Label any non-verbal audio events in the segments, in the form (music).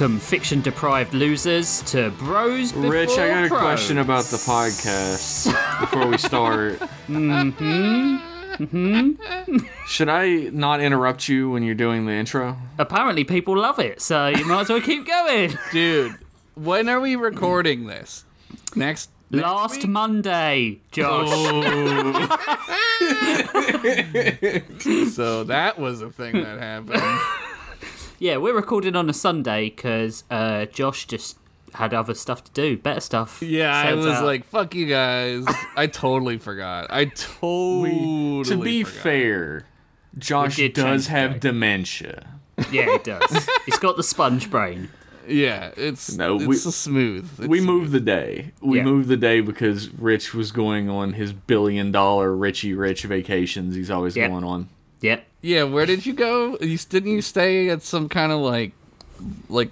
Welcome, fiction deprived losers, to Bros Before Rich, I got a Pros. question about the podcast before we start. (laughs) mm-hmm. Mm-hmm. Should I not interrupt you when you're doing the intro? Apparently, people love it, so you might as well keep going. (laughs) Dude, when are we recording this? Next. next Last week? Monday, Josh. (laughs) So that was a thing that happened. Yeah, we're recording on a Sunday because uh, Josh just had other stuff to do, better stuff. Yeah, I was out. like, "Fuck you guys." I totally forgot. I (laughs) totally. to be forgot. fair, Josh did does have the day. dementia. yeah, it does. He's got the sponge brain. yeah, it's No, it's we- so smooth. It's we moved the day. We Yeah. moved the day because Rich was going on his billion dollar Richie Rich vacations he's always Yep. going on. Yep. Yeah, where did you go? You didn't you stay at some kind of like, like,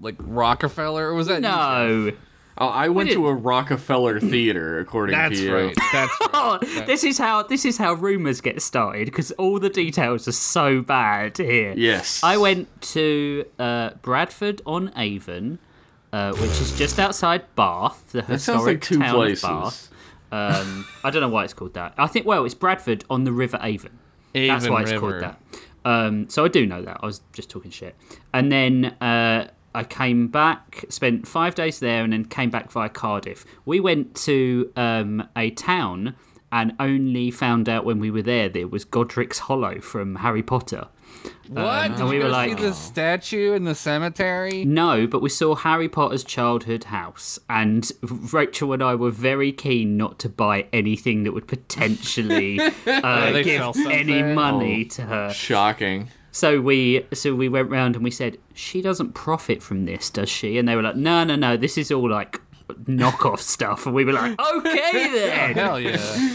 like Rockefeller, or was that? No. Oh, I went to a Rockefeller theater, according That's to you. right. That's (laughs) right. Oh, this is how this is how rumors get started because all the details are so bad here. Yes. I went to uh, Bradford on Avon, uh, which is just outside Bath, the That historic like two town places. of Bath. Um, I don't know why it's called that. I think well, it's Bradford on the River Avon. That's Avon why it's River. called that. Um, so I do know that. I was just talking shit. And then uh, I came back, spent five days there, and then came back via Cardiff. We went to um, a town and only found out when we were there that it was Godric's Hollow from Harry Potter. What? Did and we you were like- see the statue in the cemetery? No, but we saw Harry Potter's childhood house, and Rachel and I were very keen not to buy anything that would potentially (laughs) uh, they give sell any money Oh. to her. Shocking. So we so we went round and we said, "She doesn't profit from this, does she?" And they were like, "No, no, no. This is all like knockoff (laughs) stuff." And we were like, "Okay (laughs) then." Hell yeah!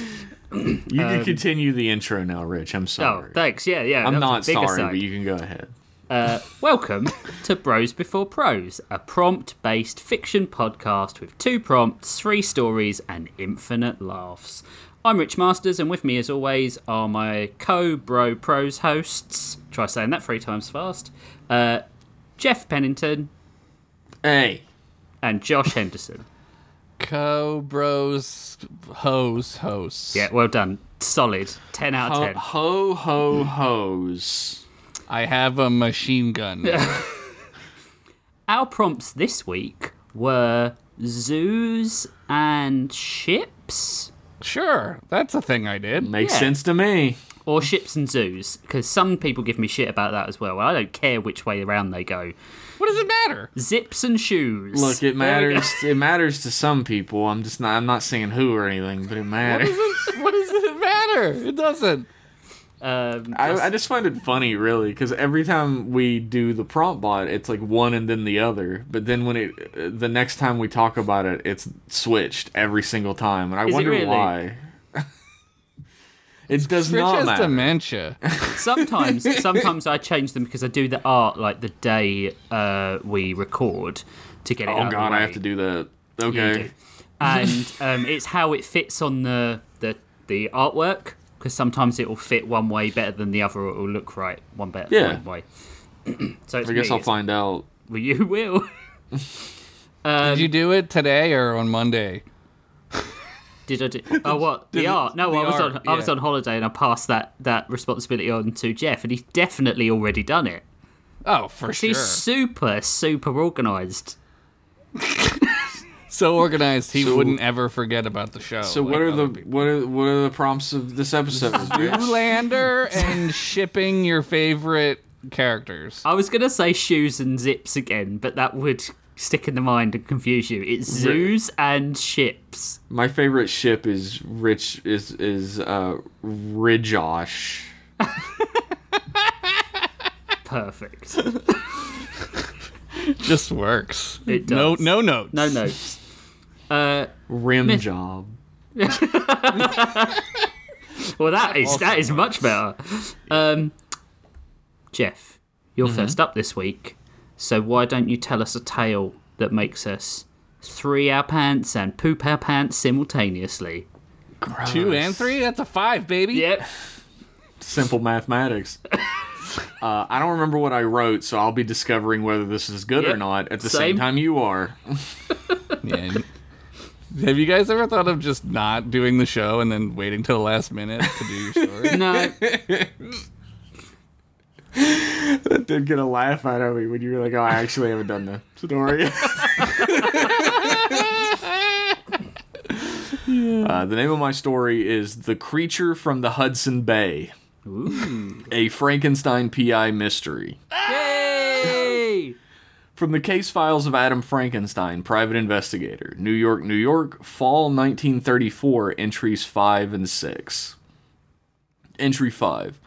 (clears throat) You can continue the intro now, Rich. I'm sorry. Oh, thanks. Yeah, yeah. I'm that was a not sorry, aside. but you can go ahead. Welcome to Bros Before Pros, a prompt based fiction podcast with two prompts, three stories, and infinite laughs. I'm Rich Masters, and with me, as always, are my co Bro Pros hosts. Try saying that three times fast. Uh, Jeff Pennington Hey. and Josh Henderson. Co bros hose. Yeah, well done. Solid. 10 out of Ho 10. ho ho hos. I have a machine gun. (laughs) Our prompts this week were zoos and ships. sure, that's a thing I did. Makes Yeah. sense to me. Or ships and zoos, because some people give me shit about that as well. well. I don't care which way around they go. What does it matter? Zips and shoes. Look, it There we go. matters. It matters to some people. I'm just not. I'm not saying who or anything, but it matters. does it, what does it matter? It doesn't. Um, I, I just find it funny, really, because every time we do the prompt bot, it's like one and then the other. But then when it, uh, the next time we talk about it, it's switched every single time, and I wonder really? why. It does Rich not has matter. dementia. (laughs) sometimes, sometimes I change them because I do the art like the day uh, we record to get it out Oh of the God, I have to do that. Okay. do. and (laughs) um, it's how it fits on the the, the artwork because sometimes it will fit one way better than the other or it will look right one better Yeah. one way (clears throat) so it's I guess me, I'll it's- find out. well, you (laughs) will Um, Did you do it today or on Monday? Did I do oh what (laughs) the Did it- art no the I was art, on I was on holiday and I passed that that responsibility on to Jeff and he's definitely already done it Oh, for sure. he's super super organized (laughs) so organized, he So- wouldn't ever forget about the show. So like what are the people. what are what are the prompts of this episode? Rich? (laughs) Zoolander and shipping your favorite characters? I was gonna say shoes and zips again but that would stick in the mind and confuse you it's zoos and ships My favorite ship is Rich is is uh Rijosh. perfect (laughs) Just works. It No, does. no no notes. no notes uh Rim job. (laughs) Well, that is that is much better. Um, Jeff, you're Mm-hmm. first up this week, so why don't you tell us a tale that makes us three our pants and poop our pants simultaneously? Two and three? That's a five, baby. Yep. Simple mathematics. Uh, I don't remember what I wrote, so I'll be discovering whether this is good or not at the same. same time you are. (laughs) Yeah. Have you guys ever thought of just not doing the show and then waiting till the last minute to do your story? No, (laughs) That did get a laugh out of me when you were like, "Oh, I actually haven't done the story." (laughs) uh, the name of my story is "The Creature from the Hudson Bay," a Frankenstein PI mystery. yay! From the case files of Adam Frankenstein, private investigator, New York, New York, fall 1934, entries 5 and 6. Entry 5.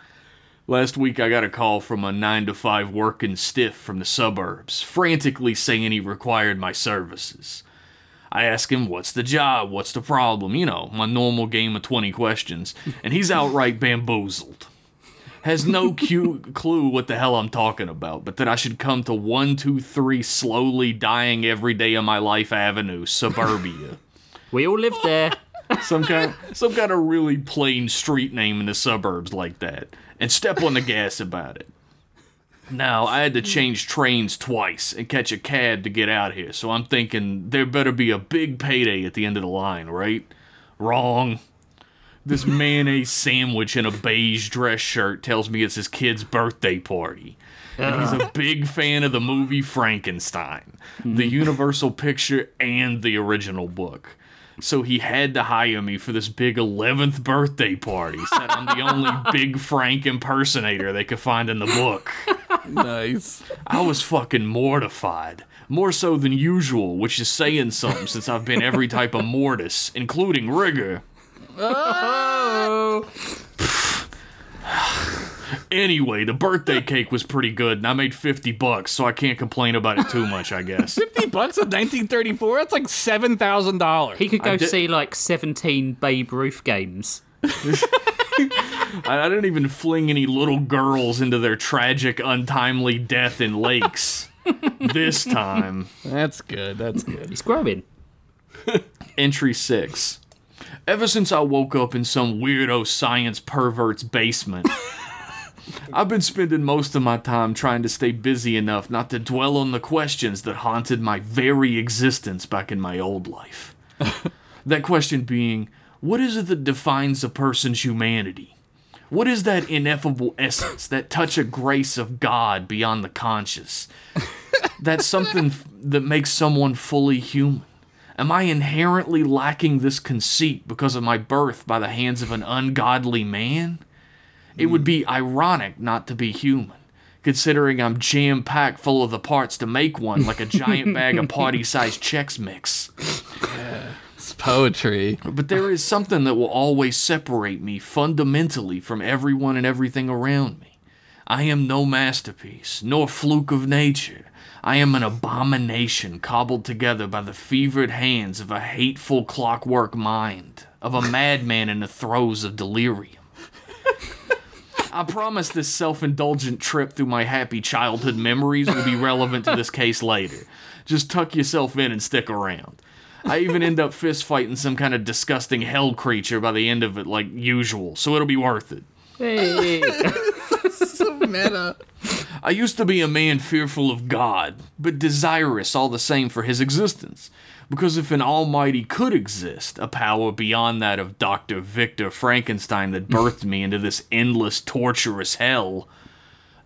Last week I got a call from a 9 to 5 working stiff from the suburbs, frantically saying he required my services. I ask him, What's the job? What's the problem? You know, my normal game of 20 questions, and he's outright bamboozled has no (laughs) cu- clue what the hell I'm talking about, but that I should come to 123 slowly dying every day of my life avenue, suburbia. (laughs) We all live there. some kind some kind of really plain street name in the suburbs like that and step on the gas about it. Now, I had to change trains twice and catch a cab to get out here, so I'm thinking there better be a big payday at the end of the line, right? Wrong. This mayonnaise sandwich in a beige dress shirt tells me it's his kid's birthday party. And he's a uh-huh. big fan of the movie Frankenstein, the hmm. Universal picture, and the original book. So he had to hire me for this big 11th birthday party. Said I'm the only Big Frank impersonator they could find in the book. nice. I was fucking mortified. More so than usual, which is saying something since I've been every type of mortis, including rigor. Oh, Anyway, the birthday cake was pretty good, and I made 50 bucks, so I can't complain about it too much, I guess. (laughs) 50 bucks in 1934? That's like $7,000. he could go did- see like 17 Babe Ruth games. I, I didn't even fling any little girls into their tragic, untimely death in lakes. (laughs) this time. That's good. That's good. He's growing. Entry 6. Ever since I woke up in some weirdo science pervert's basement, I've been spending most of my time trying to stay busy enough not to dwell on the questions that haunted my very existence back in my old life. (laughs) that question being, what is it that defines a person's humanity? What is that ineffable essence, that touch of grace of God beyond the conscious? (laughs) That's something f- that makes someone fully human. Am I inherently lacking this conceit because of my birth by the hands of an ungodly man? It would mm-hmm. be ironic not to be human, considering I'm jam packed full of the parts to make one, like a giant bag of party sized (laughs) Chex Mix. It's poetry. But there is something that will always separate me fundamentally from everyone and everything around me. I am no masterpiece, nor fluke of nature. I am an abomination cobbled together by the fevered hands of a hateful clockwork mind, of a madman in the throes of delirium. (laughs) I promise this self indulgent trip through my happy childhood memories will be relevant to this case later. Just tuck yourself in and stick around. I even end up fist fighting some kind of disgusting hell creature by the end of it, like usual, so it'll be worth it. Hey. (laughs) so meta. I used to be a man fearful of God, but desirous all the same for his existence. Because if an almighty could exist, a power beyond that of Dr. Victor Frankenstein that (laughs) birthed me into this endless, torturous hell,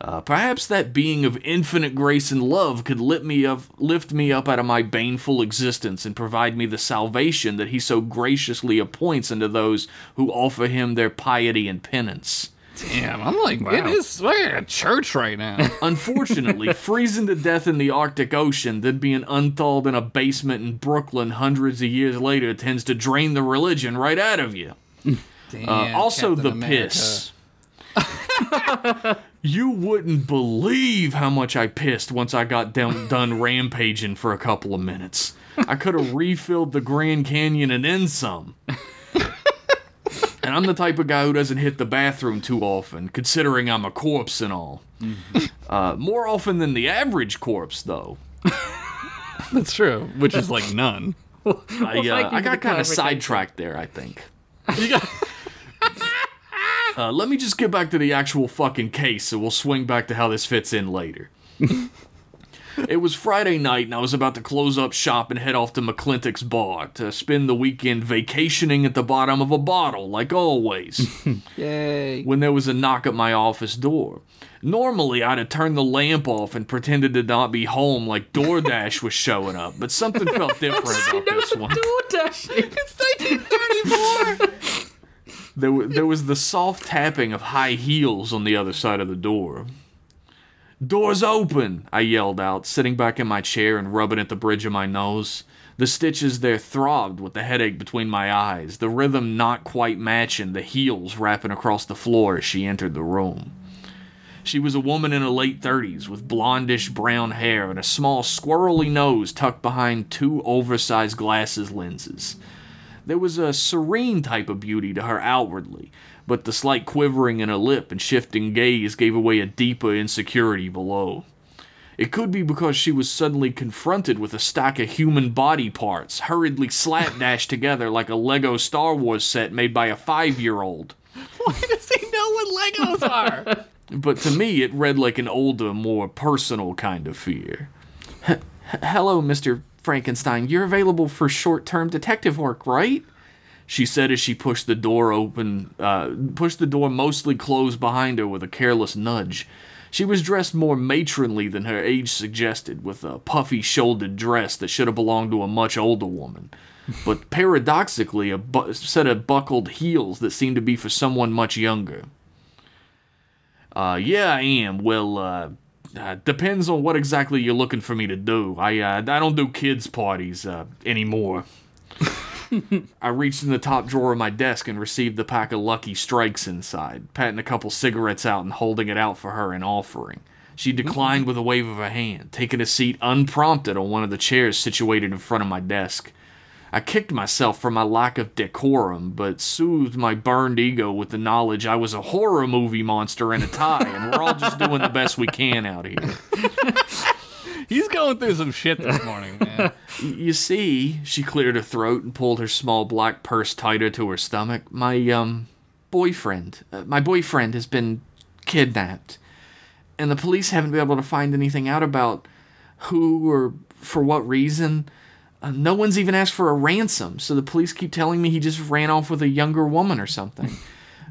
uh, perhaps that being of infinite grace and love could lift me up, lift me up out of my baneful existence and provide me the salvation that he so graciously appoints unto those who offer him their piety and penance. Damn, I'm like, it is like a church right now. (laughs) Unfortunately, (laughs) freezing to death in the Arctic Ocean, then being unthawed in a basement in Brooklyn hundreds of years later tends to drain the religion right out of you. Damn, Uh, also, Captain the America. piss. (laughs) you wouldn't believe how much I pissed once I got down, done rampaging for a couple of minutes. I could have refilled the Grand Canyon and then some. And I'm the type of guy who doesn't hit the bathroom too often, considering I'm a corpse and all. Uh, more often than the average corpse, though. (laughs) That's true, which is like none. I, thank you uh, I got kind of sidetracked there, I think. Uh, let me just get back to the actual fucking case, and we'll swing back to how this fits in later. (laughs) it was Friday night, and I was about to close up shop and head off to McClintock's bar to spend the weekend vacationing at the bottom of a bottle, like always (laughs) Yay. when there was a knock at my office door. Normally, I'd have turned the lamp off and pretended to not be home like DoorDash was showing up, but something felt (laughs) different about this one. DoorDash! it's 1934. There, there was the soft tapping of high heels on the other side of the door. Door's open, I yelled out, sitting back in my chair and rubbing at the bridge of my nose. The stitches there throbbed with the headache between my eyes, the rhythm not quite matching the heels wrapping across the floor as she entered the room. She was a woman in her late 30s with blondish brown hair and a small squirrely nose tucked behind two oversized glasses lenses. There was a serene type of beauty to her outwardly, but the slight quivering in her lip and shifting gaze gave away a deeper insecurity below. It could be because she was suddenly confronted with a stack of human body parts, hurriedly slapdashed together like a Lego Star Wars set made by a five year old. Why does he know what Legos are? (laughs) But to me, it read like an older, more personal kind of fear. H- Hello, Mr. Frankenstein. You're available for short term detective work, right? She said as she pushed the door open, uh, pushed the door mostly closed behind her with a careless nudge. She was dressed more matronly than her age suggested, with a puffy shouldered dress that should have belonged to a much older woman. But (laughs) paradoxically, a bu- set of buckled heels that seemed to be for someone much younger. Uh, yeah, I am. Well, uh, uh, depends on what exactly you're looking for me to do. I, uh, I don't do kids' parties, uh, anymore. (laughs) I reached in the top drawer of my desk and received the pack of Lucky Strikes inside, patting a couple cigarettes out and holding it out for her in offering. She declined with a wave of her hand, taking a seat unprompted on one of the chairs situated in front of my desk. I kicked myself for my lack of decorum, but soothed my burned ego with the knowledge I was a horror movie monster in a tie, and we're all just doing the best we can out here. He's going through some shit this morning, (laughs) man. You see, she cleared her throat and pulled her small black purse tighter to her stomach. My, um, boyfriend, uh, my boyfriend has been kidnapped. And the police haven't been able to find anything out about who or for what reason. Uh, no one's even asked for a ransom, so the police keep telling me he just ran off with a younger woman or something.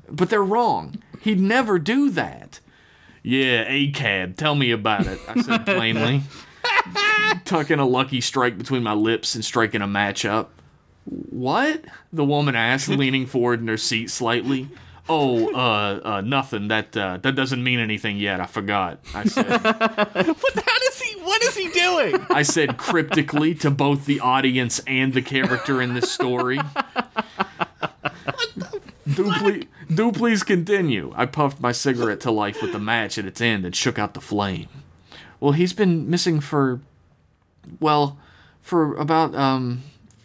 but they're wrong. He'd never do that. Yeah, a cab. Tell me about it, I said plainly (laughs) tucking a lucky strike between my lips and striking a match up. What? The woman asked, (laughs) leaning forward in her seat slightly. Oh, uh, uh, nothing. That uh, that doesn't mean anything yet. I forgot. I said. (laughs) But how does he? What is he doing? I said cryptically to both the audience and the character in this story. Do please continue. I puffed my cigarette to life with the match at its end and shook out the flame. Well, he's been missing for, well, for about um,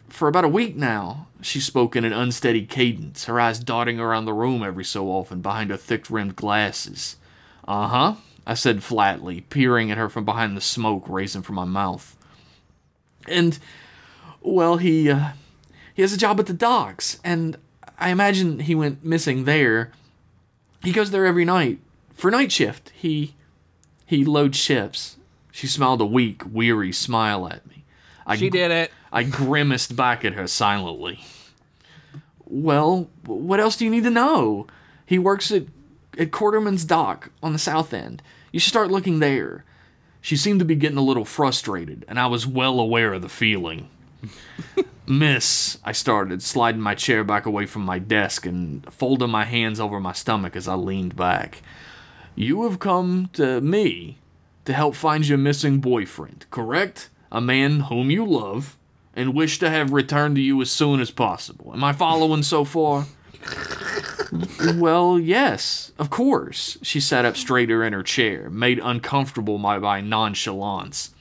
for about a week now. She spoke in an unsteady cadence, her eyes darting around the room every so often behind her thick-rimmed glasses. Uh huh. I said flatly, peering at her from behind the smoke raising from my mouth. And, well, he, uh, he has a job at the docks, and I imagine he went missing there. He goes there every night for night shift. He, he loads ships. She smiled a weak, weary smile at me. I She did it. I grimaced back at her silently. Well, what else do you need to know? He works at, at Quarterman's Dock on the south end. You should start looking there. She seemed to be getting a little frustrated, and I was well aware of the feeling. (laughs) Miss, I started, sliding my chair back away from my desk and folding my hands over my stomach as I leaned back. You have come to me to help find your missing boyfriend, correct? A man whom you love and wish to have returned to you as soon as possible. Am I following so far? (laughs) well, yes, of course. She sat up straighter in her chair, made uncomfortable by my nonchalance.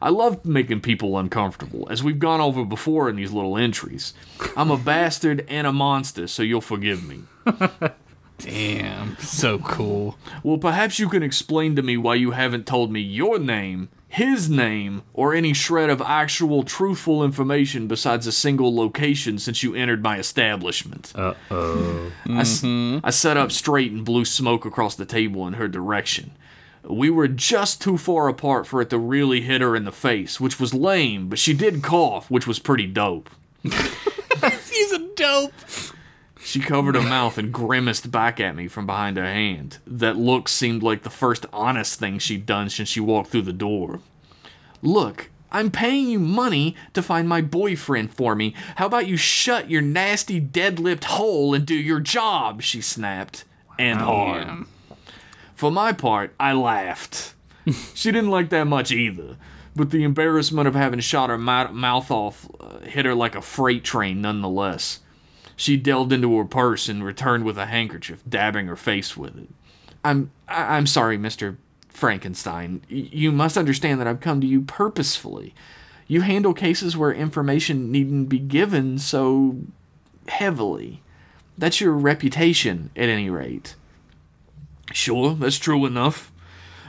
I love making people uncomfortable, as we've gone over before in these little entries. I'm a bastard and a monster, so you'll forgive me. (laughs) Damn, so cool. Well, perhaps you can explain to me why you haven't told me your name, his name, or any shred of actual truthful information besides a single location since you entered my establishment. Uh oh. I, s- I sat up straight and blew smoke across the table in her direction. We were just too far apart for it to really hit her in the face, which was lame, but she did cough, which was pretty dope. (laughs) He's a dope. She covered her mouth and grimaced back at me from behind her hand. That look seemed like the first honest thing she'd done since she walked through the door. Look, I'm paying you money to find my boyfriend for me. How about you shut your nasty dead lipped hole and do your job? She snapped. And hard. Damn. For my part, I laughed. she didn't like that much either, but the embarrassment of having shot her mouth off uh, hit her like a freight train nonetheless. She delved into her purse and returned with a handkerchief, dabbing her face with it. I'm I'm sorry, Mr. Frankenstein. You must understand that I've come to you purposefully. You handle cases where information needn't be given so heavily. That's your reputation, at any rate. Sure, that's true enough.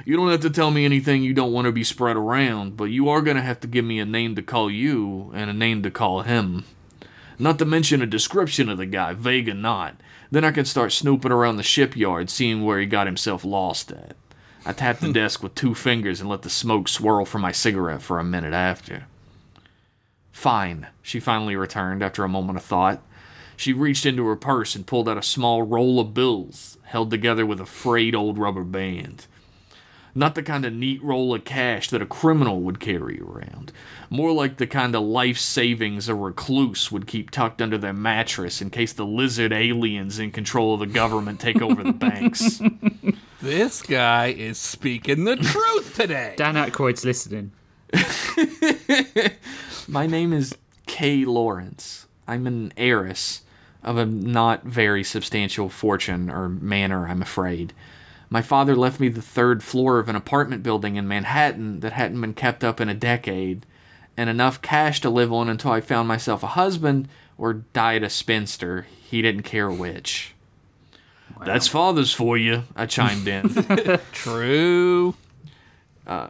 You don't have to tell me anything you don't want to be spread around, but you are going to have to give me a name to call you and a name to call him. Not to mention a description of the guy, vague or not. Then I can start snooping around the shipyard, seeing where he got himself lost at. I tapped the hmm. desk with two fingers and let the smoke swirl from my cigarette for a minute after. Fine, she finally returned after a moment of thought. She reached into her purse and pulled out a small roll of bills, held together with a frayed old rubber band. Not the kind of neat roll of cash that a criminal would carry around. More like the kind of life savings a recluse would keep tucked under their mattress in case the lizard aliens in control of the government take over the banks. (laughs) This guy is speaking the truth today. Dan Aykroyd's listening. (laughs) My name is Kay Lawrence. I'm an heiress of a not very substantial fortune or manor, I'm afraid. My father left me the third floor of an apartment building in Manhattan that hadn't been kept up in a decade, and enough cash to live on until I found myself a husband or died a spinster. He didn't care which. That's father's for you, I chimed in. (laughs) True. Uh,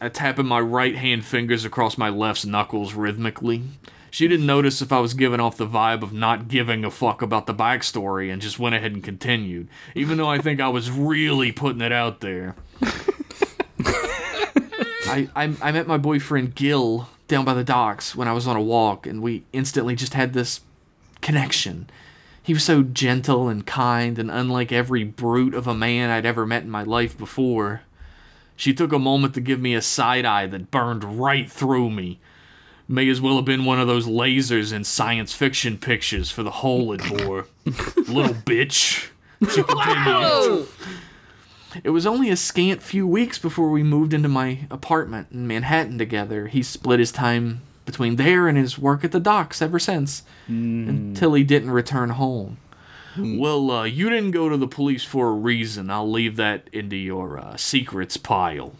I tapping my right hand fingers across my left's knuckles rhythmically. She didn't notice if I was giving off the vibe of not giving a fuck about the backstory and just went ahead and continued, even though I think I was really putting it out there. (laughs) I, I, I met my boyfriend Gil down by the docks when I was on a walk, and we instantly just had this connection. He was so gentle and kind and unlike every brute of a man I'd ever met in my life before. She took a moment to give me a side eye that burned right through me. May as well have been one of those lasers in science fiction pictures for the hole it bore. (laughs) Little bitch. Continued. It was only a scant few weeks before we moved into my apartment in Manhattan together. He split his time between there and his work at the docks ever since, until he didn't return home. Well, uh, you didn't go to the police for a reason. I'll leave that into your uh, secrets pile.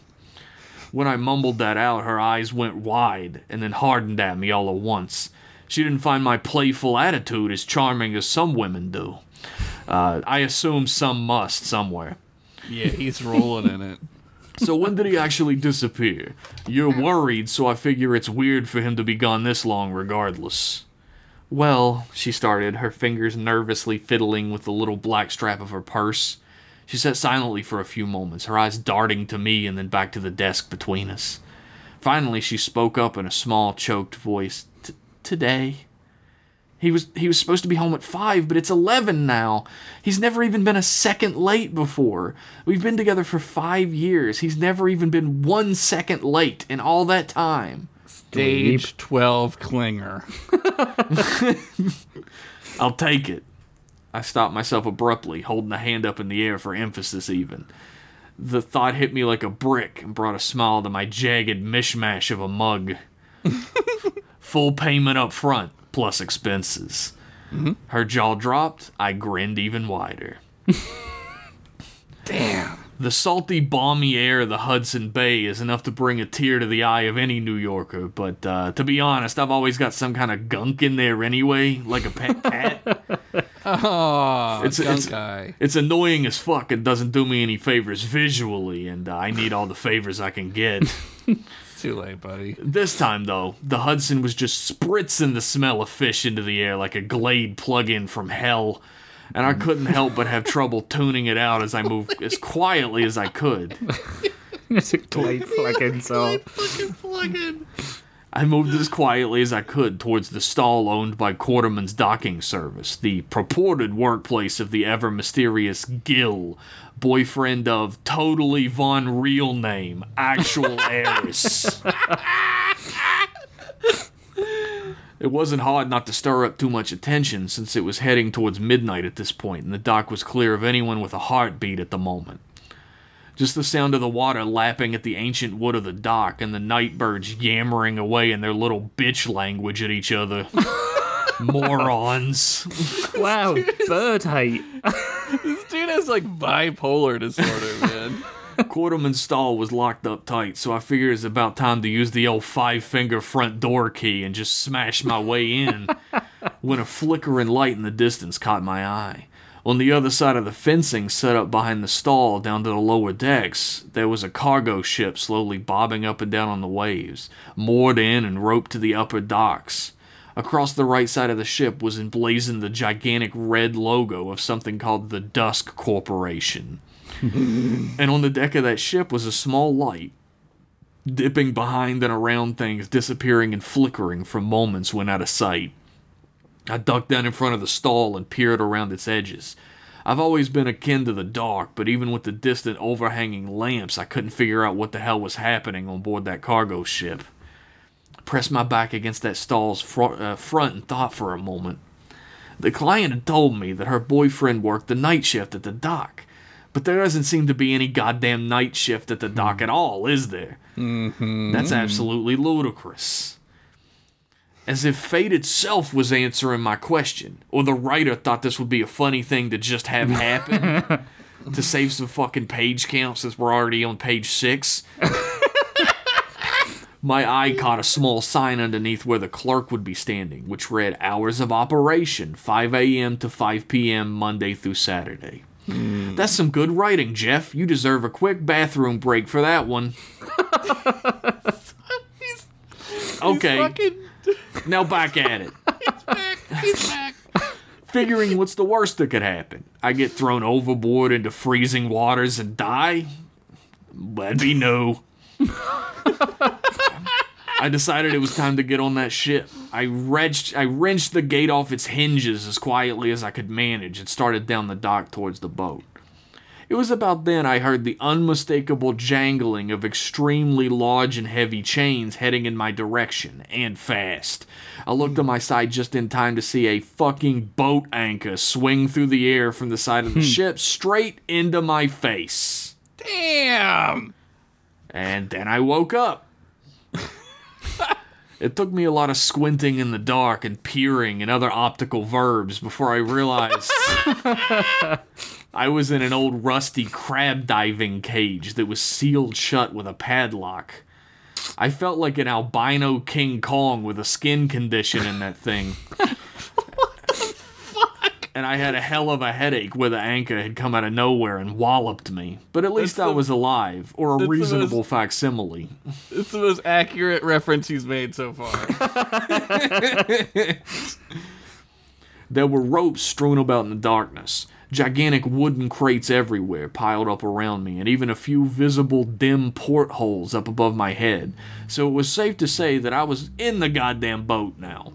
When I mumbled that out, her eyes went wide and then hardened at me all at once. She didn't find my playful attitude as charming as some women do. Uh, I assume some must somewhere. Yeah, he's rolling in it. (laughs) (laughs) So when did he actually disappear? You're worried, so I figure it's weird for him to be gone this long regardless. Well, she started, her fingers nervously fiddling with the little black strap of her purse. She sat silently for a few moments, her eyes darting to me and then back to the desk between us. Finally, she spoke up in a small, choked voice. Today. He was he was supposed to be home at 5, but it's 11 now. He's never even been a second late before. We've been together for 5 years. He's never even been 1 second late in all that time. Stage 12 clinger. (laughs) I'll take it. I stopped myself abruptly, holding a hand up in the air for emphasis even. The thought hit me like a brick and brought a smile to my jagged mishmash of a mug. (laughs) Full payment up front, plus expenses. Her jaw dropped, I grinned even wider. Damn. The salty, balmy air of the Hudson Bay is enough to bring a tear to the eye of any New Yorker, but uh, to be honest, I've always got some kind of gunk in there anyway, like a pet cat. (laughs) Oh, It's- it's- guy. It's annoying as fuck. It doesn't do me any favors visually, and uh, I need all the favors I can get. (laughs) Too late, buddy. This time, though, the Hudson was just spritzing the smell of fish into the air like a Glade plug-in from hell, and I couldn't help but have trouble tuning it out as I moved as (laughs) quietly as I could. It's a Glade (laughs) plug-in song. I moved as quietly as I could towards the stall owned by Quarterman's Docking Service, the purported workplace of the ever mysterious Gil, boyfriend of totally Von Real Name, actual (laughs) heiress. It wasn't hard not to stir up too much attention since it was heading towards midnight at this point and the dock was clear of anyone with a heartbeat at the moment. Just the sound of the water lapping at the ancient wood of the dock and the night birds yammering away in their little bitch language at each other. (laughs) Morons. Wow, bird hate. This dude has like bipolar disorder, man. (laughs) Quarterman's stall was locked up tight, so I figured it's about time to use the old five finger front door key and just smash my way in (laughs) when a flickering light in the distance caught my eye. On the other side of the fencing set up behind the stall down to the lower decks, there was a cargo ship slowly bobbing up and down on the waves, moored in and roped to the upper docks. Across the right side of the ship was emblazoned the gigantic red logo of something called the Dusk Corporation. (laughs) and on the deck of that ship was a small light, dipping behind and around things, disappearing and flickering for moments when out of sight. I ducked down in front of the stall and peered around its edges. I've always been akin to the dark, but even with the distant overhanging lamps, I couldn't figure out what the hell was happening on board that cargo ship. I pressed my back against that stall's fro- uh, front and thought for a moment. The client had told me that her boyfriend worked the night shift at the dock, but there doesn't seem to be any goddamn night shift at the dock at all, is there? Mm-hmm. That's absolutely ludicrous as if fate itself was answering my question, or the writer thought this would be a funny thing to just have (laughs) happen to save some fucking page count since we're already on page six. (laughs) my eye caught a small sign underneath where the clerk would be standing, which read hours of operation 5 a.m. to 5 p.m. Monday through Saturday. That's some good writing, Jeff. You deserve a quick bathroom break for that one. (laughs) okay. Now back at it. (laughs) he's back. Figuring what's the worst that could happen? I get thrown overboard into freezing waters and die? That'd be no. (laughs) I decided it was time to get on that ship. I wrenched, I wrenched the gate off its hinges as quietly as I could manage and started down the dock towards the boat. It was about then I heard the unmistakable jangling of extremely large and heavy chains heading in my direction, and fast. I looked to my side just in time to see a fucking boat anchor swing through the air from the side of the hmm. ship straight into my face. Damn. And then I woke up. (laughs) it took me a lot of squinting in the dark and peering and other optical verbs before I realized (laughs) I was in an old rusty crab diving cage that was sealed shut with a padlock. I felt like an albino King Kong with a skin condition in that thing. (laughs) Fuck and I had a hell of a headache where the anchor had come out of nowhere and walloped me. But at least That's I the- was alive, or a that's the most- reasonable facsimile. It's the most accurate reference he's made so far. (laughs) There were ropes strewn about in the darkness, gigantic wooden crates everywhere piled up around me, and even a few visible dim portholes up above my head. So it was safe to say that I was in the goddamn boat now.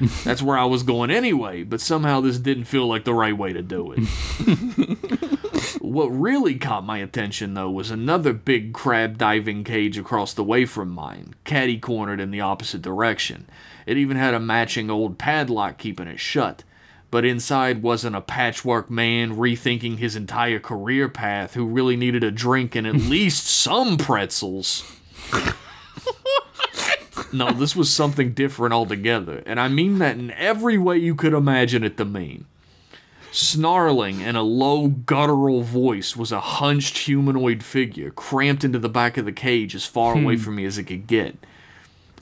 (laughs) That's where I was going anyway, but somehow this didn't feel like the right way to do it. (laughs) what really caught my attention, though, was another big crab diving cage across the way from mine, catty cornered in the opposite direction. It even had a matching old padlock keeping it shut. But inside wasn't a patchwork man rethinking his entire career path who really needed a drink and at (laughs) least some pretzels. No, this was something different altogether, and I mean that in every way you could imagine it to mean. Snarling in a low, guttural voice was a hunched humanoid figure cramped into the back of the cage as far away hmm. from me as it could get.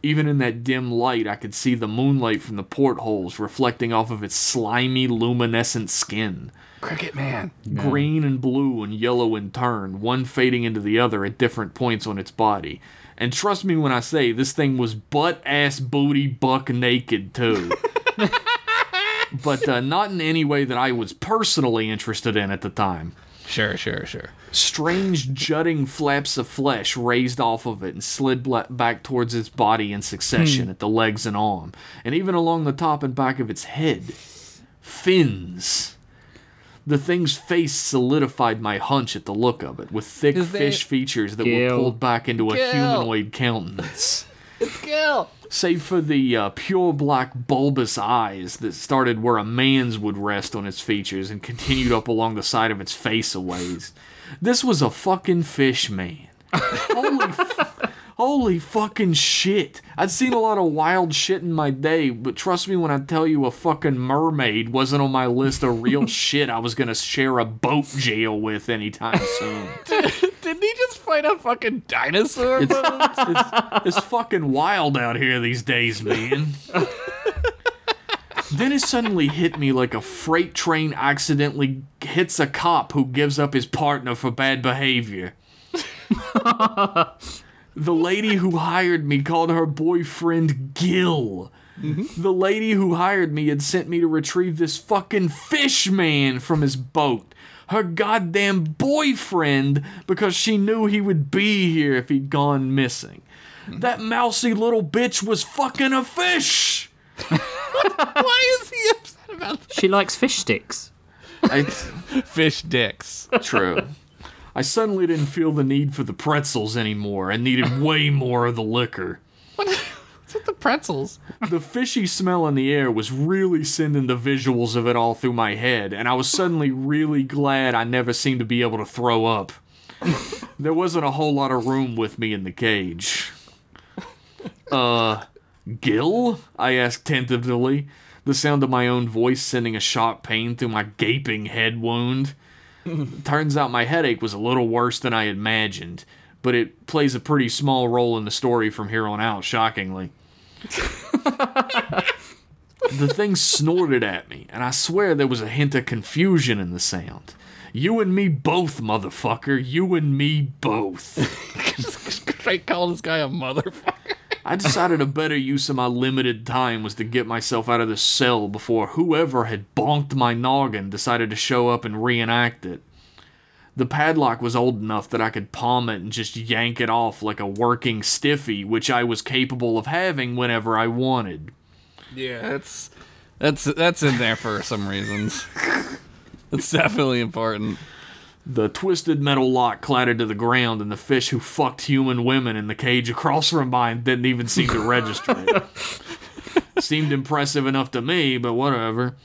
Even in that dim light, I could see the moonlight from the portholes reflecting off of its slimy, luminescent skin. Cricket Man. Green and blue and yellow in turn, one fading into the other at different points on its body. And trust me when I say this thing was butt ass booty buck naked too. (laughs) but uh, not in any way that I was personally interested in at the time. Sure, sure, sure. Strange jutting flaps of flesh raised off of it and slid back towards its body in succession at the legs and arm, and even along the top and back of its head. Fins. The thing's face solidified my hunch at the look of it, with thick Is fish features that Gil. were pulled back into a humanoid countenance. (laughs) It's Gil. Save for the uh, pure black bulbous eyes that started where a man's would rest on its features and continued up along the side of its face a ways. This was a fucking fish man. Holy, f- (laughs) holy fucking shit. I'd seen a lot of wild shit in my day, but trust me when I tell you a fucking mermaid wasn't on my list of real (laughs) shit I was gonna share a boat jail with anytime soon. (laughs) Didn't he just fight a fucking dinosaur? It's, it's, it's fucking wild out here these days, man. Then it suddenly hit me like a freight train accidentally hits a cop who gives up his partner for bad behavior. the lady who hired me called her boyfriend Gil. The lady who hired me had sent me to retrieve this fucking fish man from his boat. Her goddamn boyfriend because she knew he would be here if he'd gone missing. That mousy little bitch was fucking a fish! (laughs) Why is he upset about She likes fish sticks. I. (laughs) Fish dicks. true. I suddenly didn't feel the need for the pretzels anymore and needed way more of the liquor. What's with the pretzels? The fishy smell in the air was really sending the visuals of it all through my head, and I was suddenly really glad I never seemed to be able to throw up. there wasn't a whole lot of room with me in the cage. Uh, Gil? I asked tentatively, the sound of my own voice sending a sharp pain through my gaping head wound. (laughs) Turns out my headache was a little worse than I imagined, but it plays a pretty small role in the story from here on out, shockingly. (laughs) the thing snorted at me, and I swear there was a hint of confusion in the sound. You and me both, motherfucker. You and me both. (laughs) Straight call this guy a motherfucker. I decided a better use of my limited time was to get myself out of the cell before whoever had bonked my noggin decided to show up and reenact it. The padlock was old enough that I could palm it and just yank it off like a working stiffy, which I was capable of having whenever I wanted. Yeah, that's that's that's in there for some reasons. It's definitely important. The twisted metal lock clattered to the ground, and the fish who fucked human women in the cage across from mine didn't even seem to register it. (laughs) Seemed impressive enough to me, but whatever.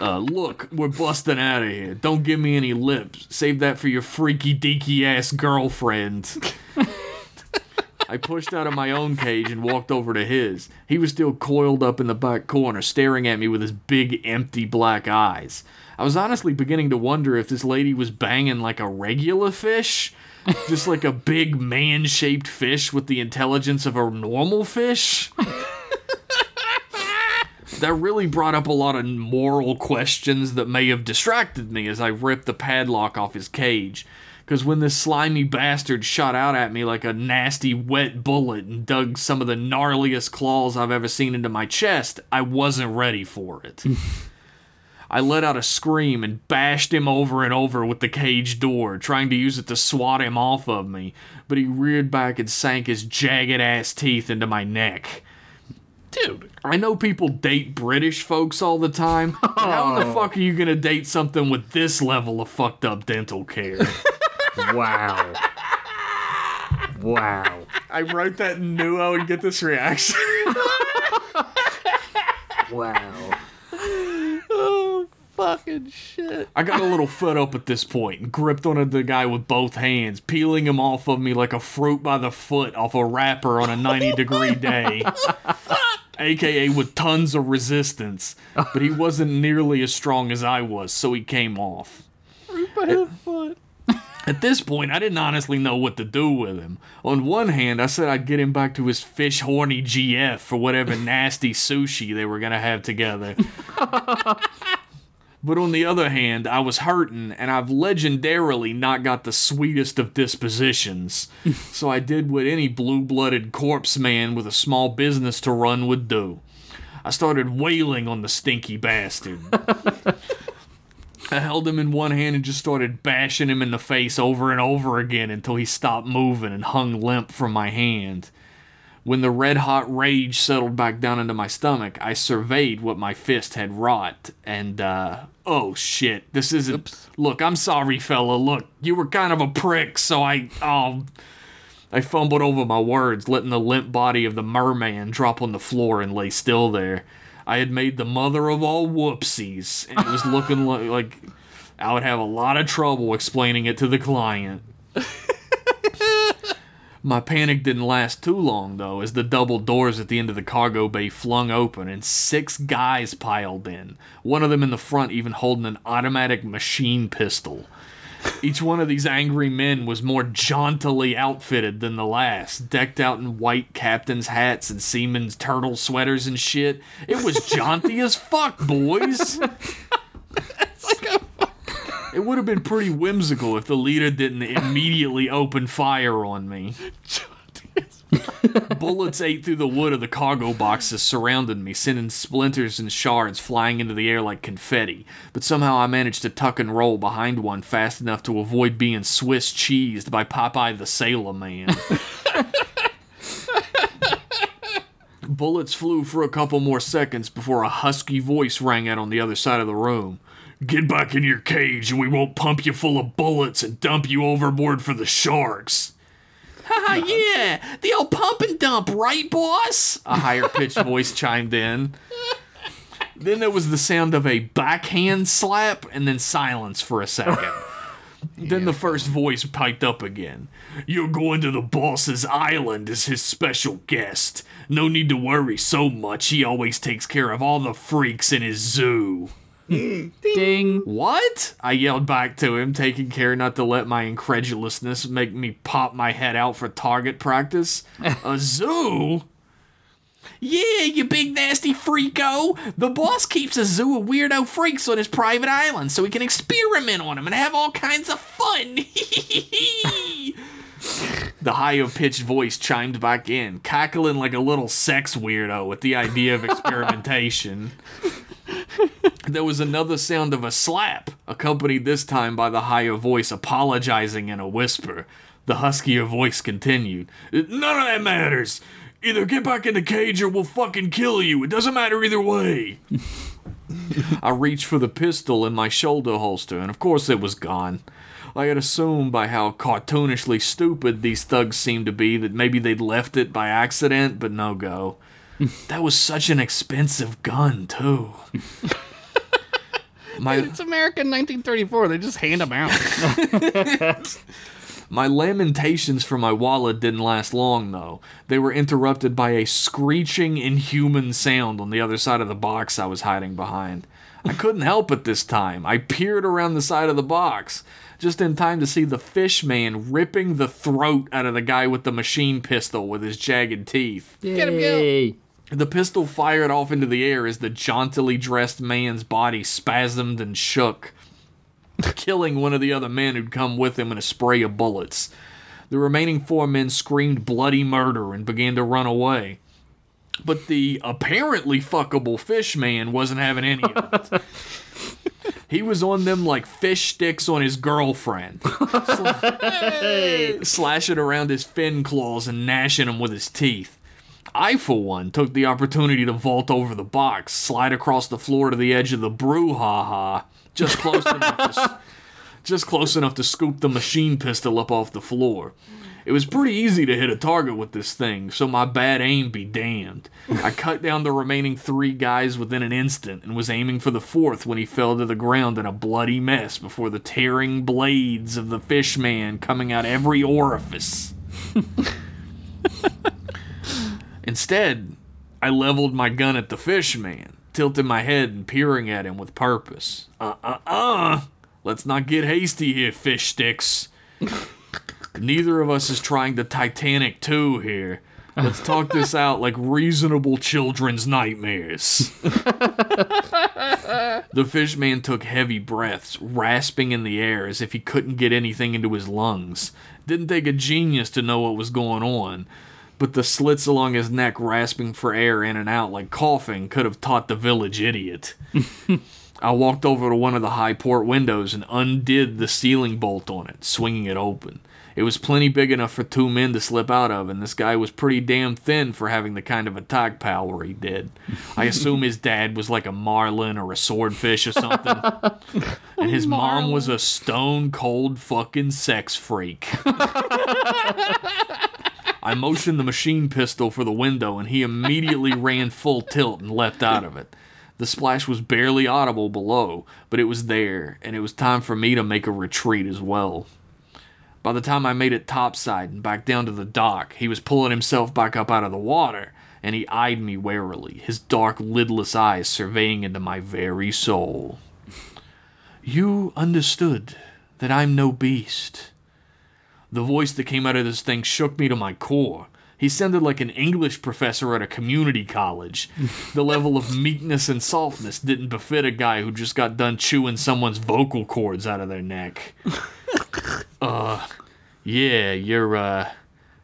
Uh, look, we're busting out of here. Don't give me any lips. Save that for your freaky deaky ass girlfriend. I pushed out of my own cage and walked over to his. He was still coiled up in the back corner, staring at me with his big, empty black eyes. I was honestly beginning to wonder if this lady was banging like a regular fish. Just like a big man shaped fish with the intelligence of a normal fish. that really brought up a lot of moral questions that may have distracted me as I ripped the padlock off his cage. Because when this slimy bastard shot out at me like a nasty wet bullet and dug some of the gnarliest claws I've ever seen into my chest, I wasn't ready for it. (laughs) I let out a scream and bashed him over and over with the cage door, trying to use it to swat him off of me, but he reared back and sank his jagged ass teeth into my neck. Dude, I know people date British folks all the time. How in the (laughs) fuck are you gonna date something with this level of fucked up dental care? (laughs) Wow. wow. I wrote that and knew I would get this reaction. Wow. Fucking shit. I got a little fed up at this point and gripped onto the guy with both hands, peeling him off of me like a fruit by the foot off a wrapper on a 90 degree day. (laughs) AKA with tons of resistance. But he wasn't nearly as strong as I was, so he came off. Fruit By the foot. At this point, I didn't honestly know what to do with him. On one hand, I said I'd get him back to his fish horny GF for whatever nasty sushi they were gonna have together. (laughs) but on the other hand, I was hurting, and I've legendarily not got the sweetest of dispositions. (laughs) so I did what any blue blooded corpse man with a small business to run would do. I started wailing on the stinky bastard. (laughs) I held him in one hand and just started bashing him in the face over and over again until he stopped moving and hung limp from my hand. When the red hot rage settled back down into my stomach, I surveyed what my fist had wrought, and, uh, oh shit, this isn't. Oops. Look, I'm sorry, fella. Look, you were kind of a prick, so I, um, I fumbled over my words, letting the limp body of the merman drop on the floor and lay still there. I had made the mother of all whoopsies, and it was looking like, like I would have a lot of trouble explaining it to the client. (laughs) My panic didn't last too long, though, as the double doors at the end of the cargo bay flung open and six guys piled in, one of them in the front even holding an automatic machine pistol. Each one of these angry men was more jauntily outfitted than the last, decked out in white captain's hats and seamen's turtle sweaters and shit. It was jaunty as fuck, boys. (laughs) It would have been pretty whimsical if the leader didn't immediately open fire on me. (laughs) Bullets ate through the wood of the cargo boxes surrounding me, sending splinters and shards flying into the air like confetti. But somehow I managed to tuck and roll behind one fast enough to avoid being Swiss cheesed by Popeye the Sailor Man. (laughs) Bullets flew for a couple more seconds before a husky voice rang out on the other side of the room. Get back in your cage and we won't pump you full of bullets and dump you overboard for the sharks. Haha, uh-huh. yeah, the old pump and dump, right, boss? A higher pitched (laughs) voice chimed in. Then there was the sound of a backhand slap and then silence for a second. (laughs) Then the first voice piped up again. You're going to the boss's island as his special guest. No need to worry so much. He always takes care of all the freaks in his zoo. Ding. What? I yelled back to him, taking care not to let my incredulousness make me pop my head out for target practice. (laughs) A zoo? Yeah, you big nasty freako. The boss keeps a zoo of weirdo freaks on his private island so he can experiment on them and have all kinds of fun. (laughs) the higher pitched voice chimed back in, cackling like a little sex weirdo at the idea of (laughs) experimentation. There was another sound of a slap, accompanied this time by the higher voice apologizing in a whisper. The huskier voice continued, None of that matters. Either get back in the cage or we'll fucking kill you. It doesn't matter either way. (laughs) I reached for the pistol in my shoulder holster, and of course it was gone. I had assumed by how cartoonishly stupid these thugs seemed to be that maybe they'd left it by accident, but no go. (laughs) That was such an expensive gun, too. (laughs) My It's American 1934. They just hand them out. (laughs) my lamentations for my wallet didn't last long though. They were interrupted by a screeching inhuman sound on the other side of the box I was hiding behind. I couldn't help it this time. I peered around the side of the box, just in time to see the fish man ripping the throat out of the guy with the machine pistol with his jagged teeth. Get him, Gil. The pistol fired off into the air as the jauntily dressed man's body spasmed and shook, (laughs) killing one of the other men who'd come with him in a spray of bullets. The remaining four men screamed bloody murder and began to run away. But the apparently fuckable fish man wasn't having any of it. (laughs) He was on them like fish sticks on his girlfriend, (laughs) slashing around his fin claws and gnashing them with his teeth. I, for one, took the opportunity to vault over the box, slide across the floor to the edge of the brouhaha, just close enough to, (laughs) just close enough to scoop the machine pistol up off the floor. It was pretty easy to hit a target with this thing, so my bad aim be damned. I cut down the remaining three guys within an instant and was aiming for the fourth when he fell to the ground in a bloody mess before the tearing blades of the fish man coming out every orifice. (laughs) Instead, I leveled my gun at the fish man, tilting my head and peering at him with purpose. Uh uh uh! Let's not get hasty here, fish sticks. (laughs) Neither of us is trying the Titanic 2 here. Let's talk this (laughs) out like reasonable children's nightmares. (laughs) the fish man took heavy breaths, rasping in the air as if he couldn't get anything into his lungs. Didn't take a genius to know what was going on, but the slits along his neck rasping for air in and out like coughing could have taught the village idiot. (laughs) I walked over to one of the high port windows and undid the ceiling bolt on it, swinging it open. It was plenty big enough for two men to slip out of, and this guy was pretty damn thin for having the kind of attack power he did. I assume his dad was like a marlin or a swordfish or something, (laughs) and his mom was a stone cold fucking sex freak. (laughs) I motioned the machine pistol for the window, and he immediately ran full tilt and leapt out of it. The splash was barely audible below, but it was there, and it was time for me to make a retreat as well. By the time I made it topside and back down to the dock, he was pulling himself back up out of the water, and he eyed me warily, his dark, lidless eyes surveying into my very soul. You understood that I'm no beast. The voice that came out of this thing shook me to my core. He sounded like an English professor at a community college. The level of meekness and softness didn't befit a guy who just got done chewing someone's vocal cords out of their neck. (laughs) Uh, yeah, your uh,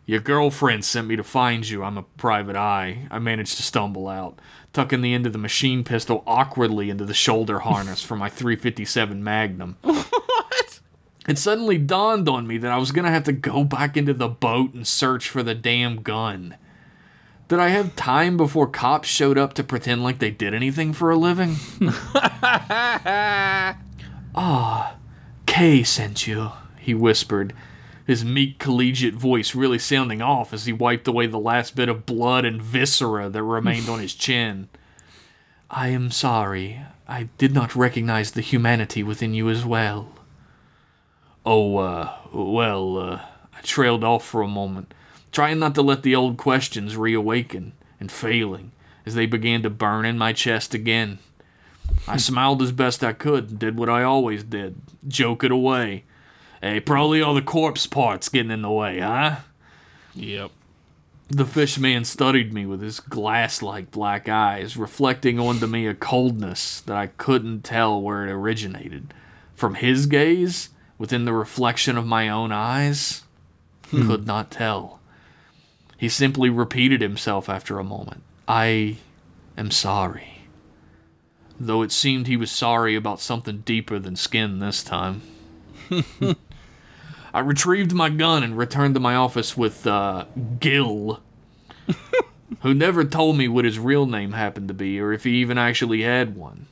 your girlfriend sent me to find you. I'm a private eye. I managed to stumble out, tucking the end of the machine pistol awkwardly into the shoulder harness for my 357 Magnum. It suddenly dawned on me that I was gonna have to go back into the boat and search for the damn gun. Did I have time before cops showed up to pretend like they did anything for a living? (laughs) ah, Kay sent you, he whispered, his meek collegiate voice really sounding off as he wiped away the last bit of blood and viscera that remained on his (laughs) chin. I am sorry. I did not recognize the humanity within you as well. Oh, uh, well, uh, I trailed off for a moment, trying not to let the old questions reawaken, and failing, as they began to burn in my chest again. I smiled as best I could and did what I always did joke it away. Hey, probably all the corpse parts getting in the way, huh? Yep. The fish man studied me with his glass like black eyes, reflecting onto me a coldness that I couldn't tell where it originated. From his gaze, within the reflection of my own eyes, could not tell. He simply repeated himself after a moment I am sorry. Though it seemed he was sorry about something deeper than skin this time. (laughs) I retrieved my gun and returned to my office with uh, Gil, (laughs) who never told me what his real name happened to be or if he even actually had one.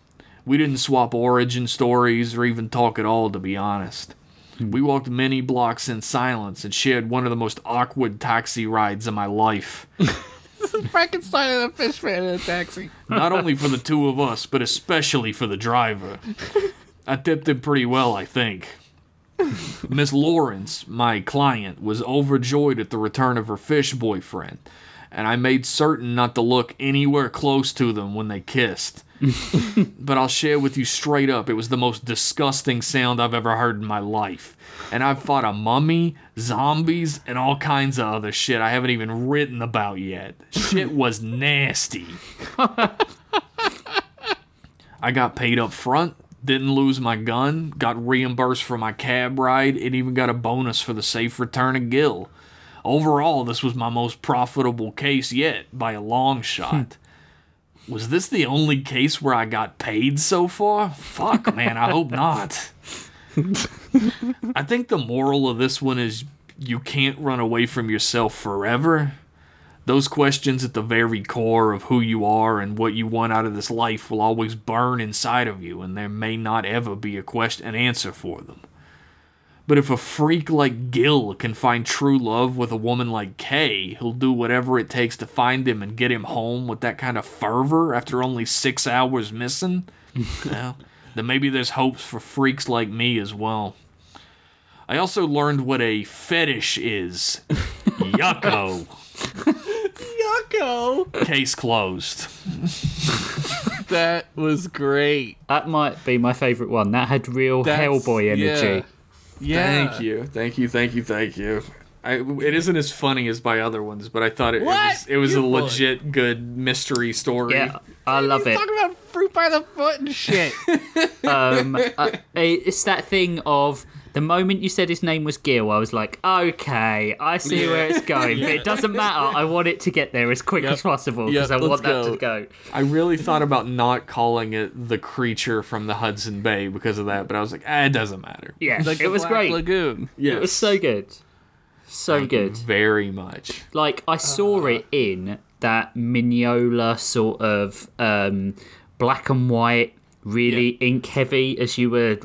We didn't swap origin stories or even talk at all, to be honest. We walked many blocks in silence and shared one of the most awkward taxi rides of my life. Frankenstein and a fish man in a taxi. Not only for the two of us, but especially for the driver. I tipped him pretty well, I think. Miss Lawrence, my client, was overjoyed at the return of her fish boyfriend, and I made certain not to look anywhere close to them when they kissed. (laughs) but I'll share with you straight up, it was the most disgusting sound I've ever heard in my life. And I've fought a mummy, zombies, and all kinds of other shit I haven't even written about yet. Shit (laughs) was nasty. I got paid up front, didn't lose my gun, got reimbursed for my cab ride, and even got a bonus for the safe return of Gil. Overall, this was my most profitable case yet by a long shot. (laughs) was this the only case where I got paid so far? Fuck, (laughs) man, I hope not. I think the moral of this one is you can't run away from yourself forever. Those questions at the very core of who you are and what you want out of this life will always burn inside of you, and there may not ever be a question, an answer for them. But if a freak like Gil can find true love with a woman like Kay, who'll do whatever it takes to find him and get him home with that kind of fervor after only six hours missing, (laughs) well, then maybe there's hopes for freaks like me as well. I also learned what a fetish is. (laughs) Yucko. Yucko! Case closed. (laughs) That was great. That might be my favourite one. That had real That's- Hellboy energy. yeah. Yeah. Thank you, thank you, thank you, thank you. I, it isn't as funny as by other ones, but I thought it, it was it was You're a full of- legit good mystery story. Yeah, I love it. talking about fruit by the foot and shit. (laughs) Um, uh, it's that thing of the moment you said his name was Gil, I was like, okay, I see where it's going, but it doesn't matter. I want it to get there as quick Yep. as possible Yep, because I let's want that to go. I really thought about not calling it the creature from the Hudson Bay because of that, but I was like, ah, it doesn't matter. Yeah, like it was Black great. Lagoon. Yes. It was so good, so good. Very much. Like I saw it in that Mignola sort of um, black and white, really ink heavy as you were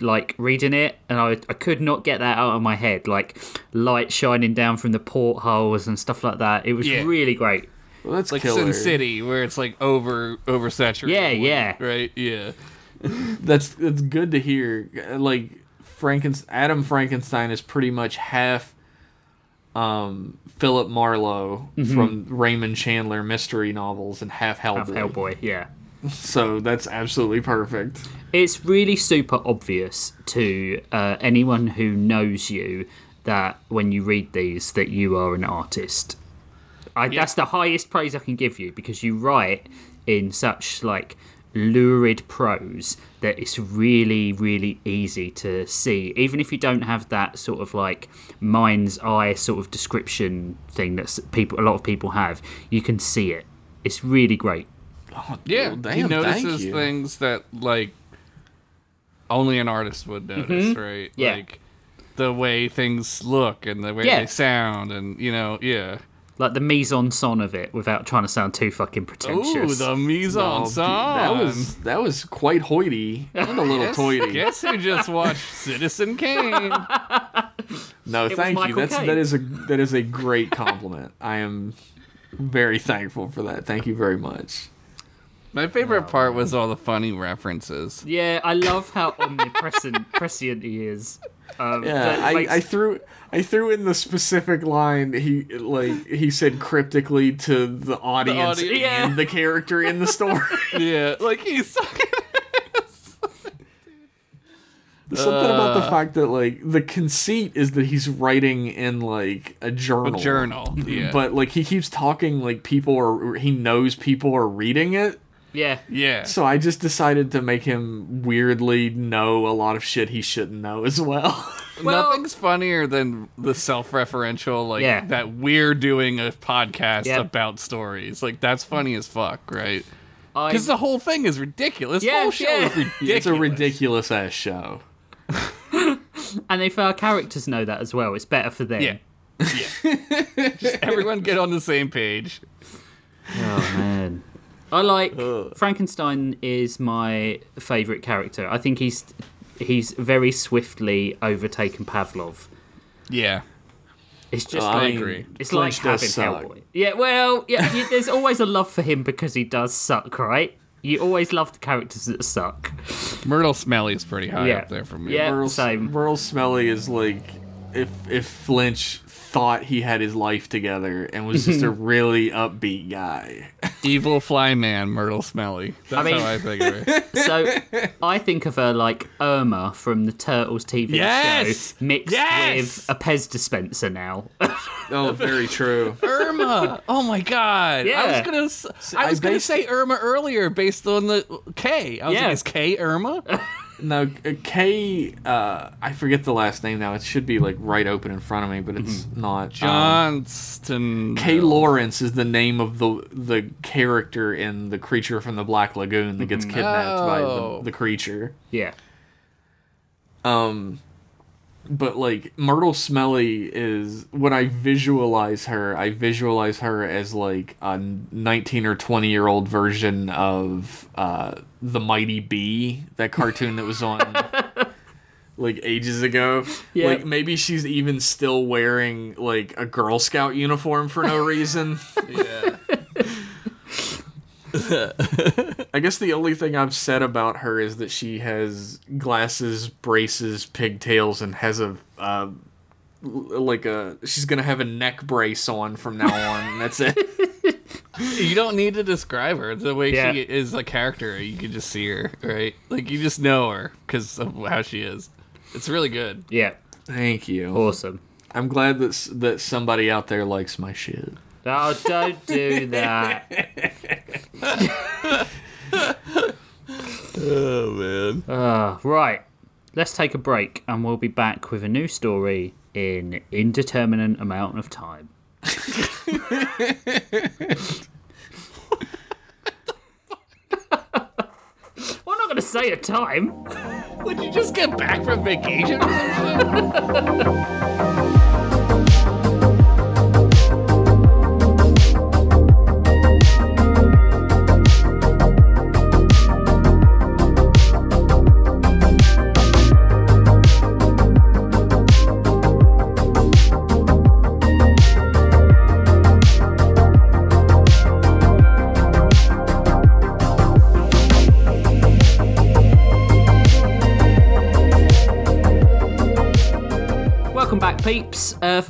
like reading it, and I I could not get that out of my head. Like light shining down from the portholes and stuff like that. It was Yeah. really great. Well, that's Like killer. Sin City, where it's like over oversaturated. Yeah, with- yeah. Right. Yeah. (laughs) That's that's good to hear. Like Franken Adam Frankenstein is pretty much half um, Philip Marlowe from Raymond Chandler mystery novels and half Hellboy. Of Hellboy, yeah. (laughs) So that's absolutely perfect. It's really super obvious to uh, anyone who knows you that when you read these that you are an artist. I, That's the highest praise I can give you because you write in such like lurid prose that it's really really easy to see even if you don't have that sort of like mind's eye sort of description thing that people a lot of people have you can see it it's really great Yeah. Well, he damn, thank notices you. things that like only an artist would notice, right? Mm-hmm. Yeah. Like the way things look and the way Yeah. they sound, and you know, yeah. like the mise en scène of it without trying to sound too fucking Ooh, pretentious. the mise en Oh, scène. that was that was quite hoity and a little Guess, toity. guess who just watched (laughs) Citizen Kane? No, was thank you. That's Caine. that is a that is a great compliment. I am very thankful for that. Thank you very much. My favorite part was all the funny references. Yeah, I love how omnipresent (laughs) prescient he is. Um, Yeah, that I, I threw I threw in the specific line he like he said cryptically to the audience, audience. Yeah. and the character in the (laughs) story. yeah, like he's Something about Uh. the fact that like the conceit is that he's writing in like a a journal. journal. Yeah, But like he keeps talking like people are he knows people are reading it. Yeah, yeah, So I just decided to make him weirdly know a lot of shit he shouldn't know as well. (laughs) Well- Nothing's funnier than the self-referential, like Yeah. that we're doing a podcast Yep. about stories. Like that's funny as fuck, right? Because the whole thing is ridiculous. The Yeah, whole show yeah. is (laughs) ridiculous. it's a ridiculous ass show. (laughs) and if our characters know that as well, it's better for them. Yeah. Yeah. Just everyone get on the same page. Oh man, I like Frankenstein is my favorite character. I think he's he's very swiftly overtaken Pavlov. Yeah. It's just I like agree. it's Flinch like having suck. Hellboy. Yeah, well, yeah, you, there's always a love for him because he does suck, right? You always love the characters that suck. Myrtle Smelly is pretty high Yeah. up there for me. Yeah. Merle, same. Merle Smelly is like if if Flinch thought he had his life together and was just a (laughs) really upbeat guy. (laughs) Evil fly man, Myrtle Smelly. That's mean- how I think of her. (laughs) So I think of her like Irma from the Turtles TV Yes! show mixed Yes! with a Pez dispenser now. Oh, very true. Irma. Oh my god. Yeah. I was gonna. s- I I was gonna based- say Irma earlier based on the K. I was Yeah. like, is K Irma? No, uh, Kay, uh, I forget the last name now. It should be like right open in front of me, but it's not. Um, Johnston. Kay Lawrence is the name of the the character in the creature from the Black Lagoon that gets kidnapped by Oh. the, the creature. yeah. Um, but like Myrtle Smelly is when I visualize her, I visualize her as like a 19 or 20 year old version of uh, the Mighty B, that cartoon that was on (laughs) like ages ago. Yeah. Like maybe she's even still wearing like a Girl Scout uniform for no reason. (laughs) Yeah. (laughs) I guess the only thing I've said about her is that she has glasses, braces, pigtails, and has a uh, like a. She's gonna have a neck brace on from now on. and that's it. (laughs) You don't need to describe her. The way Yeah. she is a character, you can just see her, right? Like you just know her because of how she is. It's really good. Yeah, Thank you. awesome. I'm glad that that somebody out there likes my shit. Oh, don't do that. Oh man. Ah, right. Let's take a break and we'll be back with a new story in indeterminate amount of time. I'm not going to say a time. Would you just get back from vacation (laughs)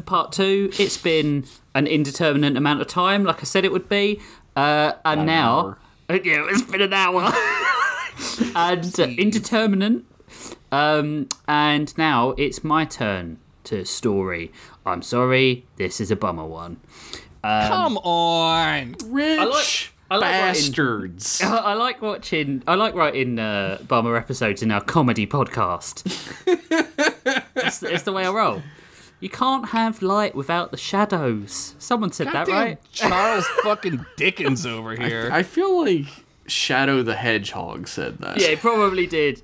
part two. It's been an indeterminate amount of time, like I said it would be. Uh, and now. (laughs) Yeah, it's been an hour. (laughs) and uh, indeterminate. Um, and now it's my turn to story. I'm sorry, this is a bummer one. Come on. Rich like- I like writing- bastards. (laughs) I like watching. I like writing uh, bummer episodes in our comedy podcast. it's, it's the way I roll. You can't have light without the shadows. Someone said that, right? Charles (laughs) fucking Dickens over here. I feel like Shadow the Hedgehog said that. Yeah, it probably did.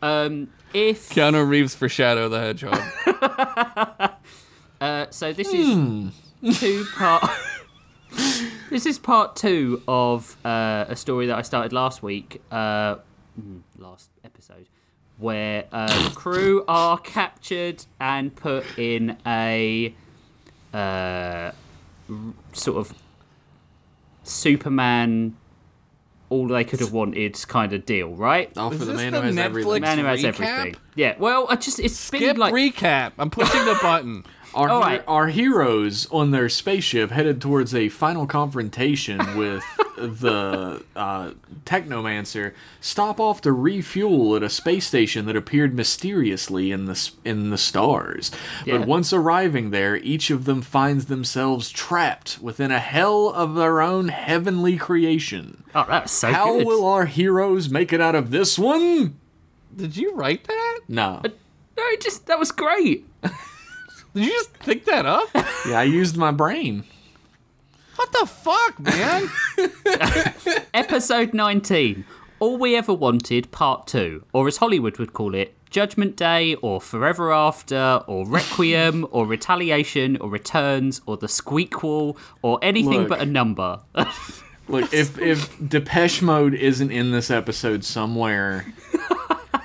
Um, if Keanu Reeves for Shadow the Hedgehog. (laughs) uh, so, this is two part. (laughs) this is part two of uh, a story that I started last week, uh, mm, last episode, where uh, crew are captured and put in a uh, r- sort of Superman. All they could have wanted kind of deal, right? All for Is the this man the who has Netflix everything. Man who has recap? everything. Yeah. Well, I just it's Skip been like recap. I'm pushing the button. (laughs) Our, right. our heroes on their spaceship headed towards a final confrontation (laughs) with the uh, Technomancer stop off to refuel at a space station that appeared mysteriously in the in the stars. Yeah. But once arriving there, each of them finds themselves trapped within a hell of their own heavenly creation. oh, that's so How good. will our heroes make it out of this one? Did you write that? No. No, just that was great. (laughs) Did you just think that up? (laughs) Yeah, I used my brain. What the fuck, man? (laughs) Episode 19. All We Ever Wanted, Part 2. Or as Hollywood would call it, Judgment Day, or Forever After, or Requiem, (laughs) or Retaliation, or Returns, or The Squeakquel, or anything Look. but a number. Look, if if Depeche Mode isn't in this episode somewhere,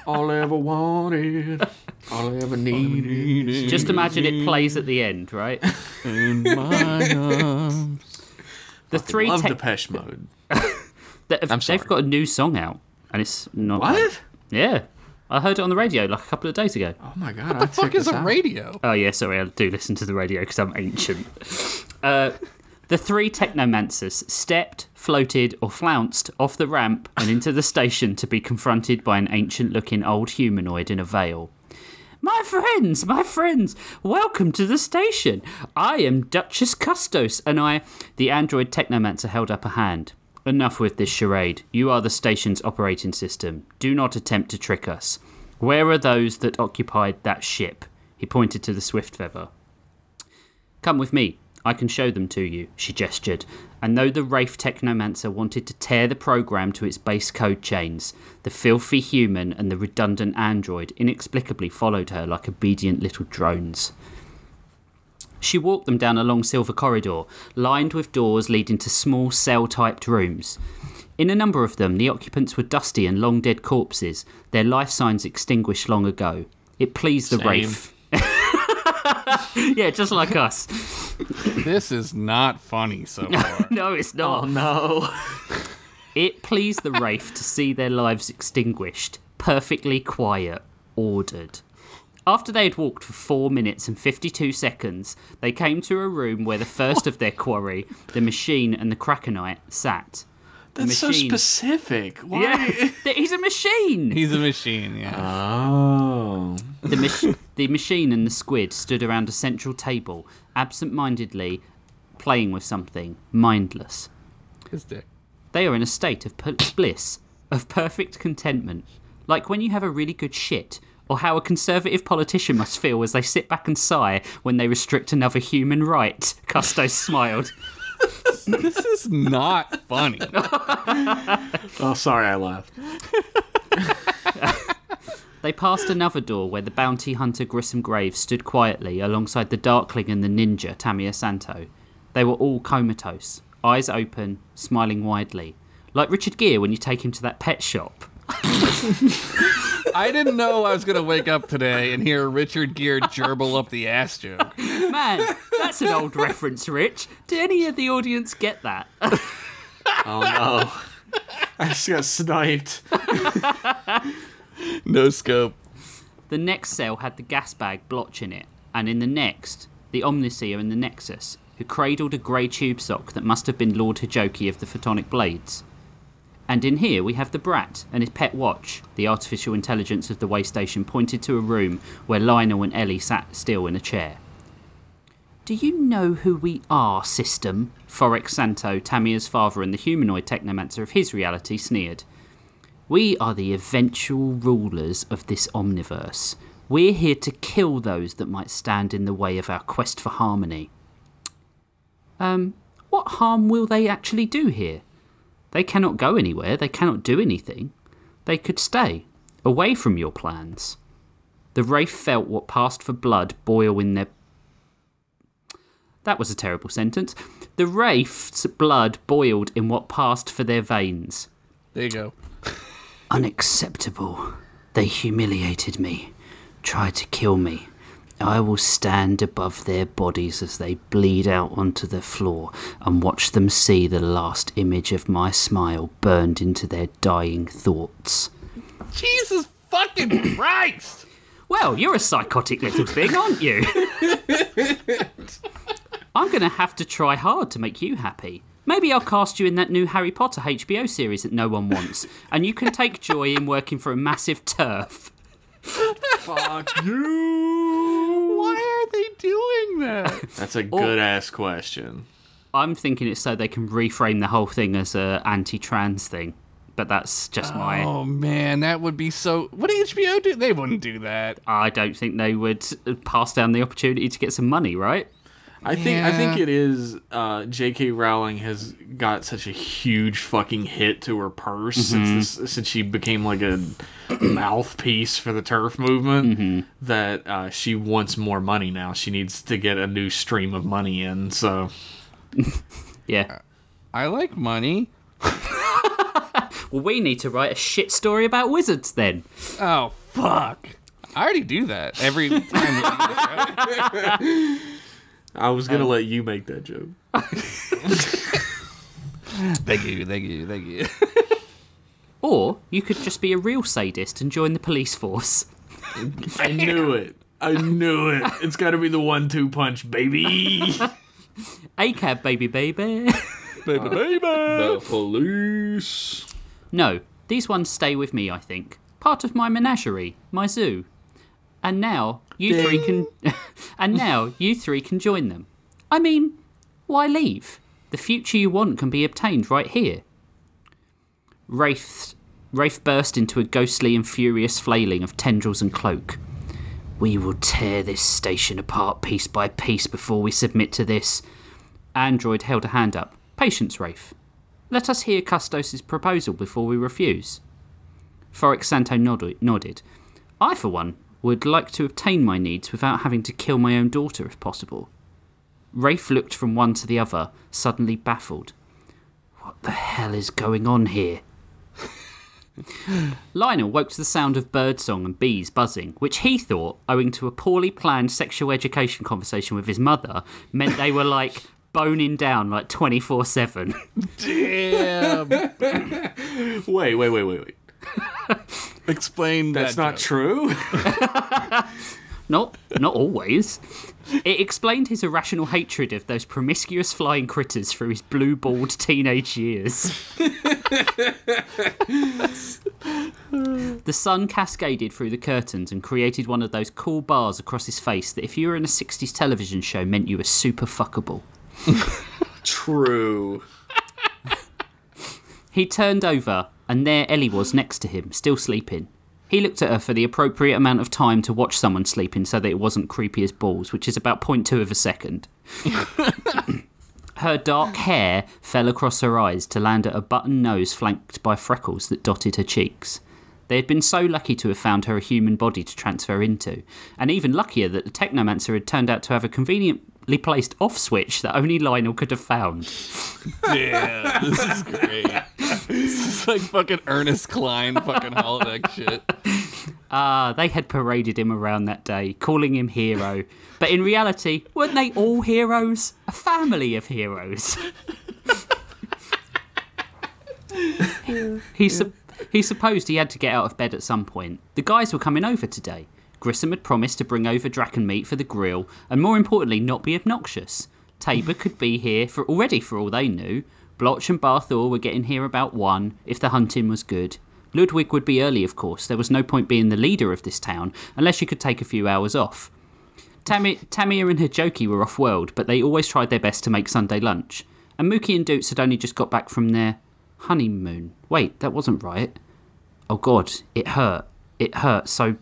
all I ever wanted, all I ever needed. Just imagine it plays at the end, right? In my (laughs) arms. The three Love tech- Depeche Mode. (laughs) that- I'm they've got a new song out, and it's not. What? Yeah. I heard it on the radio like a couple of days ago. Oh my god! The fuck is a radio? Oh yeah, sorry, I do listen to the radio because I'm ancient. (laughs) Uh, the three technomancers stepped, floated, or flounced off the ramp and into the station to be confronted by an ancient-looking old humanoid in a veil. My friends, my friends, welcome to the station. I am Duchess Custos, and I. The android technomancer held up a hand. Enough with this charade. You are the station's operating system. Do not attempt to trick us. Where are those that occupied that ship? He pointed to the Swift Feather. Come with me. I can show them to you, she gestured. And though the Wraith Technomancer wanted to tear the program to its base code chains, the filthy human and the redundant android inexplicably followed her like obedient little drones. She walked them down a long silver corridor, lined with doors leading to small cell typed rooms. In a number of them, the occupants were dusty and long dead corpses, their life signs extinguished long ago. It pleased the Same. Wraith. (laughs) yeah, just like us. This is not funny so (laughs) far. No, it's oh, not. Oh no! It pleased the Wraith to see their lives extinguished, perfectly quiet, ordered. After they had walked for 4 minutes and 52 seconds, they came to a room where the first of their quarry, the machine and the Krakenite, sat. The That's so specific. Why? Yeah, (laughs) he's a machine! He's a machine, yeah. Oh. The, mach- the machine and the squid stood around a central table, absent mindedly playing with something, mindless. His dick. They are in a state of p- bliss, of perfect contentment, like when you have a really good shit, or how a conservative politician must feel as they sit back and sigh when they restrict another human right. Custos smiled. This is not funny. (laughs) Oh, sorry, I laughed. (laughs) They passed another door where the bounty hunter Grissom Graves stood quietly alongside the Darkling and the ninja Tamiya Santo. They were all comatose, eyes open, smiling widely. Like Richard Gere when you take him to that pet shop. (laughs) I didn't know I was gonna wake up today and hear Richard Gere gerbil up the ass joke. Man, that's an old reference, Rich. Did any of the audience get that? (laughs) Oh no. I just got sniped. (laughs) (laughs) No scope. The next cell had the gas bag blotch in it, and in the next, the Omniseer and the Nexus, who cradled a grey tube sock that must have been Lord Hijoki of the Photonic Blades. And in here we have the Brat and his pet watch, the artificial intelligence of the way station pointed to a room where Lionel and Ellie sat still in a chair. Do you know who we are, system? Forex Santo, Tamiya's father and the humanoid technomancer of his reality, sneered. We are the eventual rulers of this omniverse. We're here to kill those that might stand in the way of our quest for harmony. Um, what harm will they actually do here? They cannot go anywhere, they cannot do anything. They could stay, away from your plans. The Wraith felt what passed for blood boil in their. That was a terrible sentence. The Wraith's blood boiled in what passed for their veins. There you go. Unacceptable. They humiliated me, tried to kill me. I will stand above their bodies as they bleed out onto the floor and watch them see the last image of my smile burned into their dying thoughts. Jesus fucking (coughs) Christ! Well, you're a psychotic little thing, aren't you? (laughs) I'm going to have to try hard to make you happy. Maybe I'll cast you in that new Harry Potter HBO series that no one wants, and you can take joy in working for a massive TERF. Fuck (laughs) you. Why are they doing that? That's a good ass question. I'm thinking it's so they can reframe the whole thing as a anti-trans thing, but that's just my. Oh man, that would be so. What did HBO do? They wouldn't do that. I don't think they would pass down the opportunity to get some money, right? I think I think it is. Uh, J.K. Rowling has got such a huge fucking hit to her purse since this, since she became like a (clears throat) mouthpiece for the TERF movement that uh, she wants more money now. She needs to get a new stream of money in. So (laughs) Yeah. I like money. Well, we need to write a shit story about wizards then. Oh fuck! I already do that every time. (laughs) we do the show. I was gonna um, let you make that joke. (laughs) Thank you, thank you, thank you. (laughs) Or you could just be a real sadist and join the police force. (laughs) I knew it. I knew it. It's got to be the one-two punch, baby. ACAB, baby, baby. baby, baby. the police. no, these ones stay with me, I think. Part of my menagerie, my zoo. And now you three can (laughs) and now you three can join them. I mean, why leave? The future you want can be obtained right here. Wraith Wraith burst into a ghostly and furious flailing of tendrils and cloak. We will tear this station apart piece by piece before we submit to this. Android held a hand up. Patience, Wraith. Let us hear Custos' proposal before we refuse. Forex Santo nodded. I, for one, would like to obtain my needs without having to kill my own daughter if possible. Wraith looked from one to the other, suddenly baffled. What the hell is going on here? (laughs) Lionel woke to the sound of birdsong and bees buzzing, which he thought, owing to a poorly planned sexual education conversation with his mother, meant they were like (laughs) boning down like 24 7. Damn. (laughs) Wait, wait, wait, wait, wait. (laughs) Explain That's that not joke. true. (laughs) Not, not always. It explained his irrational hatred of those promiscuous flying critters through his blue-balled teenage years. The sun cascaded through the curtains and created one of those cool bars across his face that if you were in a 60s television show meant you were super fuckable. (laughs) True. He turned over, and there Ellie was next to him, still sleeping. He looked at her for the appropriate amount of time to watch someone sleeping so that it wasn't creepy as balls, which is about 0.2 of a second. her dark hair fell across her eyes to land at a button nose flanked by freckles that dotted her cheeks. They had been so lucky to have found her a human body to transfer into, and even luckier that the Technomancer had turned out to have a conveniently placed off switch that only Lionel could have found. Yeah, this is great. this is like fucking Ernest Cline fucking holodeck shit. Ah, they had paraded him around that day, calling him hero. But in reality, weren't they all heroes? A family of heroes. (laughs) he, sup- he supposed he had to get out of bed at some point. The guys were coming over today. Grissom had promised to bring over Draken meat for the grill, and more importantly, not be obnoxious. Tabor could be here for already for all they knew. Blotch and Barthor were getting here about one, if the hunting was good. Ludwig would be early, of course. There was no point being the leader of this town unless you could take a few hours off. Tammy, Tamia and Hijoki were off world, but they always tried their best to make Sunday lunch. And Mookie and Doots had only just got back from their honeymoon. Wait, that wasn't right. Oh god, it hurt. It hurt. So,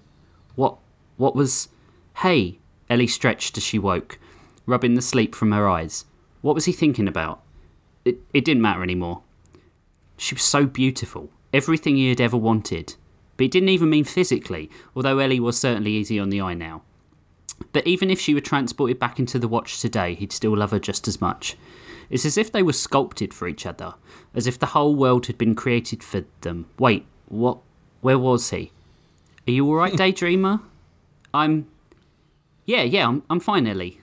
what? Was? Hey, Ellie stretched as she woke, rubbing the sleep from her eyes. What was he thinking about? It, it didn't matter anymore. She was so beautiful, everything he had ever wanted. But it didn't even mean physically, although Ellie was certainly easy on the eye now. But even if she were transported back into the watch today, he'd still love her just as much. It's as if they were sculpted for each other, as if the whole world had been created for them. Wait, what? Where was he? Are you alright, (laughs) Daydreamer? I'm. Yeah, yeah, I'm, I'm fine, Ellie.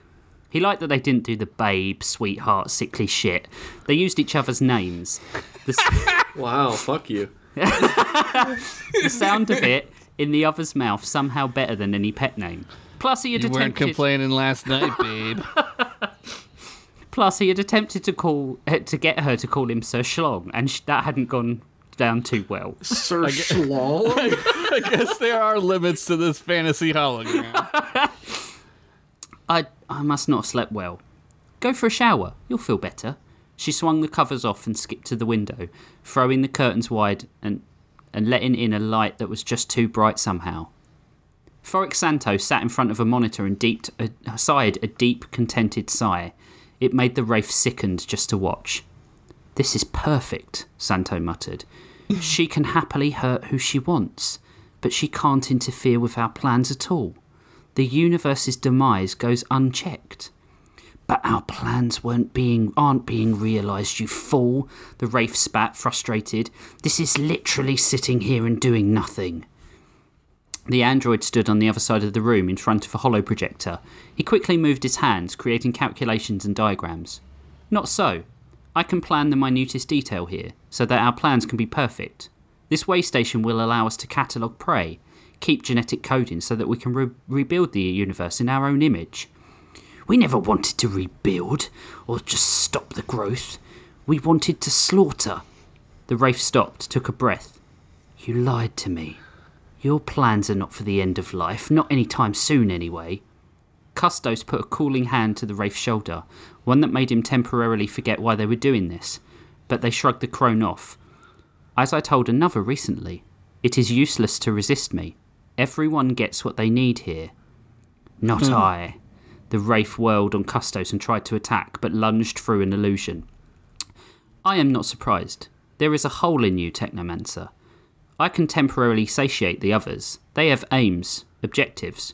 He liked that they didn't do the babe, sweetheart, sickly shit. They used each other's names. The, (laughs) Wow, fuck you. the sound of it in the other's mouth somehow better than any pet name. Plus, he had You weren't complaining last night, babe. (laughs) (laughs) Plus, he had attempted to call eh, to get her to call him Sir Schlong, and sh- that hadn't gone down too well. Sir Schlong? (laughs) I guess there are limits to this fantasy hologram. I I must not have slept well. Go for a shower. You'll feel better. She swung the covers off and skipped to the window, throwing the curtains wide and and letting in a light that was just too bright somehow. Thoric Santo sat in front of a monitor and deeped a, sighed a deep, contented sigh. It made the Wraith sickened just to watch. This is perfect, Santo muttered. she can happily hurt who she wants, but she can't interfere with our plans at all. The universe's demise goes unchecked. But our plans weren't being aren't being realized, you fool, the Wraith spat, frustrated. This is literally sitting here and doing nothing. The android stood on the other side of the room in front of a holo projector. He quickly moved his hands, creating calculations and diagrams. Not so. I can plan the minutest detail here, so that our plans can be perfect. This way station will allow us to catalogue prey, keep genetic coding so that we can re- rebuild the universe in our own image. We never wanted to rebuild, or just stop the growth. We wanted to slaughter. The Wraith stopped, took a breath. You lied to me. Your plans are not for the end of life, not any time soon anyway. Custos put a cooling hand to the Wraith's shoulder, one that made him temporarily forget why they were doing this, but they shrugged the crone off. As I told another recently, it is useless to resist me. Everyone gets what they need here. Not hmm. I. The Wraith whirled on Custos and tried to attack, but lunged through an illusion. I am not surprised. There is a hole in you, Technomancer. I can temporarily satiate the others. They have aims, objectives.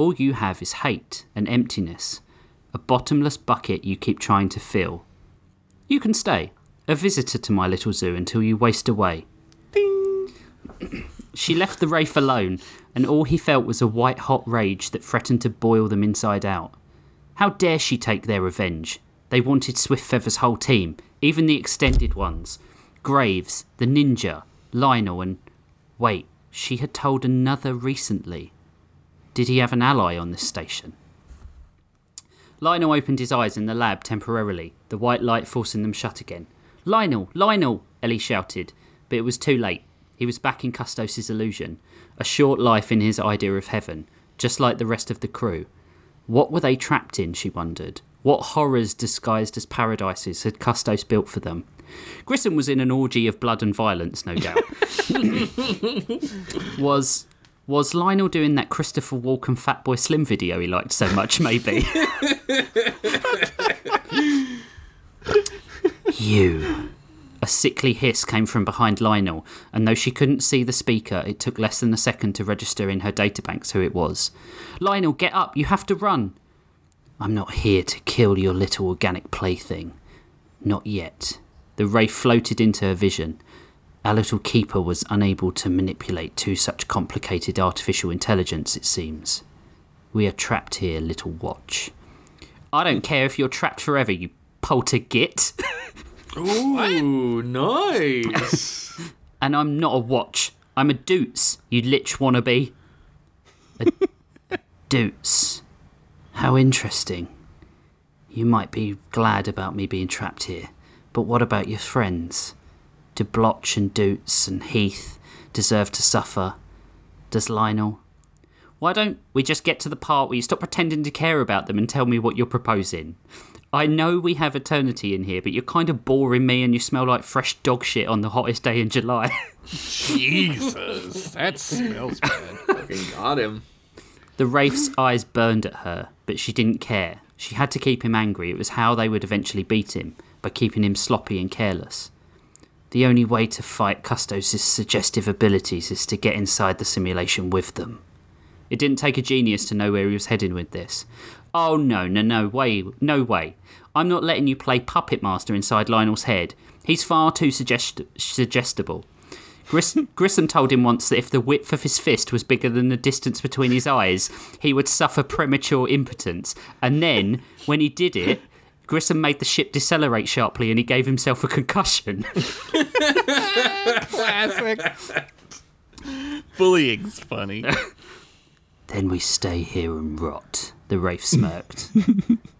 All you have is hate and emptiness, a bottomless bucket you keep trying to fill. You can stay, a visitor to my little zoo until you waste away. She left the Wraith alone, and all he felt was a white hot rage that threatened to boil them inside out. How dare she take their revenge? They wanted Swiftfeather's whole team, even the extended ones. Graves, the ninja, Lionel, and. Wait, she had told another recently. Did he have an ally on this station? Lionel opened his eyes in the lab temporarily, the white light forcing them shut again. Lionel! Lionel! Ellie shouted, but it was too late. He was back in Custos's illusion. A short life in his idea of heaven, just like the rest of the crew. What were they trapped in, she wondered? What horrors disguised as paradises had Custos built for them? Grissom was in an orgy of blood and violence, no doubt. (laughs) was was Lionel doing that Christopher Walken Fatboy Slim video he liked so much? Maybe. you. A sickly hiss came from behind Lionel, and though she couldn't see the speaker, it took less than a second to register in her databanks who it was. Lionel, get up! You have to run! I'm not here to kill your little organic plaything. Not yet. The ray floated into her vision. Our little keeper was unable to manipulate two such complicated artificial intelligence, it seems. We are trapped here, little watch. I don't care if you're trapped forever, you poltergit. Ooh, nice. (laughs) and I'm not a watch. I'm a doots, you lich wannabe. A (laughs) doots. How interesting. You might be glad about me being trapped here, but what about your friends? Do Blotch and Doots and Heath deserve to suffer? Does Lionel? Why don't we just get to the part where you stop pretending to care about them and tell me what you're proposing? I know we have eternity in here, but you're kind of boring me and you smell like fresh dog shit on the hottest day in July. (laughs) Jesus, that smells bad. Fucking got him. The Wraith's eyes burned at her, but she didn't care. She had to keep him angry. It was how they would eventually beat him, by keeping him sloppy and careless. The only way to fight Custos' suggestive abilities is to get inside the simulation with them. It didn't take a genius to know where he was heading with this. Oh no, no, no, way, no way. I'm not letting you play Puppet Master inside Lionel's head. He's far too suggest- suggestible. Gris- (laughs) Grissom told him once that if the width of his fist was bigger than the distance between his eyes, he would suffer premature impotence. And then, when he did it, Grissom made the ship decelerate sharply and he gave himself a concussion. (laughs) Classic. Bullying's funny. then we stay here and rot, the Wraith (laughs) smirked.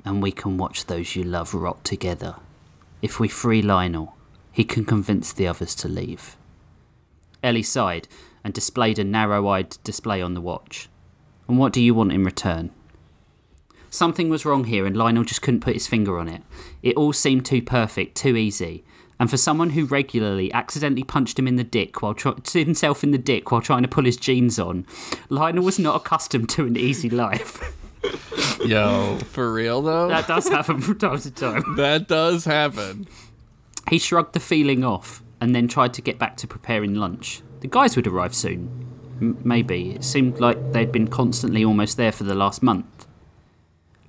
and we can watch those you love rot together. If we free Lionel, he can convince the others to leave. Ellie sighed and displayed a narrow eyed display on the watch. And what do you want in return? Something was wrong here, and Lionel just couldn't put his finger on it. It all seemed too perfect, too easy. And for someone who regularly accidentally punched him in the dick while try- (laughs) himself in the dick while trying to pull his jeans on, Lionel was not accustomed to an easy life. Yo, (laughs) for real though? that does happen from time to time. (laughs) that does happen. He shrugged the feeling off and then tried to get back to preparing lunch. The guys would arrive soon. M- maybe. It seemed like they'd been constantly almost there for the last month.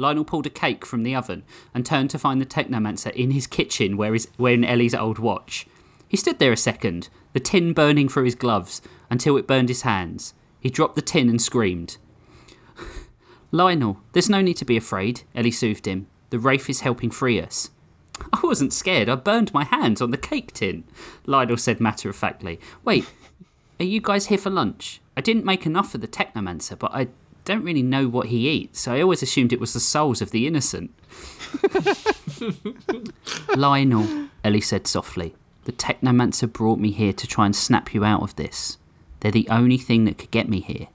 Lionel pulled a cake from the oven and turned to find the Technomancer in his kitchen where is wearing Ellie's old watch. He stood there a second, the tin burning through his gloves, until it burned his hands. He dropped the tin and screamed. (sighs) Lionel, there's no need to be afraid, Ellie soothed him. The Wraith is helping free us. (laughs) I wasn't scared, I burned my hands on the cake tin, Lionel said matter of factly. Wait, are you guys here for lunch? I didn't make enough for the Technomancer, but I don't really know what he eats, so I always assumed it was the souls of the innocent. (laughs) Lionel, Ellie said softly, the Technomancer brought me here to try and snap you out of this. They're the only thing that could get me here.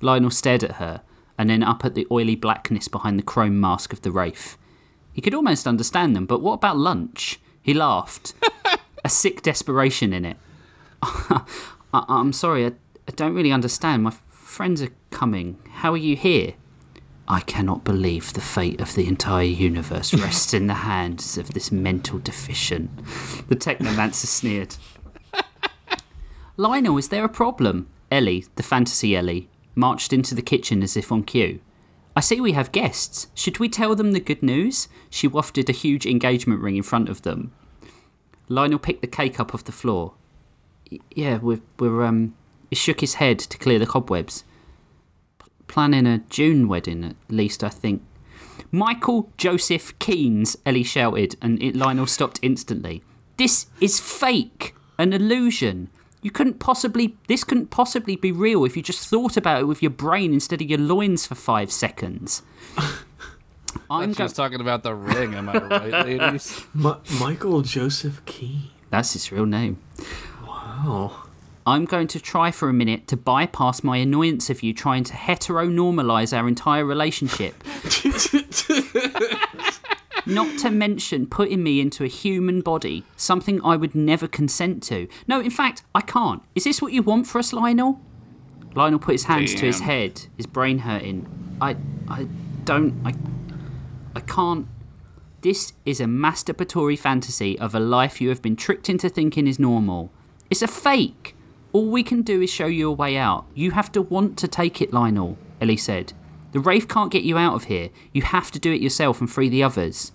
Lionel stared at her, and then up at the oily blackness behind the chrome mask of the Wraith. He could almost understand them, but what about lunch? He laughed, a sick desperation in it. (laughs) I- I'm sorry, I, I don't really understand. My friends are coming. How are you here? I cannot believe the fate of the entire universe (laughs) rests in the hands of this mental deficient. The Technomancer (laughs) sneered. Lionel, is there a problem? Ellie, the fantasy Ellie, marched into the kitchen as if on cue. I see we have guests. Should we tell them the good news? She wafted a huge engagement ring in front of them. Lionel picked the cake up off the floor. Yeah, we're, we're um. He shook his head to clear the cobwebs. Planning a June wedding, at least, I think. Michael Joseph Keynes, Ellie shouted, and it, Lionel stopped instantly. This is fake! An illusion! You couldn't possibly. This couldn't possibly be real if you just thought about it with your brain instead of your loins for five seconds. I'm I'm go- just talking about the ring, am I right, (laughs) ladies? Mi- Michael Joseph Key. That's his real name. Oh. I'm going to try for a minute to bypass my annoyance of you trying to heteronormalize our entire relationship. (laughs) Not to mention putting me into a human body, something I would never consent to. No, in fact, I can't. Is this what you want for us, Lionel? Lionel put his hands to his head, his brain hurting. I, I don't, I, I can't. This is a masturbatory fantasy of a life you have been tricked into thinking is normal. It's a fake. All we can do is show you a way out. You have to want to take it, Lionel, Ellie said. The Wraith can't get you out of here. You have to do it yourself and free the others.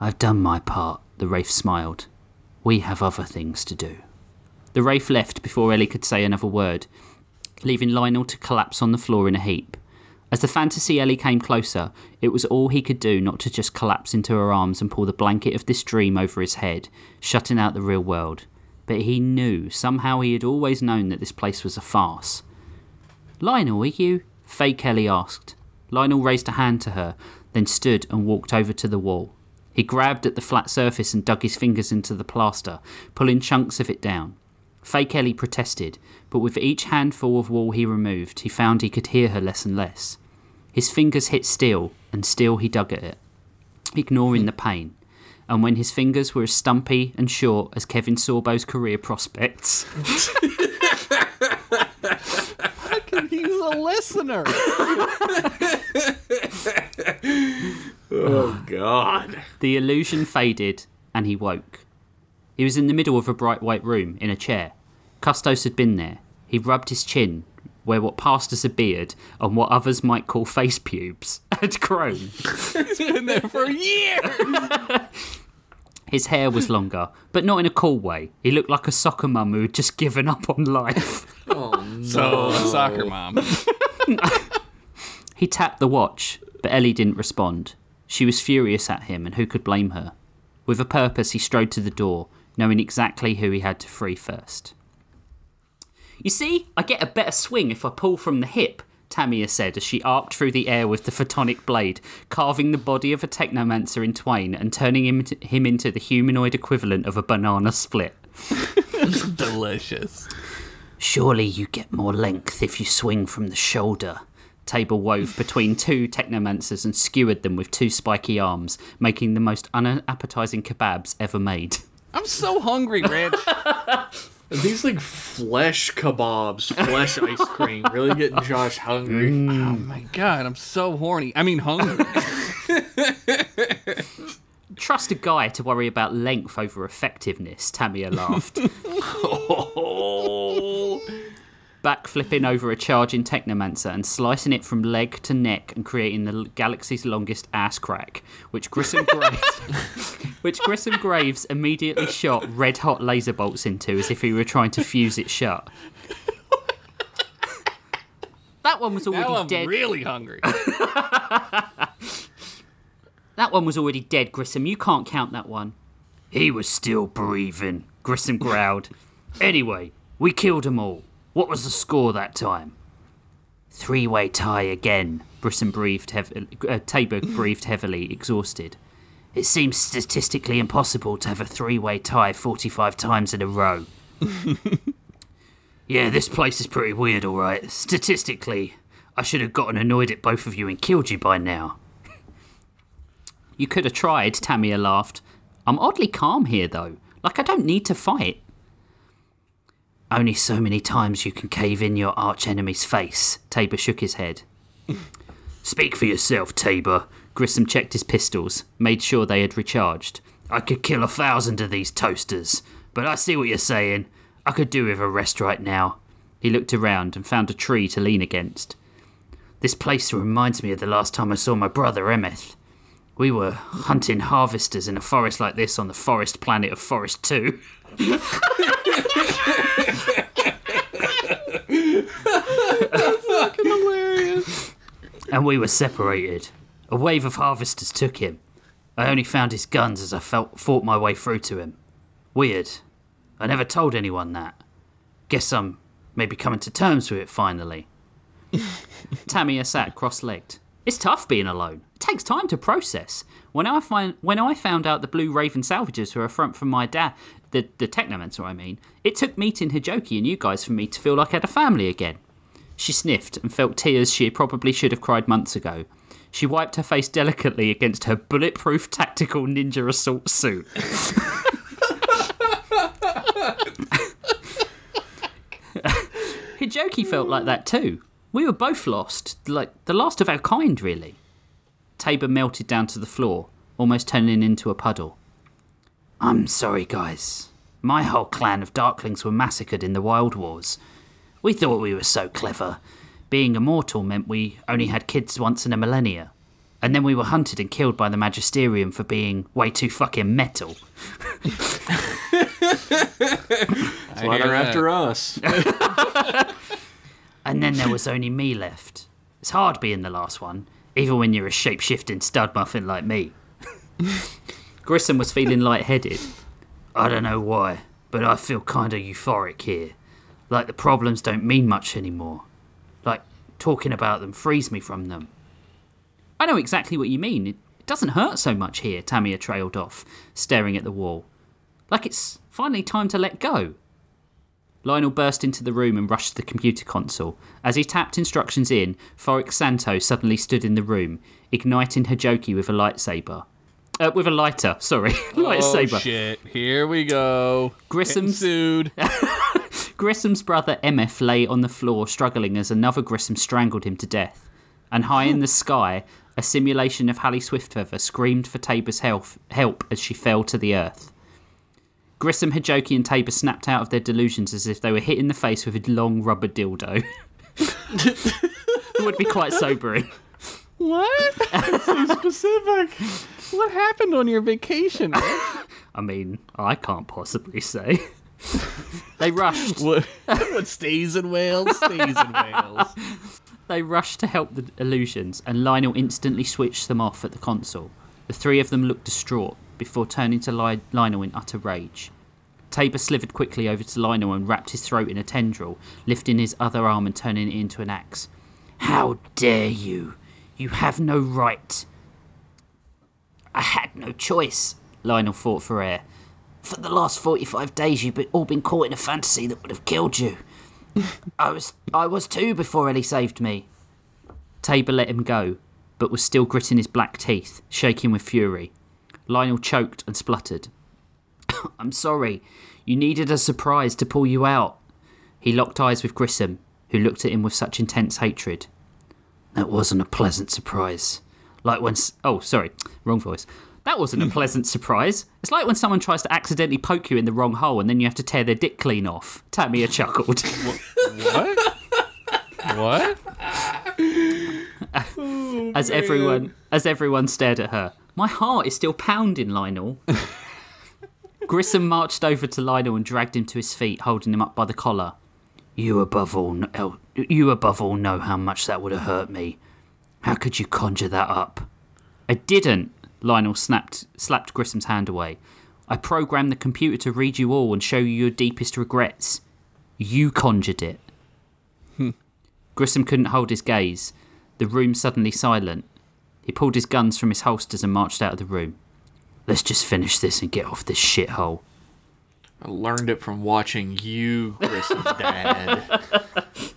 I've done my part, the Wraith smiled. We have other things to do. The Wraith left before Ellie could say another word, leaving Lionel to collapse on the floor in a heap. As the fantasy Ellie came closer, it was all he could do not to just collapse into her arms and pull the blanket of this dream over his head, shutting out the real world. But he knew, somehow he had always known that this place was a farce. Lionel, are you? Fake Ellie asked. Lionel raised a hand to her, then stood and walked over to the wall. He grabbed at the flat surface and dug his fingers into the plaster, pulling chunks of it down. Fake Ellie protested, but with each handful of wall he removed, he found he could hear her less and less. His fingers hit steel, and still he dug at it, ignoring the pain. And when his fingers were as stumpy and short as Kevin Sorbo's career prospects, He's a listener. Oh God. the illusion faded and he woke. He was in the middle of a bright white room, in a chair. Custos had been there. He rubbed his chin, where what passed as a beard and what others might call face pubes (laughs) had grown. He's been there for years. (laughs) His hair was longer, but not in a cool way. He looked like a soccer mum who had just given up on life. (laughs) Oh, so, a soccer mom. He tapped the watch, but Ellie didn't respond. She was furious at him, and who could blame her? With a purpose, he strode to the door, knowing exactly who he had to free first. You see, I get a better swing if I pull from the hip, Tamia said as she arced through the air with the photonic blade, carving the body of a technomancer in twain and turning him, him into the humanoid equivalent of a banana split. (laughs) Delicious. Surely you get more length if you swing from the shoulder. Tabor wove between two technomancers and skewered them with two spiky arms, making the most unappetizing kebabs ever made. I'm so hungry, Rich. (laughs) These like flesh kebabs, flesh (laughs) ice cream, really getting Josh hungry. Mm. oh my god, I'm so horny. I mean, hungry. (laughs) Trust a guy to worry about length over effectiveness, Tamia laughed. (laughs) Backflipping over a charging technomancer and slicing it from leg to neck and creating the galaxy's longest ass crack, which Grissom Graves, (laughs) which Grissom Graves immediately shot red hot laser bolts into as if he were trying to fuse it shut. That one was already now I'm dead. really hungry. (laughs) That one was already dead, Grissom. You can't count that one. He was still breathing, Grissom growled. anyway, we killed 'em all. What was the score that time? Three way tie again, Grissom breathed heavily. Uh, Tabor breathed heavily, exhausted. It seems statistically impossible to have a three way tie 45 times in a row. (laughs) yeah, this place is pretty weird, alright. Statistically, I should have gotten annoyed at both of you and killed you by now. (laughs) You could have tried, Tamia laughed. I'm oddly calm here, though. Like, I don't need to fight. Only so many times you can cave in your archenemy's face, Tabor shook his head. (laughs) Speak for yourself, Tabor. Grissom checked his pistols, made sure they had recharged. I could kill a thousand of these toasters, but I see what you're saying. I could do with a rest right now. He looked around and found a tree to lean against. This place reminds me of the last time I saw my brother Emeth. We were hunting harvesters in a forest like this on the forest planet of Forest 2. (laughs) Hilarious. and we were separated. A wave of harvesters took him. I only found his guns as I felt, fought my way through to him. Weird. I never told anyone that. Guess I'm maybe coming to terms with it finally. (laughs) Tamia sat cross legged. It's tough being alone. It takes time to process. When I find when I found out the Blue Raven salvagers were a front from my dad, the the Technomancer, I mean, it took meeting Hijoki and you guys for me to feel like I had a family again. She sniffed and felt tears she probably should have cried months ago. She wiped her face delicately against her bulletproof tactical ninja assault suit. (laughs) Hijoki felt like that too. We were both lost, like the last of our kind, really. Tabor melted down to the floor, almost turning into a puddle. I'm sorry, guys. My whole clan of Darklings were massacred in the Wild Wars. We thought we were so clever. Being immortal meant we only had kids once in a millennia. And then we were hunted and killed by the Magisterium for being way too fucking metal. (laughs) That's why they're after us. (laughs) (laughs) And then there was only me left. It's hard being the last one, even when you're a shape shifting stud muffin like me. Grissom was feeling lightheaded. I don't know why, but I feel kinda euphoric here. Like the problems don't mean much anymore. Like talking about them frees me from them. I know exactly what you mean. It doesn't hurt so much here, Tamia trailed off, staring at the wall. Like it's finally time to let go. Lionel burst into the room and rushed to the computer console. As he tapped instructions in, Forik Santo suddenly stood in the room, igniting Hijoki with a lightsaber. Uh, with a lighter, sorry. (laughs) lightsaber. Oh shit! Here we go. Grissom's- Getting sued. (laughs) Grissom's brother Emeth lay on the floor struggling as another Grissom strangled him to death. And high in the sky, a simulation of Hallie Swiftfeather screamed for Tabor's help, help as she fell to the earth. Grissom, Hijoki, and Tabor snapped out of their delusions as if they were hit in the face with a long rubber dildo. it (laughs) would be quite sobering. what? so specific. What happened on your vacation? (laughs) I mean, I can't possibly say. (laughs) they rushed. what? (laughs) What stays in Wales stays in Wales. They rushed to help the illusions, and Lionel instantly switched them off at the console. The three of them looked distraught before turning to Li- Lionel in utter rage. Tabor slithered quickly over to Lionel and wrapped his throat in a tendril, lifting his other arm and turning it into an axe. How dare you! You have no right. I had no choice, Lionel fought for air. For the last 45 days, you've all been caught in a fantasy that would have killed you. (laughs) I was I was too before Ellie saved me. Tabor let him go, but was still gritting his black teeth, shaking with fury. Lionel choked and spluttered. (coughs) I'm sorry. You needed a surprise to pull you out. He locked eyes with Grissom, who looked at him with such intense hatred. That wasn't a pleasant surprise. Like when. Oh, sorry. Wrong voice. That wasn't a pleasant surprise. It's like when someone tries to accidentally poke you in the wrong hole and then you have to tear their dick clean off. Tamia chuckled. What? what? (laughs) as everyone as everyone stared at her. My heart is still pounding, Lionel. (laughs) Grissom marched over to Lionel and dragged him to his feet, holding him up by the collar. You above all, kn- oh, you above all know how much that would have hurt me. How could you conjure that up? I didn't. Lionel snapped, slapped Grissom's hand away. I programmed the computer to read you all and show you your deepest regrets. You conjured it. Hmm. Grissom couldn't hold his gaze. The room suddenly silent. He pulled his guns from his holsters and marched out of the room. Let's just finish this and get off this shithole. I learned it from watching you, Grissom's dad. (laughs)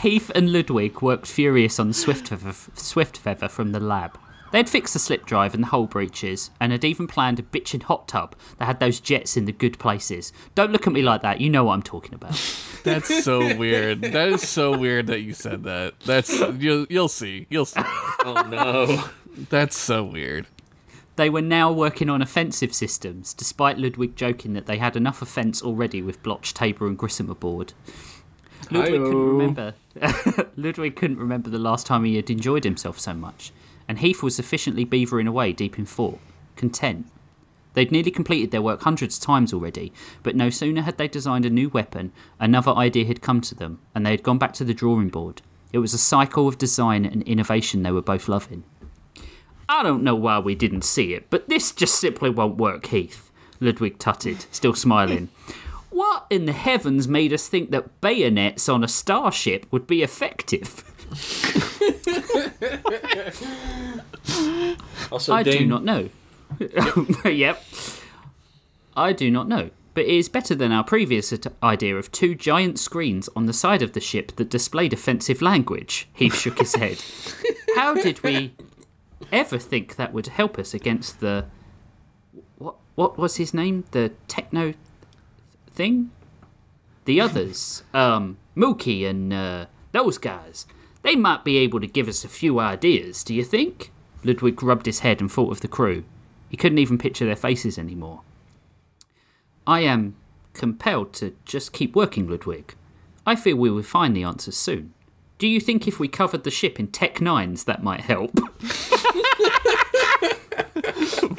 Heath and Ludwig worked furious on the Swift Feather, Swift Feather from the lab. They'd fixed the slip drive and the hull breaches, and had even planned a bitchin' hot tub that had those jets in the good places. Don't look at me like that, you know what I'm talking about. (laughs) That's so weird. That is so weird that you said that. That's you'll you'll see. You'll see. (laughs) oh no. That's so weird. They were now working on offensive systems, despite Ludwig joking that they had enough offence already with Blotch, Tabor, and Grissom aboard. Ludwig couldn't remember. (laughs) Ludwig couldn't remember the last time he had enjoyed himself so much, and Heath was sufficiently beavering away deep in thought, content. They'd nearly completed their work hundreds of times already, but no sooner had they designed a new weapon, another idea had come to them, and they had gone back to the drawing board. It was a cycle of design and innovation they were both loving. I don't know why we didn't see it, but this just simply won't work, Heath. Ludwig tutted, still smiling. What in the heavens made us think that bayonets on a starship would be effective? (laughs) Also, I do not know. (laughs) yep. I do not know. But it is better than our previous idea of two giant screens on the side of the ship that displayed offensive language. Heath shook his head. (laughs) How did we ever think that would help us against the. What, what was his name? The techno thing? The others. Um, Mookie and uh, those guys. They might be able to give us a few ideas, do you think? Ludwig rubbed his head and thought of the crew. He couldn't even picture their faces anymore. I am compelled to just keep working, Ludwig. I feel we will find the answers soon. Do you think if we covered the ship in Tech Nines that might help? (laughs)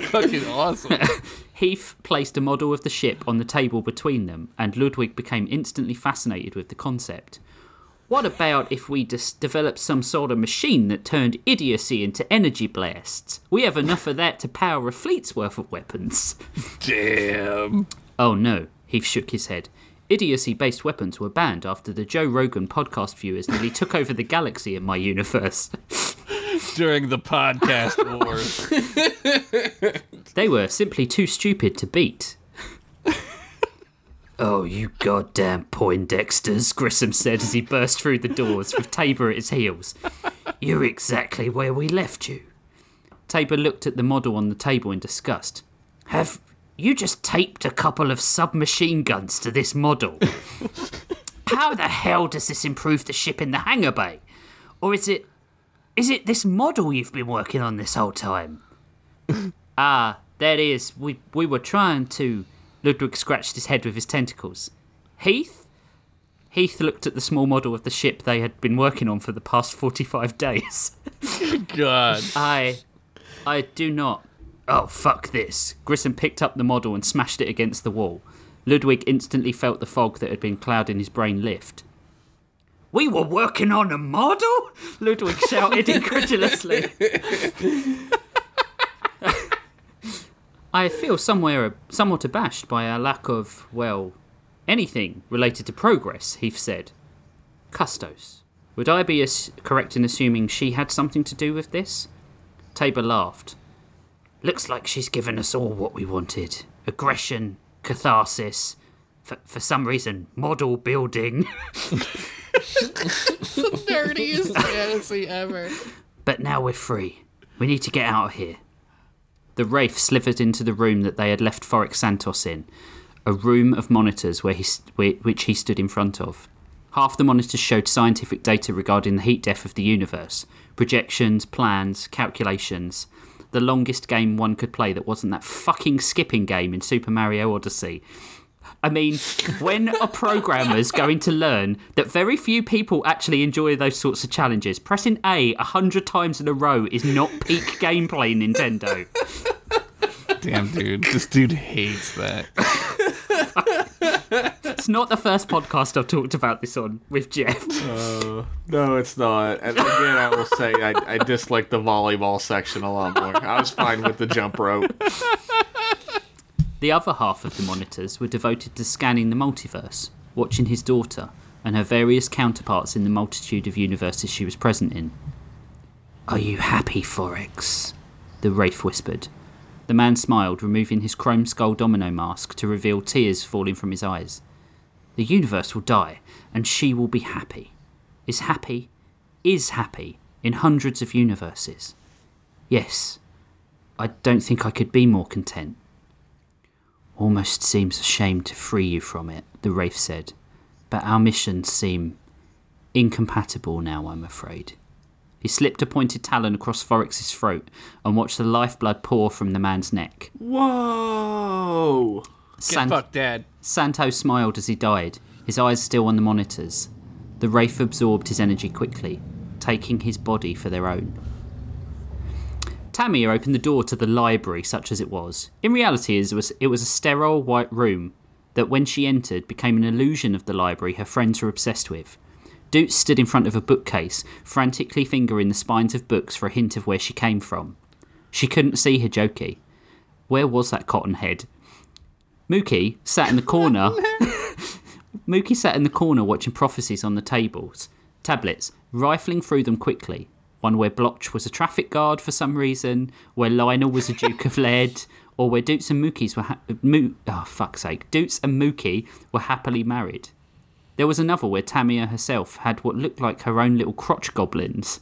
Fucking awesome. (laughs) Heath placed a model of the ship on the table between them, and Ludwig became instantly fascinated with the concept. What about if we just developed some sort of machine that turned idiocy into energy blasts? We have enough of that to power a fleet's worth of weapons. (laughs) Damn. Oh no, Heath shook his head. Idiocy based weapons were banned after the Joe Rogan podcast viewers nearly took over the galaxy in my universe. (laughs) During the podcast wars. They were simply too stupid to beat. (laughs) oh, you goddamn Poindexters, Grissom said as he burst through the doors with Tabor at his heels. You're exactly where we left you. Tabor looked at the model on the table in disgust. Have you just taped a couple of submachine guns to this model? (laughs) How the hell does this improve the ship in the hangar bay? Or is it. Is it this model you've been working on this whole time? (laughs) Ah, that is, we we were trying to. Ludwig scratched his head with his tentacles. Heath? Heath looked at the small model of the ship they had been working on for the past 45 days. God. I. I do not. Oh, fuck this. Grissom picked up the model and smashed it against the wall. Ludwig instantly felt the fog that had been clouding his brain lift. We were working on a model? Ludwig shouted (laughs) incredulously. I feel somewhere somewhat abashed by our lack of, well, anything related to progress, Heath said. Custos. Would I be as correct in assuming she had something to do with this? Tabor laughed. Looks like she's given us all what we wanted aggression, catharsis, for, for some reason, model building. (laughs) The dirtiest fantasy ever. But now we're free. We need to get out of here. The Wraith slithered into the room that they had left Forex Santos in, a room of monitors where he, which he stood in front of. Half the monitors showed scientific data regarding the heat death of the universe projections, plans, calculations. The longest game one could play that wasn't that fucking skipping game in Super Mario Odyssey. I mean, when are (laughs) programmers going to learn that very few people actually enjoy those sorts of challenges? Pressing A a hundred times in a row is not peak gameplay, Nintendo. Damn, dude. This dude hates that. It's not the first podcast I've talked about this on with Jeff. Uh, no, it's not. And again, I will say I, I dislike the volleyball section a lot more. I was fine with the jump rope. The other half of the monitors were devoted to scanning the multiverse, watching his daughter and her various counterparts in the multitude of universes she was present in. Are you happy, Forex? The Wraith whispered. The man smiled, removing his chrome skull domino mask to reveal tears falling from his eyes. The universe will die, and she will be happy. Is happy, is happy in hundreds of universes. Yes, I don't think I could be more content. Almost seems a shame to free you from it, the Wraith said, but our missions seem incompatible now, I'm afraid. He slipped a pointed talon across Forex's throat and watched the lifeblood pour from the man's neck. Whoa! Get fucked, Dad. Santo smiled as he died, his eyes still on the monitors. The Wraith absorbed his energy quickly, taking his body for their own. Tamia opened the door to the library, such as it was. In reality, it was, it was a sterile white room that, when she entered, became an illusion of the library her friends were obsessed with. Doots stood in front of a bookcase, frantically fingering the spines of books for a hint of where she came from. She couldn't see Hijoki. Where was that cotton head? Mookie sat in the corner. (laughs) Mookie sat in the corner watching prophecies on the tables. Tablets, rifling through them quickly. One where Blotch was a traffic guard for some reason, where Lionel was a Duke of Lead, or where Doots and Mookie's were ha- Moo- oh fuck's sake, Doots and Mookie were happily married. There was another where Tamia herself had what looked like her own little crotch goblins.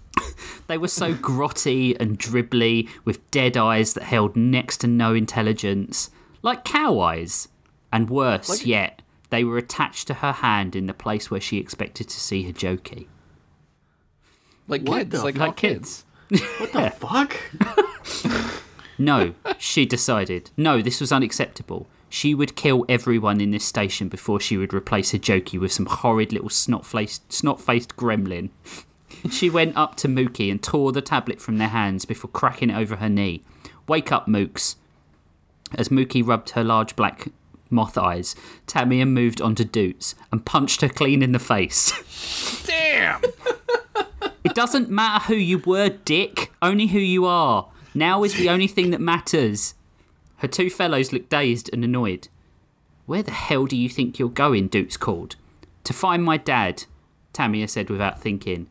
(laughs) they were so grotty and dribbly, with dead eyes that held next to no intelligence, like cow eyes. And worse yet, they were attached to her hand in the place where she expected to see Hijoki. Like What kids, like Like all kids. (laughs) What the fuck? (laughs) No, she decided. No, this was unacceptable. She would kill everyone in this station before she would replace Hijoki with some horrid little snot-faced, snot-faced gremlin. (laughs) She went up to Mookie and tore the tablet from their hands before cracking it over her knee. Wake up, Mooks. As Mookie rubbed her large black moth eyes, Tamia moved onto Doots and punched her clean in the face. (laughs) Damn! (laughs) It doesn't matter who you were, Dick, only who you are. Now is the only thing that matters. Her two fellows looked dazed and annoyed. Where the hell do you think you're going? Doots called. To find my dad, Tamia said without thinking.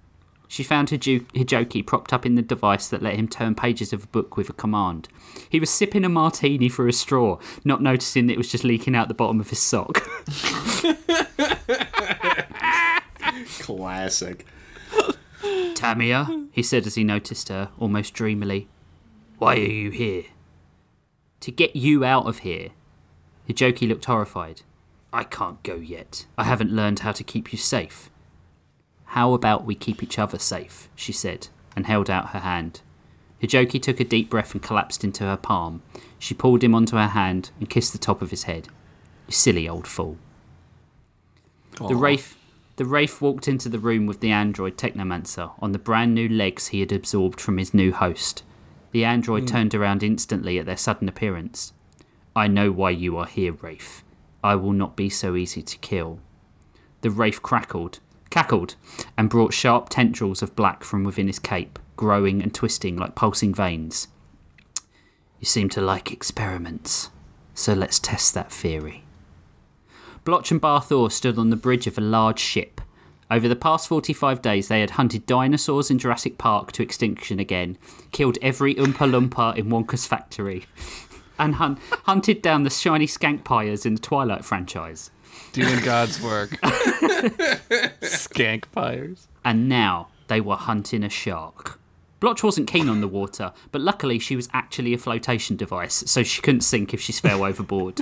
She found Hijoki propped up in the device that let him turn pages of a book with a command. He was sipping a martini through a straw, not noticing that it was just leaking out the bottom of his sock. (laughs) Classic. Tamia, he said as he noticed her, almost dreamily. Why are you here? To get you out of here. Hijoki looked horrified. I can't go yet. I haven't learned how to keep you safe. How about we keep each other safe? she said, and held out her hand. Hijoki took a deep breath and collapsed into her palm. She pulled him onto her hand and kissed the top of his head. You silly old fool. The Wraith, the Wraith walked into the room with the android Technomancer on the brand new legs he had absorbed from his new host. The android hmm. turned around instantly at their sudden appearance. I know why you are here, Wraith. I will not be so easy to kill. The Wraith crackled, cackled, and brought sharp tendrils of black from within his cape, growing and twisting like pulsing veins. You seem to like experiments, so let's test that theory. Blotch and Barthor stood on the bridge of a large ship. Over the past 45 days, they had hunted dinosaurs in Jurassic Park to extinction again, killed every Oompa Loompa in Wonka's factory, (laughs) and hun- hunted down the shiny skankpires in the Twilight franchise. Doing God's work. Skank fires. And now they were hunting a shark. Blotch wasn't keen on the water, but luckily she was actually a flotation device, so she couldn't sink if she fell overboard.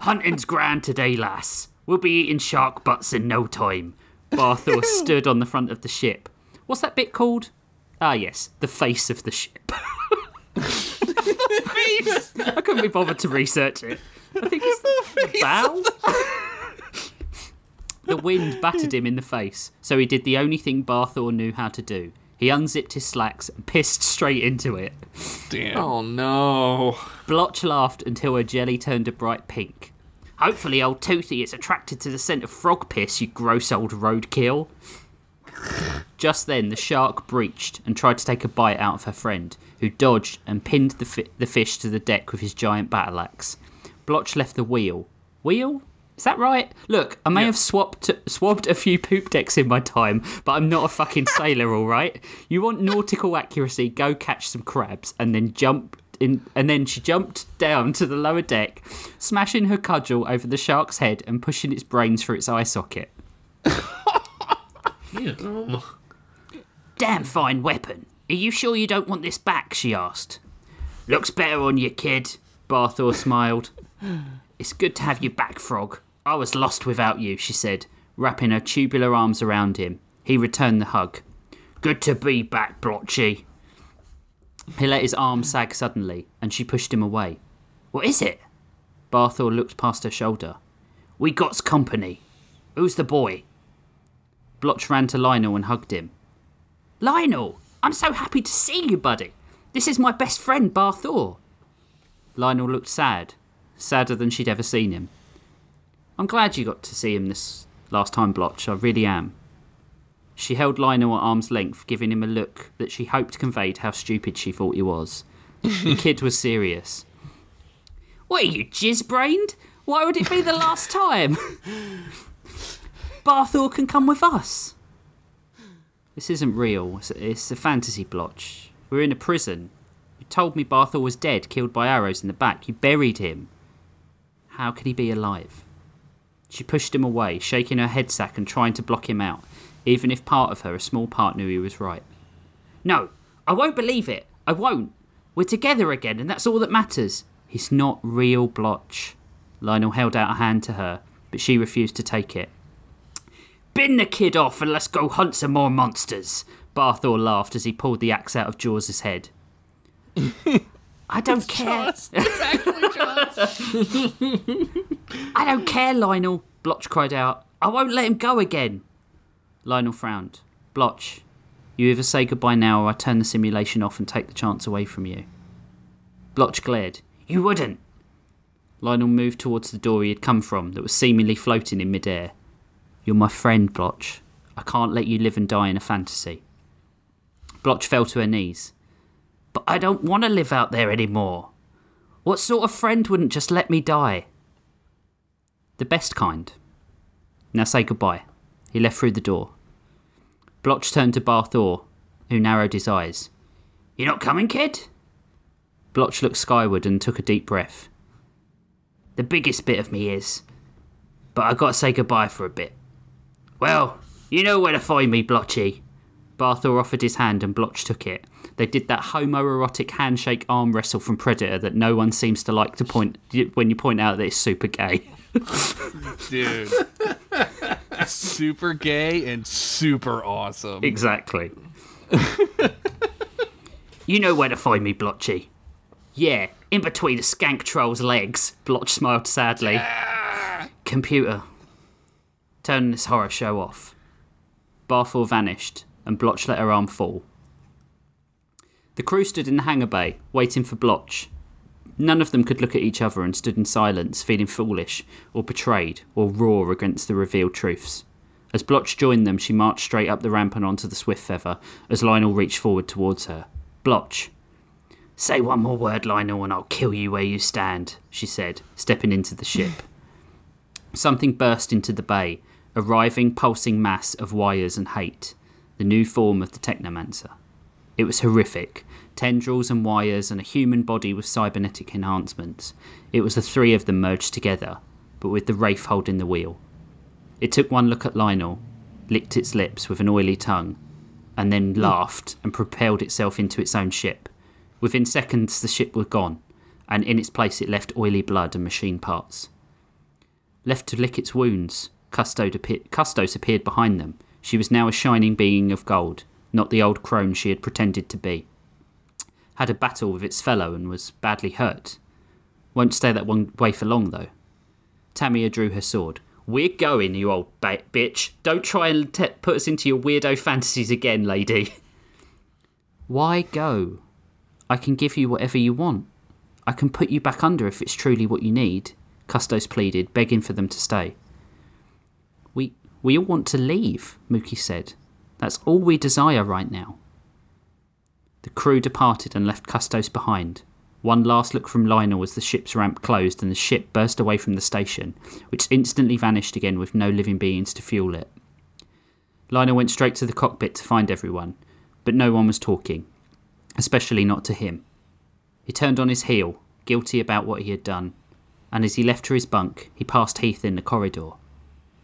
Hunting's grand today, lass. We'll be eating shark butts in no time. Barthor (laughs) stood on the front of the ship. What's that bit called? Ah, yes, the face of the ship. (laughs) the face! I couldn't be bothered to research it. I think it's (laughs) the bow. The wind battered him in the face, so he did the only thing Barthor knew how to do. He unzipped his slacks and pissed straight into it. Damn. Oh no. Blotch laughed until her jelly turned a bright pink. Hopefully, old Toothy is attracted to the scent of frog piss, you gross old roadkill. Just then, the shark breached and tried to take a bite out of her friend, who dodged and pinned the, fi- the fish to the deck with his giant battle axe. Blotch left the wheel. Wheel? Is that right? Look, I may have swapped swabbed a few poop decks in my time, but I'm not a fucking sailor, all right? You want nautical accuracy? Go catch some crabs and then jump in. And then she jumped down to the lower deck, smashing her cudgel over the shark's head and pushing its brains through its eye socket. (laughs) Damn. Damn fine weapon. Are you sure you don't want this back? she asked. Looks better on you, kid. Barthor smiled. It's good to have you back, Frog. I was lost without you, she said, wrapping her tubular arms around him. He returned the hug. Good to be back, Blotchy. He let his arm sag suddenly, and she pushed him away. What is it? Barthor looked past her shoulder. We got's company. Who's the boy? Blotch ran to Lionel and hugged him. Lionel, I'm so happy to see you, buddy. This is my best friend, Barthor. Lionel looked sad, sadder than she'd ever seen him. I'm glad you got to see him this last time, Blotch. I really am. She held Lionel at arm's length, giving him a look that she hoped conveyed how stupid she thought he was. the (laughs) kid was serious. What are you, jizz brained? Why would it be the last time? Barthor can come with us. This isn't real. It's, it's a fantasy blotch. We're in a prison. You told me Barthor was dead, killed by arrows in the back. You buried him. How could he be alive? She pushed him away, shaking her head sack and trying to block him out, even if part of her, a small part, knew he was right. No, I won't believe it. I won't. We're together again, and that's all that matters. He's not real, Blotch. Lionel held out a hand to her, but she refused to take it. Bin the kid off and let's go hunt some more monsters. Barthor laughed as he pulled the axe out of Jaws's head. I don't care. (laughs) (laughs) I don't care, Lionel. Blotch cried out. I won't let him go again. Lionel frowned. Blotch, you either say goodbye now or I turn the simulation off and take the chance away from you. Blotch glared. You wouldn't. Lionel moved towards the door he had come from, that was seemingly floating in midair. You're my friend, Blotch. I can't let you live and die in a fantasy. Blotch fell to her knees. But I don't want to live out there anymore. What sort of friend wouldn't just let me die? The best kind. Now say goodbye. He left through the door. Blotch turned to Barthor, who narrowed his eyes. You not coming, kid? Blotch looked skyward and took a deep breath. The biggest bit of me is, but I gotta say goodbye for a bit. Well, you know where to find me, Blotchy. Barthor offered his hand and Blotch took it. They did that homoerotic handshake arm wrestle from Predator that no one seems to like to point when you point out that it's super gay. (laughs) Dude. super gay and super awesome. Exactly. you know where to find me, Blotchy. Yeah, in between a skank troll's legs. Blotch smiled sadly. Computer. Turn this horror show off. Barthor vanished, and Blotch let her arm fall. The crew stood in the hangar bay, waiting for Blotch. None of them could look at each other and stood in silence, feeling foolish, or betrayed, or raw against the revealed truths. As Blotch joined them, she marched straight up the ramp and onto the Swift Feather as Lionel reached forward towards her. Blotch. Say one more word, Lionel, and I'll kill you where you stand, she said, stepping into the ship. (laughs) Something burst into the bay, a writhing, pulsing mass of wires and hate, the new form of the Technomancer. It was horrific tendrils and wires, and a human body with cybernetic enhancements. It was the three of them merged together, but with the Wraith holding the wheel. It took one look at Lionel, licked its lips with an oily tongue, and then hmm. laughed and propelled itself into its own ship. Within seconds, the ship was gone, and in its place, it left oily blood and machine parts. Left to lick its wounds, Custos appeared, Custos appeared behind them. She was now a shining being of gold, not the old crone she had pretended to be. Had a battle with its fellow and was badly hurt. Won't stay that one way for long, though. Tamia drew her sword. We're going, you old ba- bitch. Don't try and te- put us into your weirdo fantasies again, lady. Why go? I can give you whatever you want. I can put you back under if it's truly what you need, Custos pleaded, begging for them to stay. We we all want to leave, Mookie said. That's all we desire right now. The crew departed and left Custos behind. One last look from Lionel as the ship's ramp closed and the ship burst away from the station, which instantly vanished again with no living beings to fuel it. Lionel went straight to the cockpit to find everyone, but no one was talking, especially not to him. He turned on his heel, guilty about what he had done, and as he left for his bunk, he passed Heath in the corridor.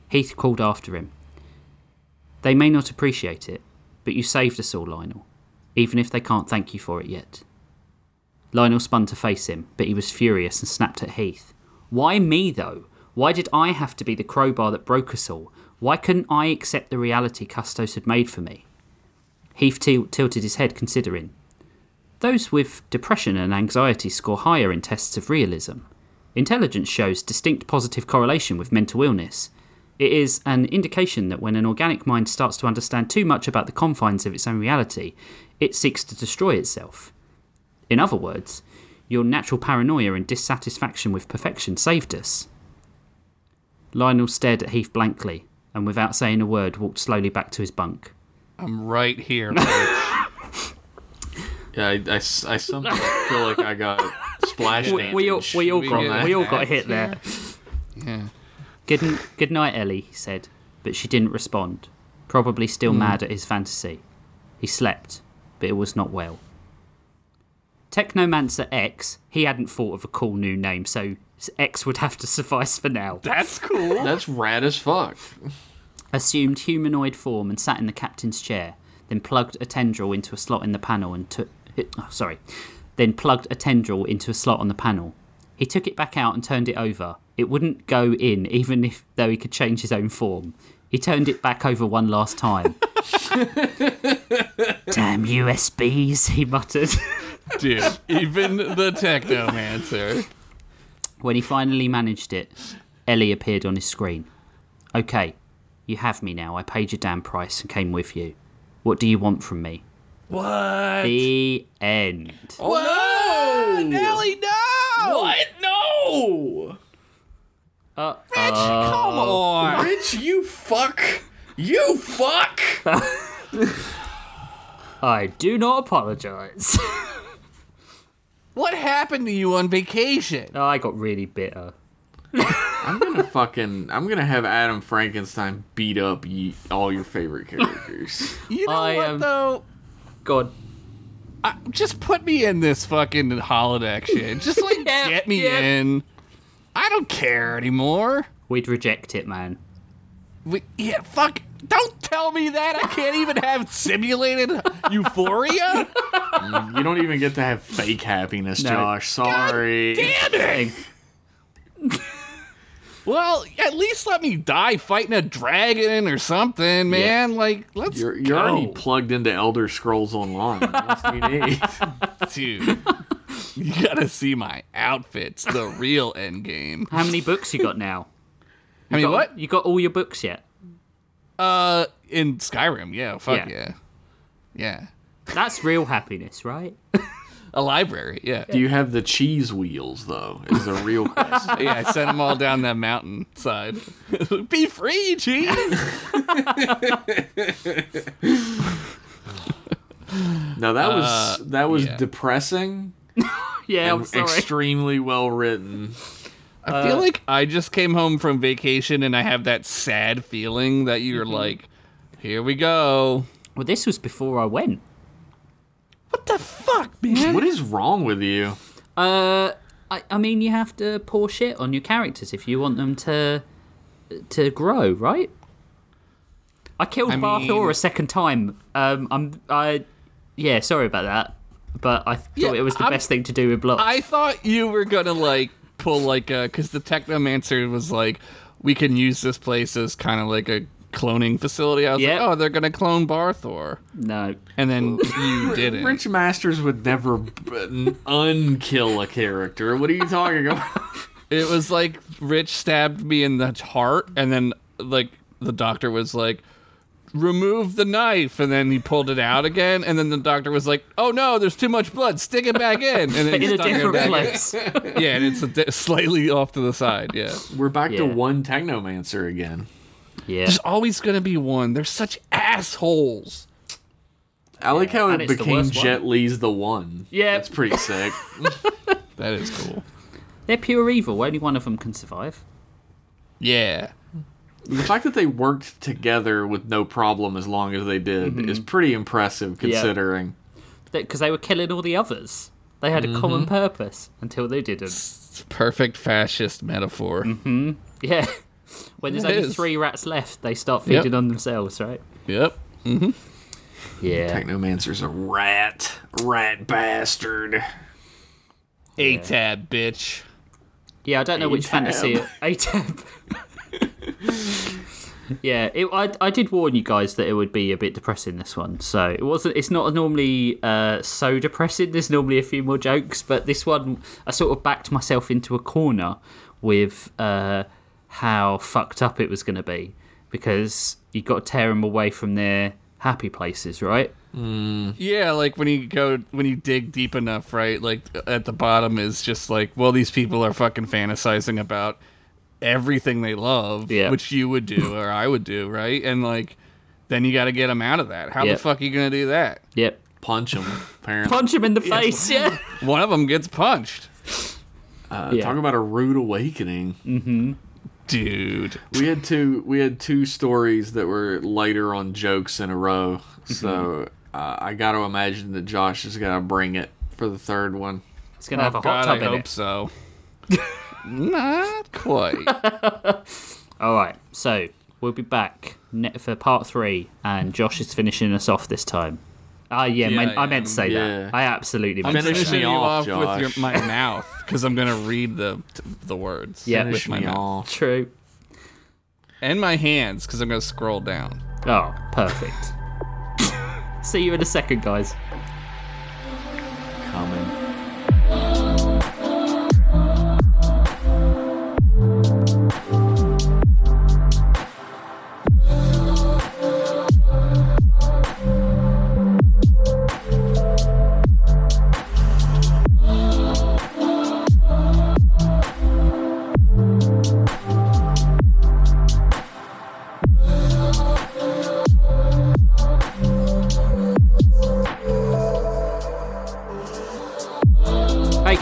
Heath called after him. They may not appreciate it, but you saved us all, Lionel, even if they can't thank you for it yet. Lionel spun to face him, but he was furious and snapped at Heath. Why me, though? Why did I have to be the crowbar that broke us all? Why couldn't I accept the reality Custos had made for me? Heath til- tilted his head, considering. Those with depression and anxiety score higher in tests of realism. Intelligence shows distinct positive correlation with mental illness. It is an indication that when an organic mind starts to understand too much about the confines of its own reality, it seeks to destroy itself. In other words, your natural paranoia and dissatisfaction with perfection saved us. Lionel stared at Heath blankly and, without saying a word, walked slowly back to his bunk. I'm right here. (laughs) Mitch. I, I somehow feel like I got (laughs) splash We, we all, we all we got we all got hit there. yeah. Good, good night, Ellie. He said. but she didn't respond, probably still hmm. mad at his fantasy. He slept, but it was not well. Technomancer X, he hadn't thought of a cool new name, so X would have to (laughs) suffice for now. That's cool. (laughs) That's rad as fuck. Assumed humanoid form and sat in the captain's chair, then plugged a tendril into a slot in the panel and took. Oh, sorry. Then plugged a tendril into a slot on the panel. He took it back out and turned it over. It wouldn't go in, (laughs) even if though he could change his own form. He turned it back over one last time. (laughs) Damn USBs, he muttered. (laughs) Dude, even the Technomancer. When he finally managed it, Ellie appeared on his screen. Okay, you have me now. I paid your damn price and came with you. What do you want from me? What? The end. Oh no! Nelly, no! What? No! Uh, Rich, come on. Rich, you fuck! You fuck! (laughs) I do not apologize. (laughs) What happened to you on vacation? Oh, I got really bitter. I'm gonna fucking. I'm gonna have Adam Frankenstein beat up ye, all your favorite characters. You know I what am- though? God. I, just put me in this fucking holodeck shit. Just like (laughs) Yeah, get me yeah. in. I don't care anymore. We'd reject it, man. We, yeah, fuck. Don't tell me that. I can't even have simulated euphoria. you don't even get to have fake happiness, No. Josh. Sorry. Damn it. Well, at least let me die fighting a dragon or something, man. Like, let's You're, you're go. already plugged into Elder Scrolls Online. What you need? (laughs) (laughs) Dude, you gotta see my outfits. The real end game. How many books you got now? (laughs) I mean, got, what? You got all your books yet? Uh, in Skyrim, yeah, fuck Yeah. yeah, yeah. That's real happiness, right? A library, yeah. Do you have the cheese wheels though? Is a real (laughs) question. Yeah, I sent them all down that mountain side. (laughs) Be free, cheese. Now that was uh, that was yeah. depressing (laughs) Yeah, I'm sorry. extremely well written. I feel uh, like I just came home from vacation and I have that sad feeling that you're mm-hmm. like, here we go. well, this was before I went. What the fuck, man? What is wrong with you? Uh, I, I mean, you have to pour shit on your characters if you want them to to grow, right? I killed I Barthor mean- a second time. Um, I'm I, yeah, sorry about that, but I thought Yeah, it was the I'm- best thing to do with Block. I thought you were gonna like pull like a because the Technomancer was like, we can use this place as kind of like a cloning facility. I was Yep. like, oh, they're gonna clone Barthor, no, and then you didn't. Rich Masters would never b- unkill a character. What are you talking about? It was like Rich stabbed me in the heart, and then like the doctor was like, "Remove the knife," and then he pulled it out again, and then the doctor was like, "Oh no, there's too much blood. Stick it back in." And then (laughs) in a different back in. place. Yeah, and it's a di- slightly off to the side. Yeah, We're back to one Technomancer again. Yeah, there's always gonna be one. They're such assholes. I like how and it it's the became worst one. Jet Li's the one. Yeah. that's pretty sick. (laughs) That is cool. they're pure evil. Only one of them can survive. Yeah. the fact that they worked together with no problem as long as they did mm-hmm. is pretty impressive considering. Because they were killing all the others. They had a mm-hmm. common purpose until they didn't. It's perfect fascist metaphor. Mm-hmm. Yeah. (laughs) When there's It only is. three rats left, they start Yep. feeding on themselves, right? Yep. Yeah. Technomancer's a rat, rat bastard. A tab, bitch. Yeah, I don't know which fantasy A-tab. fantasy. (laughs) ATAB. yeah, it, I, I did warn you guys that it would be a bit depressing this one. So it wasn't. It's not normally uh, so depressing. There's normally a few more jokes, but this one I sort of backed myself into a corner with uh, how fucked up it was going to be because you got to tear them away from their happy places, right? Yeah, like when you go when you dig deep enough, right? Like at the bottom is just like, well, these people are fucking fantasizing about everything they love, Yeah. which you would do or I would do, right? And like, then you got to get them out of that. How Yep. the fuck are you gonna do that? Yep. Punch them. apparently. Punch him in the (laughs) face. Yeah. One of them gets punched. Uh, Yeah. Talk about a rude awakening. Dude. we had two we had two stories that were later on jokes in a row. So uh, I got to imagine that Josh is gonna bring it for the third one. It's gonna have a hot God, tub I in hope it. so. (laughs) Not quite. (laughs) All right, so we'll be back ne- for part three, and Josh is finishing us off this time. Ah, yeah, Yeah, meant- I I meant to say Yeah. that. I absolutely I'm meant to Finish say finishing me you off, off, with your, Josh. my mouth (laughs) because I'm gonna read the the words. Yeah. with my mouth off. True. and my hands because I'm gonna scroll down. Oh, perfect. (laughs) See you in a second, guys. Coming.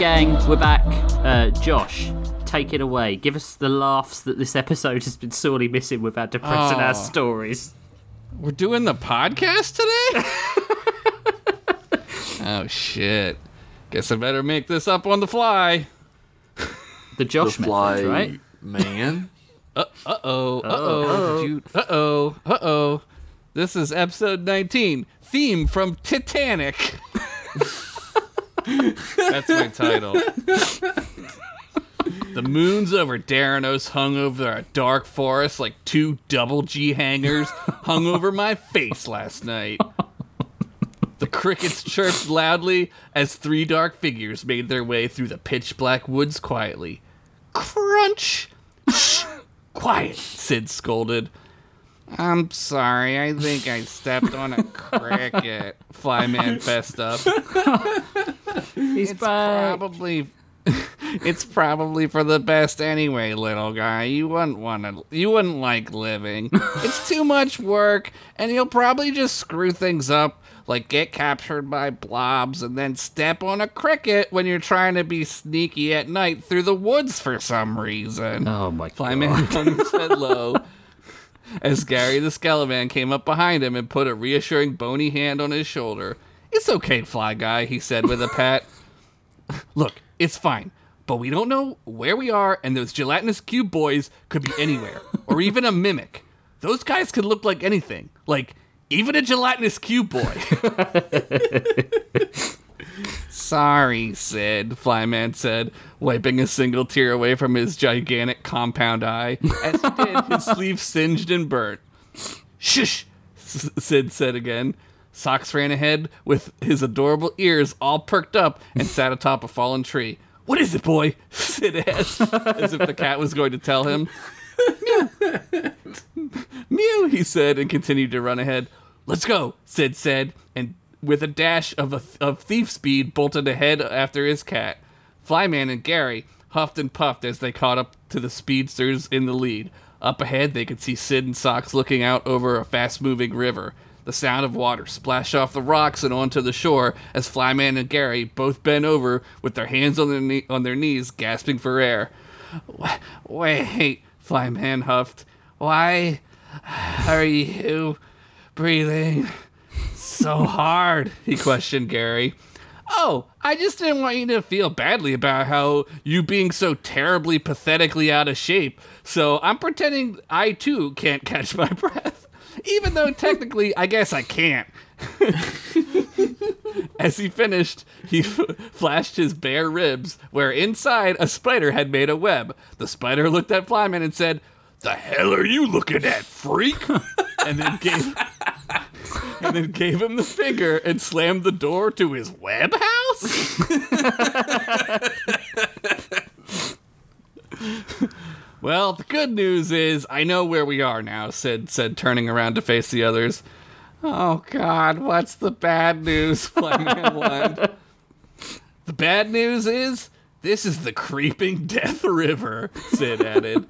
Gang, we're back. Uh, Josh, take it away. Give us the laughs that this episode has been sorely missing with our depressing Oh. our stories. We're doing the podcast today? (laughs) oh shit. Guess I better make this up on the fly. The Josh the fly method, right? man. (laughs) Uh oh, uh oh, uh oh, uh oh. This is episode 19, theme from Titanic. (laughs) That's my title. The moons over Daranos hung over a dark forest like two double G hangers hung over my face last night. The crickets chirped loudly as three dark figures made their way through the pitch black woods quietly. Crunch! Shh! Quiet, Sid scolded. I'm sorry, I think I stepped on a (laughs) cricket. Flyman fessed up. (laughs) He's It's back. probably (laughs) it's probably for the best anyway, little guy. You wouldn't want to you wouldn't like living. it's too much work and you'll probably just screw things up like get captured by blobs and then step on a cricket when you're trying to be sneaky at night through the woods for some reason. Oh my god. Flyman hung his low as Gary the Skeleton came up behind him and put a reassuring bony hand on his shoulder. It's okay, Fly Guy, he said with a pat. (laughs) Look, it's fine, but we don't know where we are, and those gelatinous cube boys could be anywhere, or even a mimic. Those guys could look like anything, like even a gelatinous cube boy. (laughs) Sorry, Sid, Flyman said, wiping a single tear away from his gigantic compound eye. As he did, his sleeve singed and burnt. Shush, Sid said again. Socks ran ahead with his adorable ears all perked up and sat atop a fallen tree. What is it, boy? (laughs) Sid asked, as if the cat was going to tell him. Mew. (laughs) He said, and continued to run ahead. Let's go, Sid said, with a dash of, a, of thief speed, bolted ahead after his cat. Flyman and Gary huffed and puffed as they caught up to the speedsters in the lead. Up ahead, they could see Sid and Socks looking out over a fast moving river. The sound of water splashed off the rocks and onto the shore as Flyman and Gary both bent over with their hands on their, knee- on their knees, gasping for air. "Wha- Wait, Flyman huffed. Why are you breathing so hard? He questioned Gary. Oh, I just didn't want you to feel badly about how you being so terribly pathetically out of shape. So I'm pretending I too can't catch my breath. Even though technically I guess I can't. (laughs) As he finished, he f- flashed his bare ribs, where inside a spider had made a web. The spider looked at Flyman and said, "The hell are you looking at, freak?" (laughs) and then gave and then gave him the finger and slammed the door to his web house. (laughs) well, the good news is I know where we are now. Sid said, turning around to face the others. Oh God, what's the bad news? (laughs) Flyman whined. The bad news is this is the creeping death river. Sid added.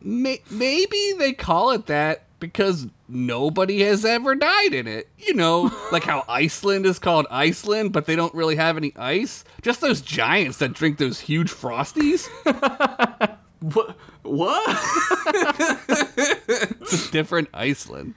May- maybe they call it that because nobody has ever died in it. You know, (laughs) like how Iceland is called Iceland, but they don't really have any ice. Just those giants that drink those huge frosties. (laughs) What? What? (laughs) It's a different Iceland.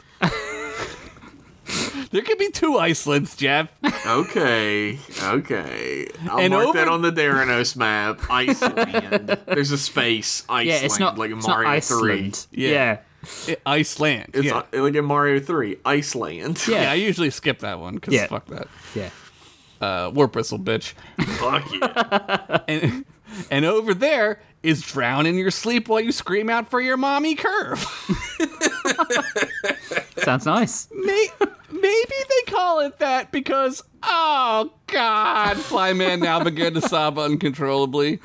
(laughs) there could be two Icelands, Jeff. okay, okay. I'll And mark that on the Daranos map. Iceland. There's a space. Iceland. (laughs) Yeah, it's not like in it's not Mario Iceland. Three. Yeah. I- Iceland. It's yeah. like in Mario Three. Iceland. Yeah. yeah, I usually skip that one because Yeah. fuck that. Yeah. Uh, warp whistle, bitch. Fuck yeah. (laughs) And, and over there is drown in your sleep while you scream out for your mommy curve. Sounds nice. May- Maybe they call it that because, oh God, Flyman now began to sob uncontrollably.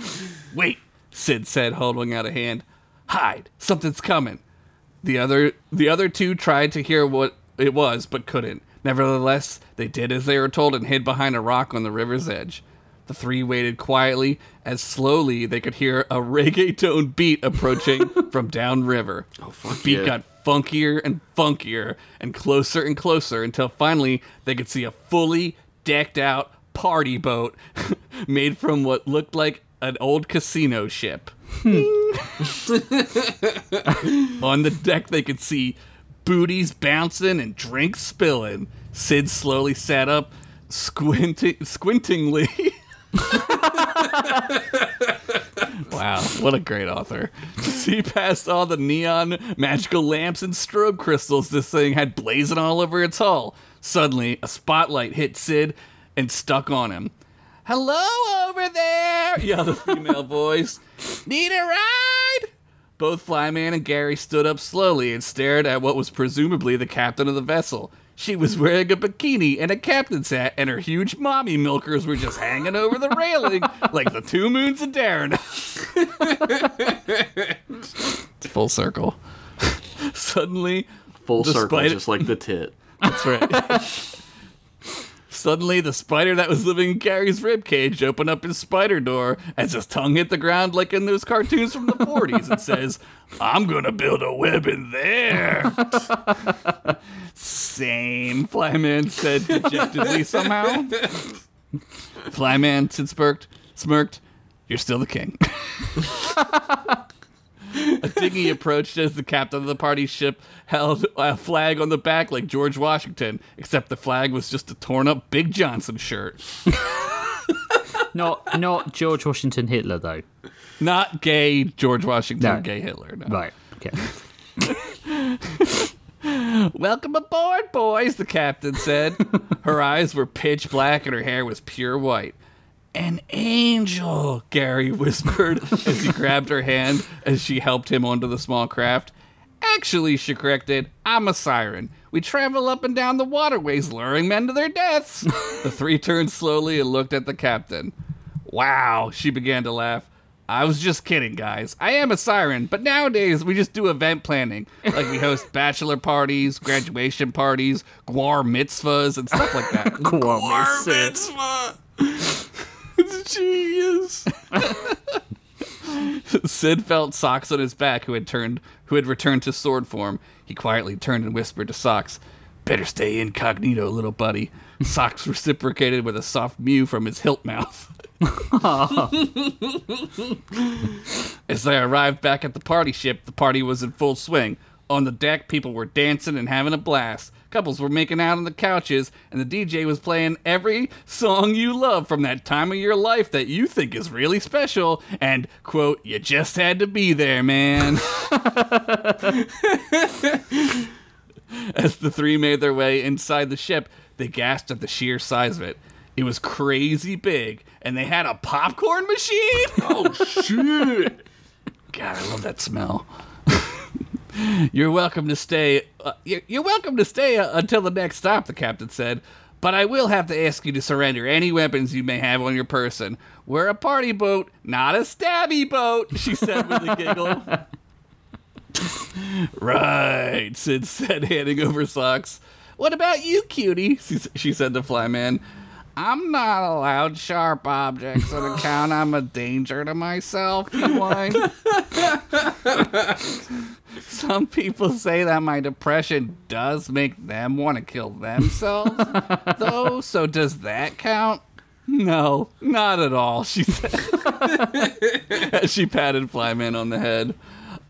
Wait, Sid said, holding out a hand. Hide, something's coming. The other, the other two tried to hear what it was, but couldn't. Nevertheless, they did as they were told and hid behind a rock on the river's edge. The three waited quietly as slowly they could hear a reggaeton beat approaching (laughs) from downriver. Oh, fuck the beat yeah. got funkier and funkier and closer and closer until finally they could see a fully decked out party boat (laughs) made from what looked like an old casino ship. Hmm. (laughs) On the deck, they could see booties bouncing and drinks spilling. Sid slowly sat up, squinting, squintingly. (laughs) wow, what a great author. To see past all the neon, magical lamps, and strobe crystals this thing had blazing all over its hull. Suddenly, a spotlight hit Sid and stuck on him. Hello over there, (laughs) yelled a female (laughs) voice. Need a ride? Both Flyman and Gary stood up slowly and stared at what was presumably the captain of the vessel. She was wearing a bikini and a captain's hat, and her huge mommy milkers were just hanging over the railing like the two moons of Darren. Full circle. Suddenly, Full circle, spider- just like the tit. that's right. Suddenly, the spider that was living in Gary's ribcage opened up his spider door as his tongue hit the ground like in those cartoons from the 40s and says, I'm gonna build a web in there. (laughs) Same, Flyman said dejectedly somehow. (laughs) Flyman said smirked, smirked, You're still the king. (laughs) A dinghy approached as the captain of the party ship held a flag on the back like George Washington, except the flag was just a torn up Big Johnson shirt. (laughs) Not not George Washington Hitler though. Not gay George Washington, No. gay Hitler. No. Right. Okay. (laughs) Welcome aboard, boys, the captain said. her eyes were pitch black and her hair was pure white. An angel, Gary whispered (laughs) as he grabbed her hand as she helped him onto the small craft. Actually, she corrected, I'm a siren. We travel up and down the waterways luring men to their deaths. (laughs) the three turned slowly and looked at the captain. Wow, she began to laugh. I was just kidding, guys. I am a siren, but nowadays we just do event planning. Like we host (laughs) bachelor parties, graduation parties, guar mitzvahs, and stuff like that. Guam mitzvah. It's (laughs) genius. (laughs) Sid felt Socks on his back, who had turned, who had returned to sword form. He quietly turned and whispered to Socks, "Better stay incognito, little buddy." Socks (laughs) reciprocated with a soft mew from his hilt mouth. As they arrived back at the party ship, the party was in full swing. On the deck, people were dancing and having a blast. Couples were making out on the couches, and the DJ was playing every song you love from that time of your life that you think is really special. And, quote, you just had to be there, man. (laughs) As the three made their way inside the ship, they gasped at the sheer size of it. It was crazy big, and they had a popcorn machine. Oh shit. God, I love that smell. You're welcome to stay. Uh, you're, you're welcome to stay uh, until the next stop, the captain said. But I will have to ask you to surrender any weapons you may have on your person. We're a party boat, not a stabby boat, she said with a giggle. (laughs) right, Sid said, (laughs) handing over socks. What about you, cutie? She, she said to Flyman. I'm not allowed sharp objects on account I'm a danger to myself. (laughs) Some people say that my depression does make them want to kill themselves, though, so does that count? No, not at all, she said as (laughs) she patted Flyman on the head.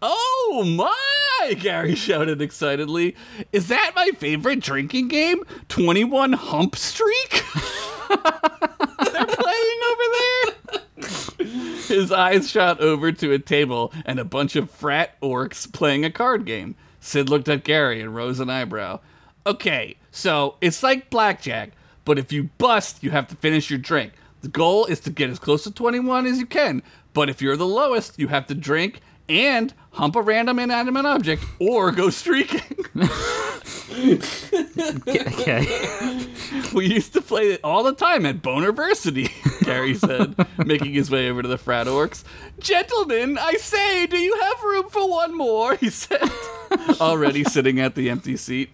Oh my! Gary shouted excitedly. Is that my favorite drinking game? 21 Hump Streak? (laughs) (laughs) They're playing over there? His eyes shot over to a table and a bunch of frat orcs playing a card game. Sid looked at Gary and rose an eyebrow. Okay, so it's like blackjack, but if you bust, you have to finish your drink. The goal is to get as close to 21 as you can, but if you're the lowest, you have to drink and hump a random inanimate object or go streaking. (laughs) Okay. (laughs) we used to play it all the time at Bonerversity, (laughs) Gary said, making his way over to the frat orcs. Gentlemen, I say, do you have room for one more? He said, (laughs) already sitting at the empty seat.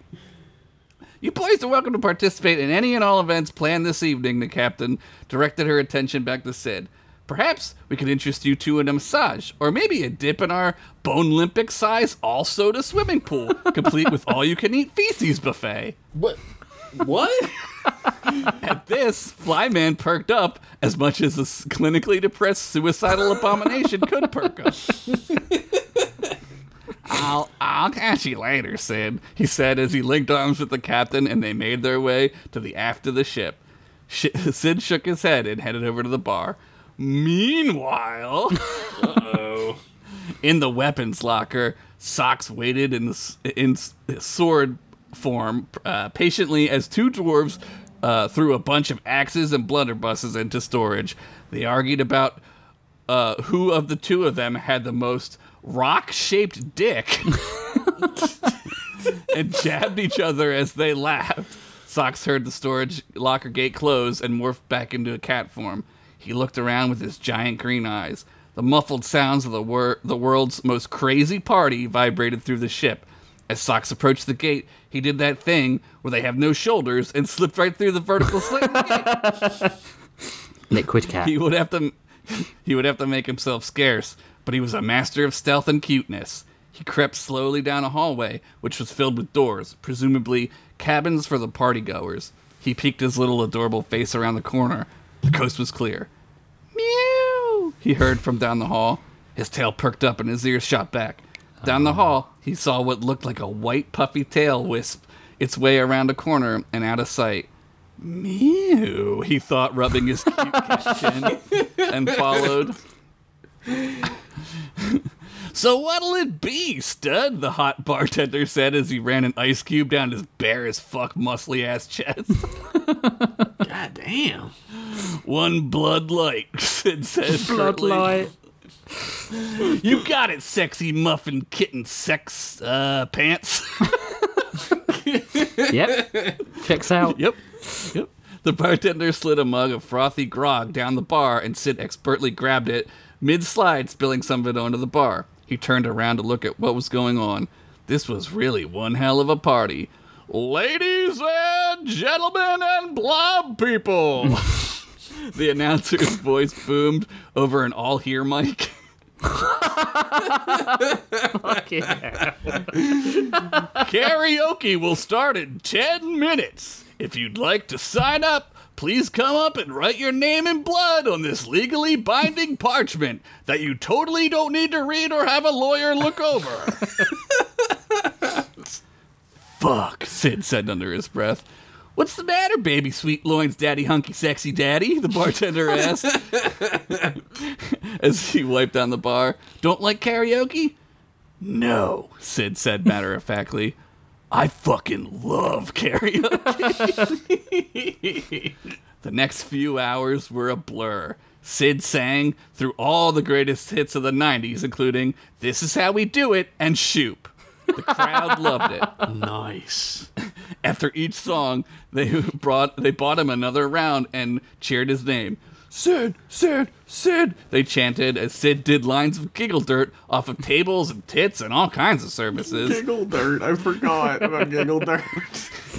You boys are welcome to participate in any and all events planned this evening, the captain directed her attention back to Sid. Perhaps we could interest you two in a massage, or maybe a dip in our Bone Olympic size all soda swimming pool, complete with all you can eat feces buffet. What? What? (laughs) At this, Flyman perked up as much as a clinically depressed suicidal abomination could perk up. (laughs) I'll, I'll catch you later, Sid, he said as he linked arms with the captain and they made their way to the aft of the ship. Sh- (laughs) Sid shook his head and headed over to the bar. Meanwhile, Oh. in the weapons locker, Socks waited in, s- in sword form uh, patiently as two dwarves uh, threw a bunch of axes and blunderbusses into storage. They argued about uh, who of the two of them had the most rock-shaped dick, (laughs) and jabbed each other as they laughed. Socks heard the storage locker gate close and morphed back into a cat form. He looked around with his giant green eyes. The muffled sounds of the, wor- the world's most crazy party vibrated through the ship. As Socks approached the gate, he did that thing where they have no shoulders and slipped right through the vertical slit in the gate. (laughs) Liquid cat. He would have to he would have to make himself scarce, but he was a master of stealth and cuteness. He crept slowly down a hallway, which was filled with doors, presumably cabins for the partygoers. He peeked his little adorable face around the corner. The coast was clear. Meow! He heard from down the hall. His tail perked up and his ears shot back. Down the uh-huh. hall, he saw what looked like a white puffy tail wisp its way around a corner and out of sight. Mew, he thought, rubbing his cute (laughs) chin, and followed. (laughs) so what'll it be, stud? The hot bartender said as he ran an ice cube down his bare as fuck muscly ass chest. (laughs) God damn. One blood light, Sid (laughs) said. shortly. Bloodlight. (laughs) You got it, sexy muffin kitten sex uh, pants. Yep. Checks out. Yep. Yep. The bartender slid a mug of frothy grog down the bar and Sid expertly grabbed it mid slide, spilling some of it onto the bar. He turned around to look at what was going on. This was really one hell of a party. Ladies and gentlemen and blob people! (laughs) the announcer's voice boomed over an all hear mic. Karaoke will start in 10 minutes. If you'd like to sign up, please come up and write your name in blood on this legally binding parchment that you totally don't need to read or have a lawyer look over. Fuck, Sid said under his breath. What's the matter, baby sweet loins, daddy hunky sexy daddy? The bartender asked as he wiped down the bar. Don't like karaoke? No, Sid said matter of factly. I fucking love karaoke. (laughs) the next few hours were a blur. Sid sang through all the greatest hits of the 90s, including This Is How We Do It and Shoop. The crowd loved it. (laughs) Nice. After each song, they (laughs) brought they bought him another round and cheered his name. Sid, Sid, Sid. They chanted as Sid did lines of giggle dirt off of tables and tits and all kinds of services. Giggle dirt. I forgot about giggle dirt.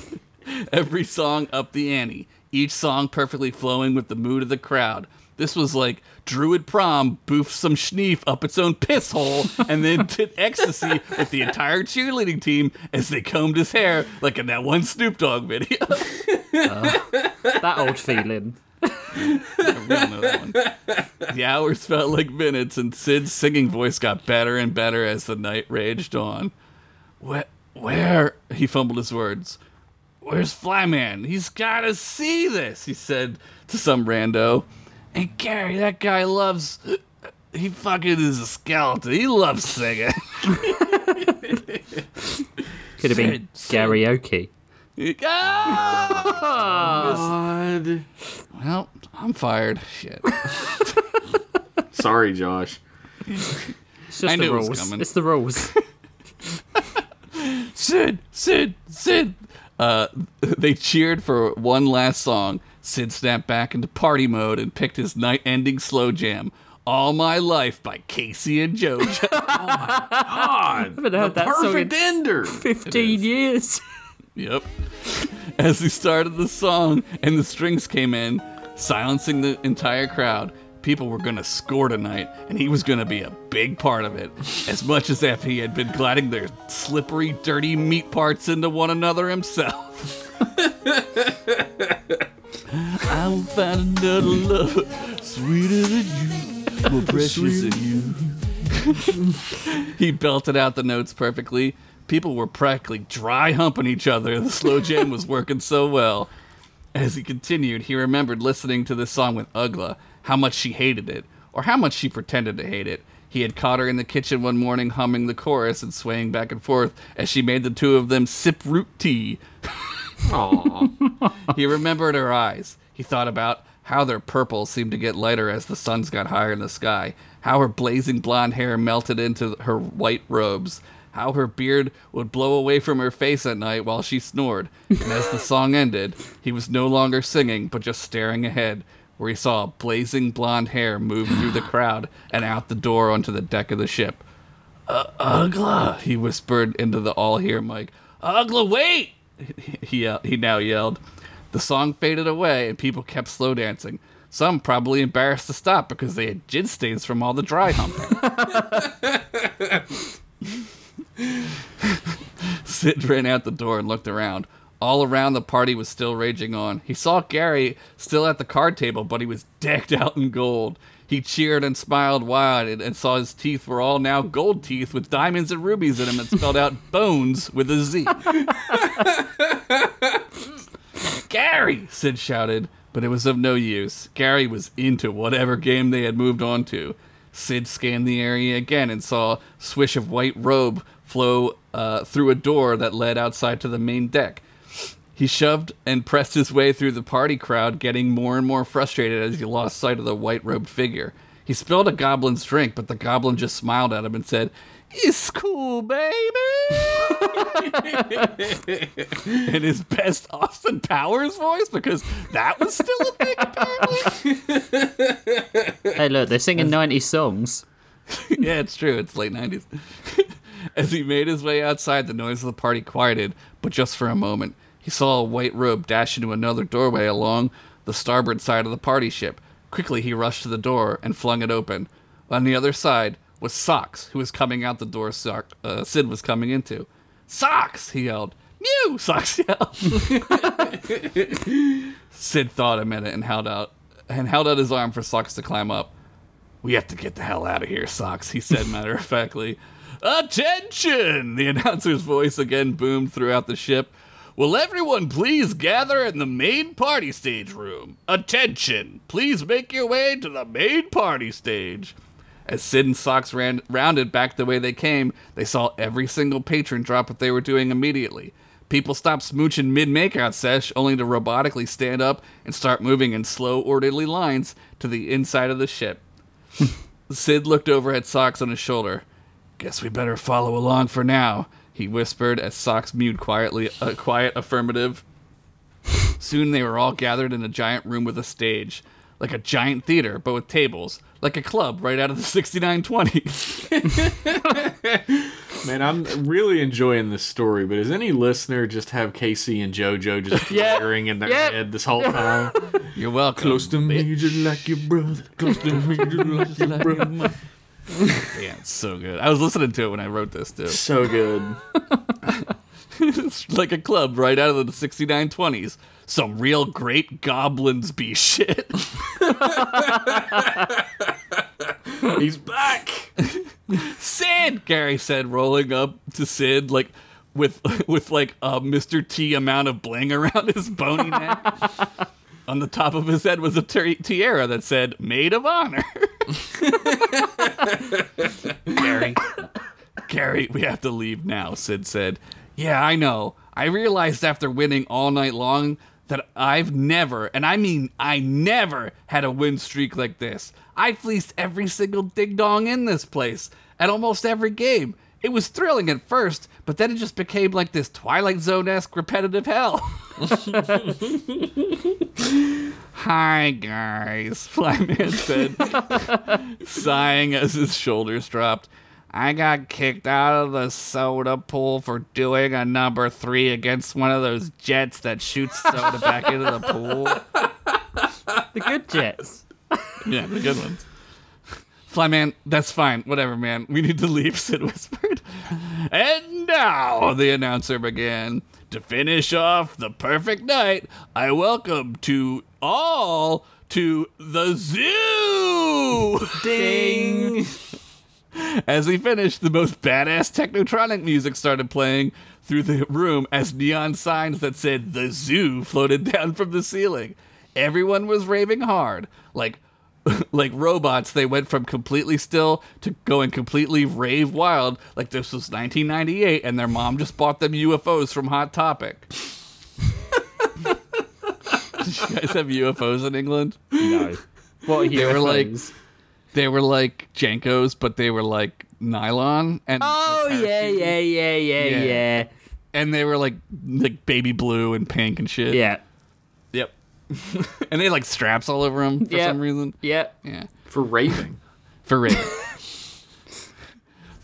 (laughs) Every song up the ante, each song perfectly flowing with the mood of the crowd. This was like Druid Prom boofed some schneef up its own piss hole and then (laughs) did ecstasy with the entire cheerleading team as they combed his hair like in that one Snoop Dogg video. (laughs) Uh, that old feeling. (laughs) We all know that one. The hours felt like minutes, and Sid's singing voice got better and better as the night raged on. Where, where? He fumbled his words. Where's Flyman? He's gotta see this, he said to some rando. And Gary, that guy loves. He fucking is a skeleton. He loves singing. (laughs) Could have been Sid, Sid. karaoke. (laughs) Ah! God. Well, I'm fired. Shit. (laughs) Sorry, Josh. It's just I the knew it was rules. coming. It's the rose. (laughs) Sid, Sid, Sid. Uh, (laughs) they cheered for one last song. Sid snapped back into party mode and picked his night-ending slow jam, "All My Life" by K-Ci and JoJo. God. haven't heard that song perfect in- ender. 15 years. yep. As he started the song and the strings came in, silencing the entire crowd, people were gonna score tonight, and he was gonna be a big part of it. As much as if he had been gliding their slippery, dirty meat parts into one another himself. (laughs) I'll find another lover sweeter than you, more precious than you. (laughs) he belted out the notes perfectly. People were practically dry humping each other. The slow jam was working so well. As he continued, he remembered listening to this song with Ugla, how much she hated it, or how much she pretended to hate it. He had caught her in the kitchen one morning humming the chorus and swaying back and forth as she made the two of them sip root tea. (laughs) He remembered her eyes. He thought about how their purple seemed to get lighter as the suns got higher in the sky, how her blazing blonde hair melted into her white robes, how her beard would blow away from her face at night while she snored. And as the song ended, he was no longer singing, but just staring ahead, where he saw blazing blonde hair move through the crowd and out the door onto the deck of the ship. Uh, Ugla, he whispered into the all-hear mic. Ugla, wait! (laughs) He, he, he now yelled. The song faded away, and people kept slow dancing. Some probably embarrassed to stop because they had jizz stains from all the dry humping. (laughs) (laughs) Sid ran out the door and looked around. All around, the party was still raging on. He saw Gary still at the card table, but he was decked out in gold. He cheered and smiled wide and, and saw his teeth were all now gold teeth with diamonds and rubies in them and spelled out (laughs) bones with a Z. (laughs) Gary! Sid shouted, but it was of no use. Gary was into whatever game they had moved on to. Sid scanned the area again and saw a swish of white robe flow uh, through a door that led outside to the main deck. He shoved and pressed his way through the party crowd, getting more and more frustrated as he lost sight of the white robed figure. He spilled a goblin's drink, but the goblin just smiled at him and said, It's cool, baby! (laughs) In his best Austin Powers voice, because that was still a thing, apparently. Hey, look, they're singing 90s songs. (laughs) yeah, it's true. It's late 90s. (laughs) (laughs) As he made his way outside, the noise of the party quieted, but just for a moment. He saw a white robe dash into another doorway along the starboard side of the party ship. Quickly, he rushed to the door and flung it open. On the other side was Socks, who was coming out the door uh, Sid was coming into. Socks! he yelled. Mew! (laughs) Socks yelled. (laughs) Sid thought a minute and held out and held out his arm for Socks to climb up. We have to get the hell out of here, Socks, he said matter of factly. Attention! The announcer's voice again boomed throughout the ship. Will everyone please gather in the main party stage room? Attention! Please make your way to the main party stage. As Sid and Socks ran, rounded back the way they came, they saw every single patron drop what they were doing immediately. People stopped smooching mid makeout sesh only to robotically stand up and start moving in slow, orderly lines to the inside of the ship. (laughs) Sid looked over at Socks on his shoulder. Guess we better follow along for now, he whispered as Socks mewed quietly a quiet affirmative. Soon they were all gathered in a giant room with a stage, like a giant theater, but with tables, like a club right out of the 6920s. (laughs) Man, I'm really enjoying this story, but does any listener just have K-Ci and JoJo just (laughs) Yeah. blaring in their Yeah. head this whole time? (laughs) You're welcome. Close to me, just like your brother. Close to me, just like your brother. Yeah, it's so good. I was listening to it when I wrote this too. So good. (laughs) it's like a club right out of the 6920s. Some real great goblins be shit. (laughs) He's back. Sid, Gary said, rolling up to Sid like with (laughs) with like a Mr. T amount of bling around his bony neck. On the top of his head was a ti- tiara that said "Maid of Honor." Gary, Gary, we have to leave now. Sid said, "Yeah, I know. I realized after winning all night long." That I've never, and I mean I never, had a win streak like this. I fleeced every single ding dong in this place at almost every game. It was thrilling at first, but then it just became like this Twilight Zone esque repetitive hell. (laughs) Hi, guys, (laughs) Flyman said, sighing as his shoulders dropped. I got kicked out of the soda pool for doing a number three against one of those jets that shoots soda back into the pool. The good jets. Yeah, the good ones. Flyman, that's fine. Whatever, man. We need to leave, (laughs) Sid whispered. And now, the announcer began. To finish off the perfect night, I welcome to all to the zoo! Ding. (laughs) As he finished, the most badass technotronic music started playing through the room as neon signs that said the zoo floated down from the ceiling. Everyone was raving hard. Like (laughs) like robots, they went from completely still to going completely rave wild, like this was 1998 and their mom just bought them UFOs from Hot Topic. (laughs) Did you guys have UFOs in England? No. What are They were like- They were like JNCOs, but they were like nylon and Oh yeah, yeah, yeah, yeah, Yeah. yeah, and they were like like baby blue and pink and shit. yeah, Yep. (laughs) and they had like straps all over them for Yep. some reason. yeah. Yeah. For raving. (laughs) For real. (laughs)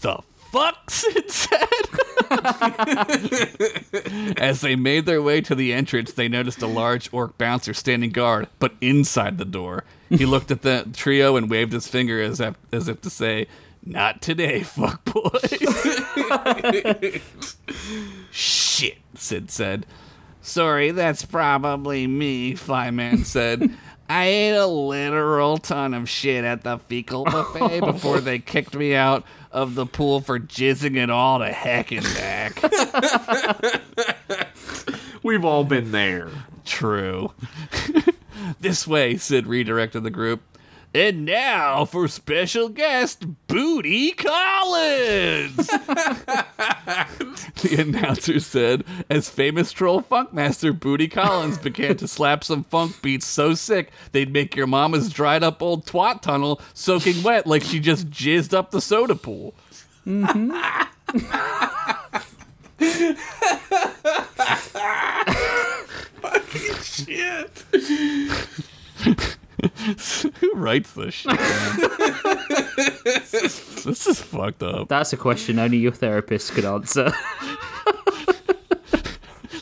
the fuck Sid said. As they made their way to the entrance, they noticed a large orc bouncer standing guard, but inside the door. He looked at the trio and waved his finger as if, as if to say, "Not today, fuck boys." Shit, Sid said. Sorry, that's probably me, Flyman said. I ate a literal ton of shit at the fecal (laughs) buffet before they kicked me out of the pool for jizzing it all to heck and back. (laughs) We've all been there. True. (laughs) this way, Sid redirected the group. And now for special guest Booty Collins. (laughs) the announcer said, as famous troll funkmaster Booty Collins began to slap some funk beats so sick they'd make your mama's dried up old twat tunnel soaking wet like she just jizzed up the soda pool. Mm-hmm. (laughs) Fucking Shit. (laughs) Who writes this shit? man? (laughs) this is fucked up. That's a question only your therapist could answer. (laughs)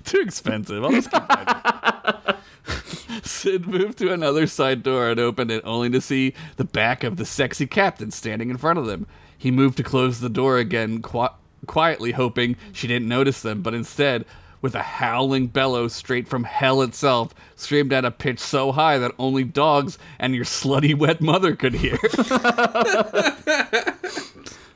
Too expensive. I'll just keep that. Sid moved to another side door and opened it only to see the back of the sexy captain standing in front of them. He moved to close the door again, qui- quietly hoping she didn't notice them, but instead, with a howling bellow straight from hell itself, screamed at a pitch so high that only dogs and your slutty wet mother could hear. (laughs)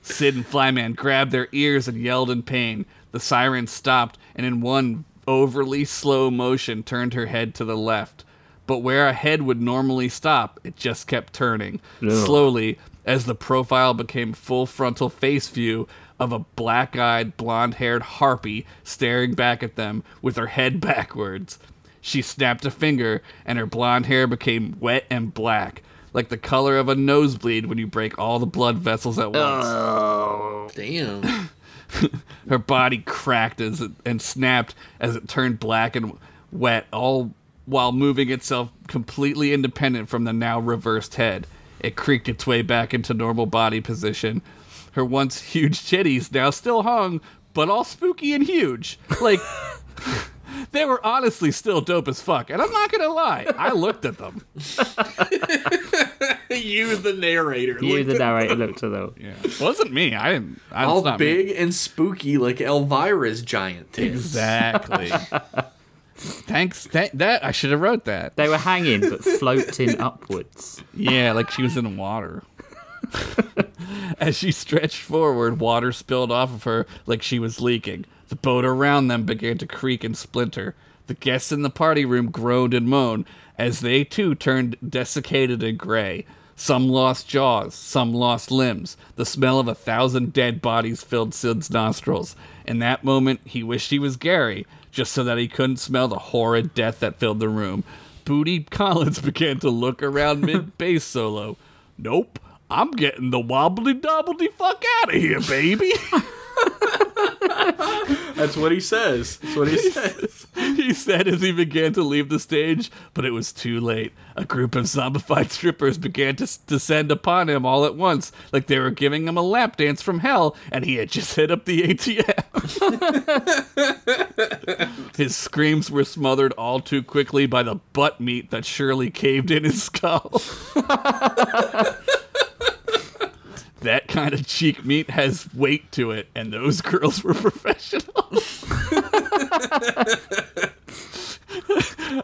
Sid and Flyman grabbed their ears and yelled in pain. The siren stopped and, in one overly slow motion, turned her head to the left. But where a head would normally stop, it just kept turning. Slowly, as the profile became full frontal face view of a black eyed, blonde haired harpy staring back at them with her head (laughs) backwards. She snapped a finger, and her blonde hair became wet and black, like the color of a nosebleed when you break all the blood vessels at once. Oh, Damn. (laughs) (laughs) Her body cracked as it, and snapped as it turned black and wet, all while moving itself completely independent from the now reversed head. It creaked its way back into normal body position. Her once huge titties now still hung, but all spooky and huge. Like, (laughs) they were honestly still dope as fuck. And I'm not gonna lie, I looked at them. (laughs) you, the narrator. You, looked the at- narrator, looked at them. (laughs) Yeah. It Wasn't me. I didn't. I, all not me. big and spooky like Elvira's giant tits. Exactly. Thanks. That, that I should have wrote that. They were hanging but floating upwards. Yeah, like she was in water. (laughs) As she stretched forward, water spilled off of her like she was leaking. The boat around them began to creak and splinter. The guests in the party room groaned and moaned as they too turned desiccated and gray. Some lost jaws, some lost limbs. The smell of a thousand dead bodies filled Sid's nostrils. In that moment, he wished he was Gary, just so that he couldn't smell the horrid death that filled the room. Booty (laughs) Collins began to look around mid bass solo. Nope, I'm getting the wobbly dobbledy fuck out of here, baby. That's what he says. That's what he says. he said as he began to leave the stage, but it was too late. A group of zombified strippers began to s- descend upon him all at once, like they were giving him a lap dance from hell, and he had just hit up the ATM. (laughs) his screams were smothered all too quickly by the butt meat that surely caved in his skull. (laughs) that kind of cheek meat has weight to it, and those (laughs) girls were professionals.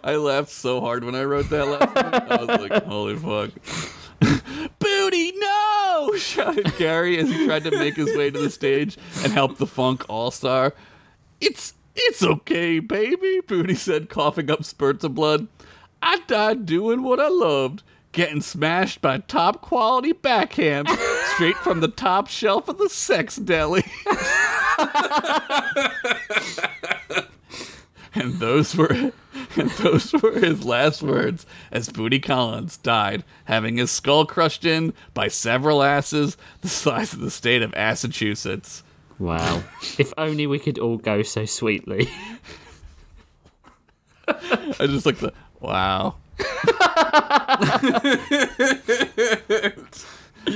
I laughed so hard when I wrote that last night. I was like, holy fuck. (laughs) Booty, no! (laughs) shouted Gary as he tried to make his way to the stage and help the funk all star. It's it's okay, baby, Booty said, coughing up spurts of blood. I died doing what I loved, getting smashed by top quality backhand straight from the top shelf of the sex deli. (laughs) and those were and those were his last words as Booty Collins died, having his skull crushed in by several asses the size of the state of Massachusetts. Wow. if only we could all go so sweetly. I just like the wow. (laughs)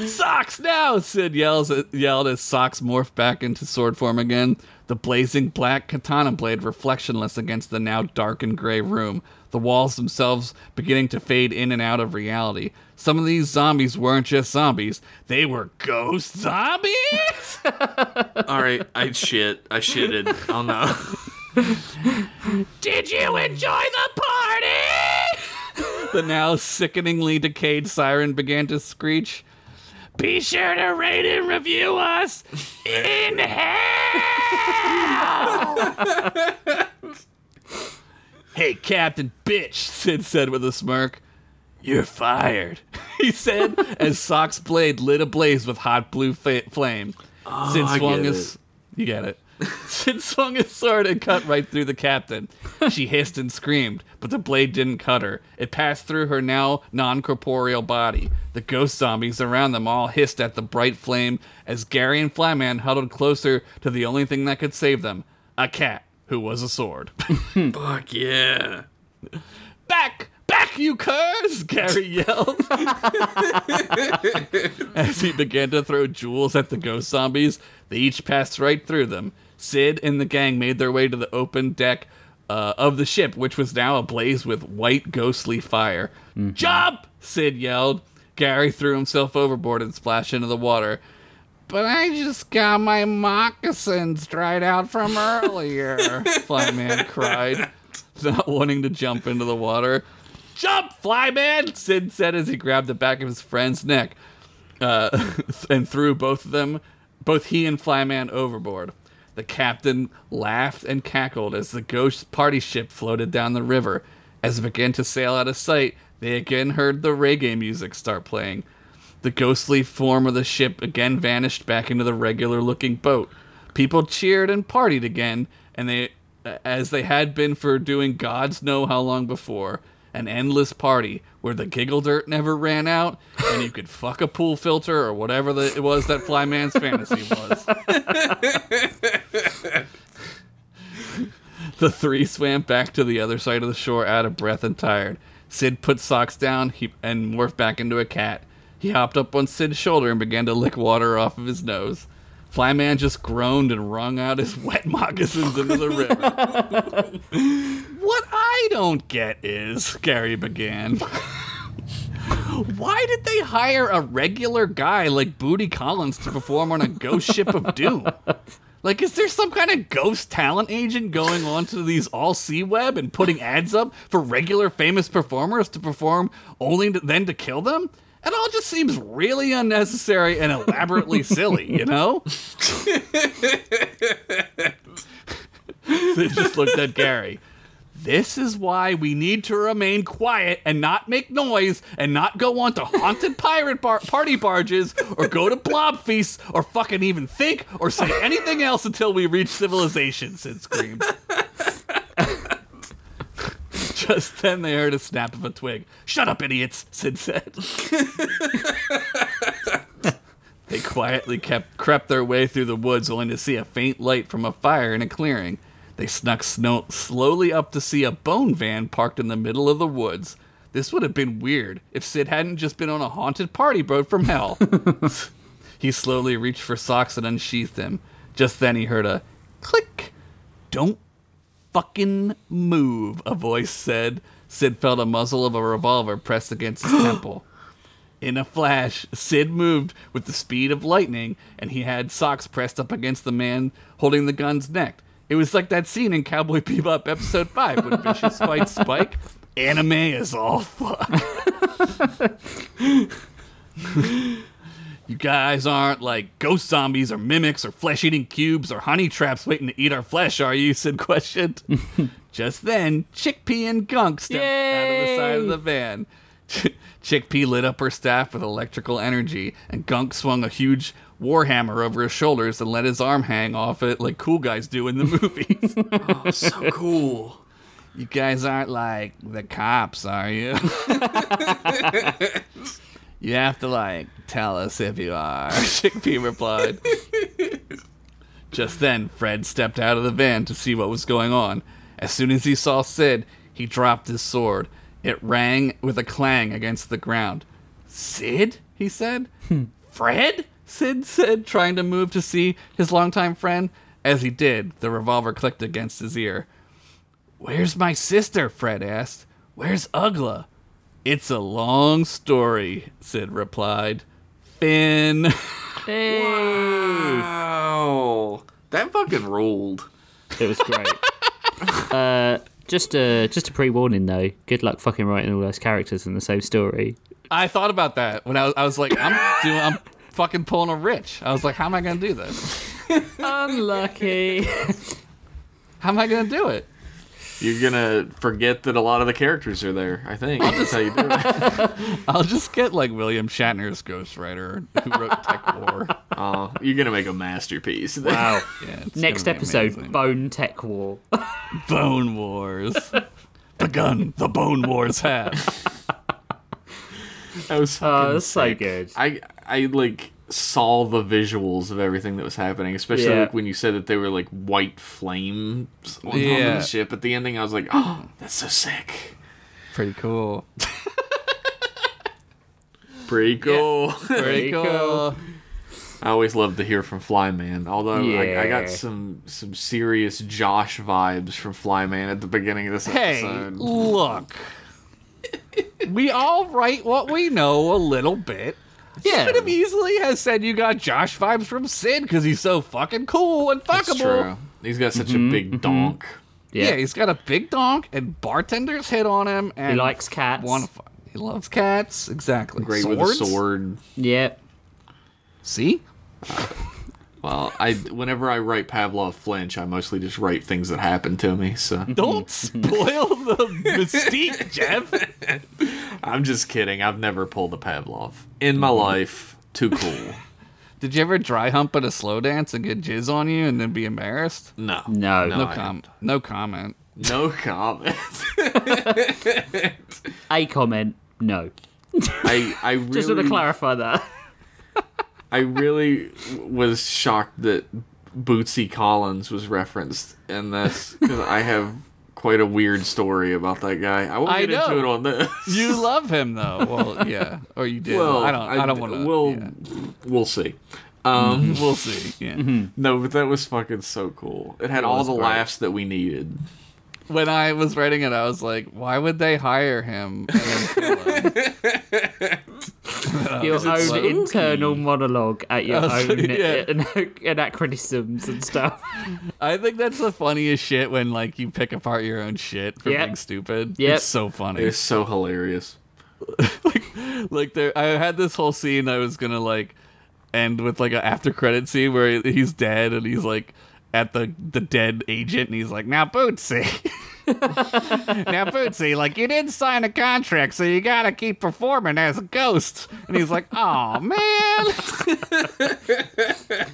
Socks now! Sid yells yelled as Socks morphed back into sword form again. The blazing black katana blade reflectionless against the now dark and gray room. The walls themselves beginning to fade in and out of reality. Some of these zombies weren't just zombies; they were ghost zombies. (laughs) All right, I shit. I shitted. Oh no. (laughs) Did you enjoy the party? The now sickeningly decayed siren began to screech. Be sure to rate and review us in hell. hey, Captain Bitch, Sid said with a smirk. You're fired, he said as Sock's blade lit ablaze with hot blue fa- flame. Oh, Sid I swung his. You get it. (laughs) Sid swung his sword and cut right through the captain. She hissed and screamed, but the blade didn't cut her. It passed through her now non corporeal body. The ghost zombies around them all hissed at the bright flame as Gary and Flyman huddled closer to the only thing that could save them a cat who was a sword. (laughs) Fuck yeah. Back! Back, you curs! Gary yelled. (laughs) As he began to throw jewels at the ghost zombies, they each passed right through them. Sid and the gang made their way to the open deck uh, of the ship, which was now ablaze with white, ghostly fire. Jump! Sid yelled. Gary threw himself overboard and splashed into the water. But I just got my moccasins dried out from earlier, (laughs) Flyman cried, not wanting to jump into the water. Jump, Flyman! Sid said as he grabbed the back of his friend's neck uh, (laughs) and threw both of them, both he and Flyman, overboard. The captain laughed and cackled as the ghost party ship floated down the river. As it began to sail out of sight, they again heard the reggae music start playing. The ghostly form of the ship again vanished back into the regular looking boat. People cheered and partied again, and they as they had been for doing gods know how long before. An endless party where the giggle dirt never ran out, and you could (laughs) fuck a pool filter or whatever the, it was that Flyman's fantasy was. (laughs) the three swam back to the other side of the shore out of breath and tired. Sid put socks down he, and morphed back into a cat. He hopped up on Sid's shoulder and began to lick water off of his nose. Flyman just groaned and wrung out his (laughs) wet moccasins into the river. (laughs) what I don't get is, Gary began. (laughs) Why did they hire a regular guy like Booty Collins to perform on a ghost ship of doom? Like, is there some kind of ghost talent agent going onto these all sea web and putting ads up for regular famous performers to perform only to, then to kill them? It all just seems really unnecessary and elaborately (laughs) silly, you know? (laughs) (laughs) Sid just looked at Gary. This is why we need to remain quiet and not make noise and not go on to haunted pirate bar- party barges or go to blob feasts or fucking even think or say anything else until we reach civilization, Sid screamed. (laughs) Just then they heard a snap of a twig. Shut up, idiots, Sid said. they quietly kept crept their way through the woods only to see a faint light from a fire in a clearing. They snuck snow- slowly up to see a bone van parked in the middle of the woods. This would have been weird if Sid hadn't just been on a haunted party boat from hell. (laughs) he slowly reached for socks and unsheathed them. Just then he heard a click. Don't fucking move, a voice said. Sid felt a muzzle of a revolver pressed against his (gasps) temple. In a flash, Sid moved with the speed of lightning, and he had socks pressed up against the man holding the gun's neck. It was like that scene in Cowboy Bebop episode 5 when Vicious fights Spike. Anime is all fuck. you guys aren't like ghost zombies or mimics or flesh eating cubes or honey traps waiting to eat our flesh, are you? Sid questioned. (laughs) Just then, Chickpea and Gunk stepped out of the side of the van. Chickpea lit up her staff with electrical energy, and Gunk swung a huge warhammer over his shoulders and let his arm hang off it like cool guys do in the (laughs) movies. Oh, so cool. you guys aren't like the cops, are you? (laughs) you have to like tell us if you are, (laughs) Chickpea replied. Just then, Fred stepped out of the van to see what was going on. As soon as he saw Sid, he dropped his sword. It rang with a clang against the ground. Sid? he said. Hmm. Fred? Sid said, trying to move to see his longtime friend. As he did, the revolver clicked against his ear. Where's my sister? Fred asked. Where's Ugla? It's a long story, Sid replied. Finn. Hey. (laughs) Wow. That fucking ruled. It was great. (laughs) uh, just a just a pre warning though. Good luck fucking writing all those characters in the same story. I thought about that when I was, I was like, I'm doing, I'm fucking pulling a rich. I was like, how am I gonna do this? Unlucky. How am I gonna do it? You're gonna forget that a lot of the characters are there. I think that's how you do it. (laughs) I'll just get like William Shatner's ghostwriter who wrote TekWar. Oh, you're gonna make a masterpiece. wow. Yeah, (laughs) Next episode, amazing. Bone TekWar. Bone Wars. the gun the Bone Wars have. That was Oh, fucking that's so good. I I like saw the visuals of everything that was happening, especially Yeah. like when you said that they were like white flames on, Yeah. the ship at the ending. I was like, oh, that's so sick. Pretty cool. (laughs) Pretty cool. Pretty Pretty (laughs) cool. I always love to hear from Flyman. Although I, I got some some serious Josh vibes from Flyman at the beginning of this Hey, episode. look. we all write what we know a little bit. Yeah. Could have easily has said you got Josh vibes from Sid because he's so fucking cool and fuckable. That's true. He's got such a mm-hmm, big mm-hmm. donk. Yeah. Yeah. he's got a big donk and bartenders hit on him and He likes cats. One, he loves cats. Exactly. Great Swords? with a sword. Yeah. See? (laughs) Well, I whenever I write Pavlov Flinch, I mostly just write things that happen to me. So Don't spoil the mystique, Jeff. I'm just kidding. I've never pulled a Pavlov in my life. Too cool. Did you ever dry hump at a slow dance and get jizz on you and then be embarrassed? No, No. No I com. No comment. no comment. (laughs) A comment. No. I I really Just want to clarify that. I really was shocked that Bootsy Collins was referenced in this because I have quite a weird story about that guy. I won't I get into it on this. You love him though. Well, yeah, or you did. well, I don't. I, don't want to. We'll yeah. we'll see. Um, (laughs) We'll see. Yeah. no, but that was fucking so cool. It had all the great. laughs that we needed. When I was writing it, I was like, why would they hire him (laughs) and then kill him? (laughs) your own spooky? internal monologue at your Oh, own yeah. (laughs) an- anachronisms and stuff. (laughs) I think that's the funniest shit when like you pick apart your own shit for Yep. being stupid. Yep. It's so funny. It's so hilarious. Like, like there I had this whole scene I was gonna like end with like an after credit scene where he's dead and he's like at the the dead agent and he's like, Now Bootsy Now Bootsy, like you didn't sign a contract, so you gotta keep performing as a ghost and he's like, Oh man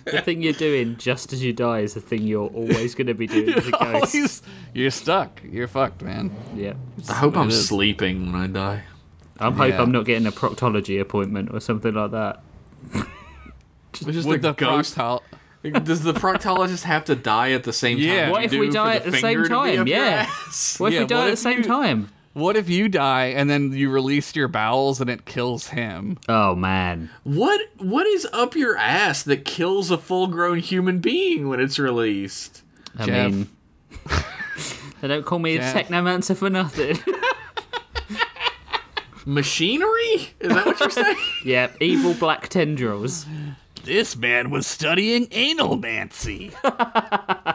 the thing you're doing just as you die is the thing you're always going to be doing as a (laughs) oh, ghost. Always, You're stuck. You're fucked, man. Yeah. I hope I'm it is. sleeping when I die. I hope Yeah. I'm not getting a proctology appointment or something like that. It's just With a the ghost. proctol- Does the proctologist have to die at the same time? Yeah. What if we die at the same finger to be time? Yeah. What if Yeah, we die at the same you- time? What if you die and then you release your bowels and it kills him? Oh man. What What is up your ass that kills a full grown human being when it's released? I Jeff. mean, (laughs) they don't call me Jeff. a technomancer for nothing. Machinery? Is that what you're (laughs) saying? yeah, evil black tendrils. This man was studying analmancy.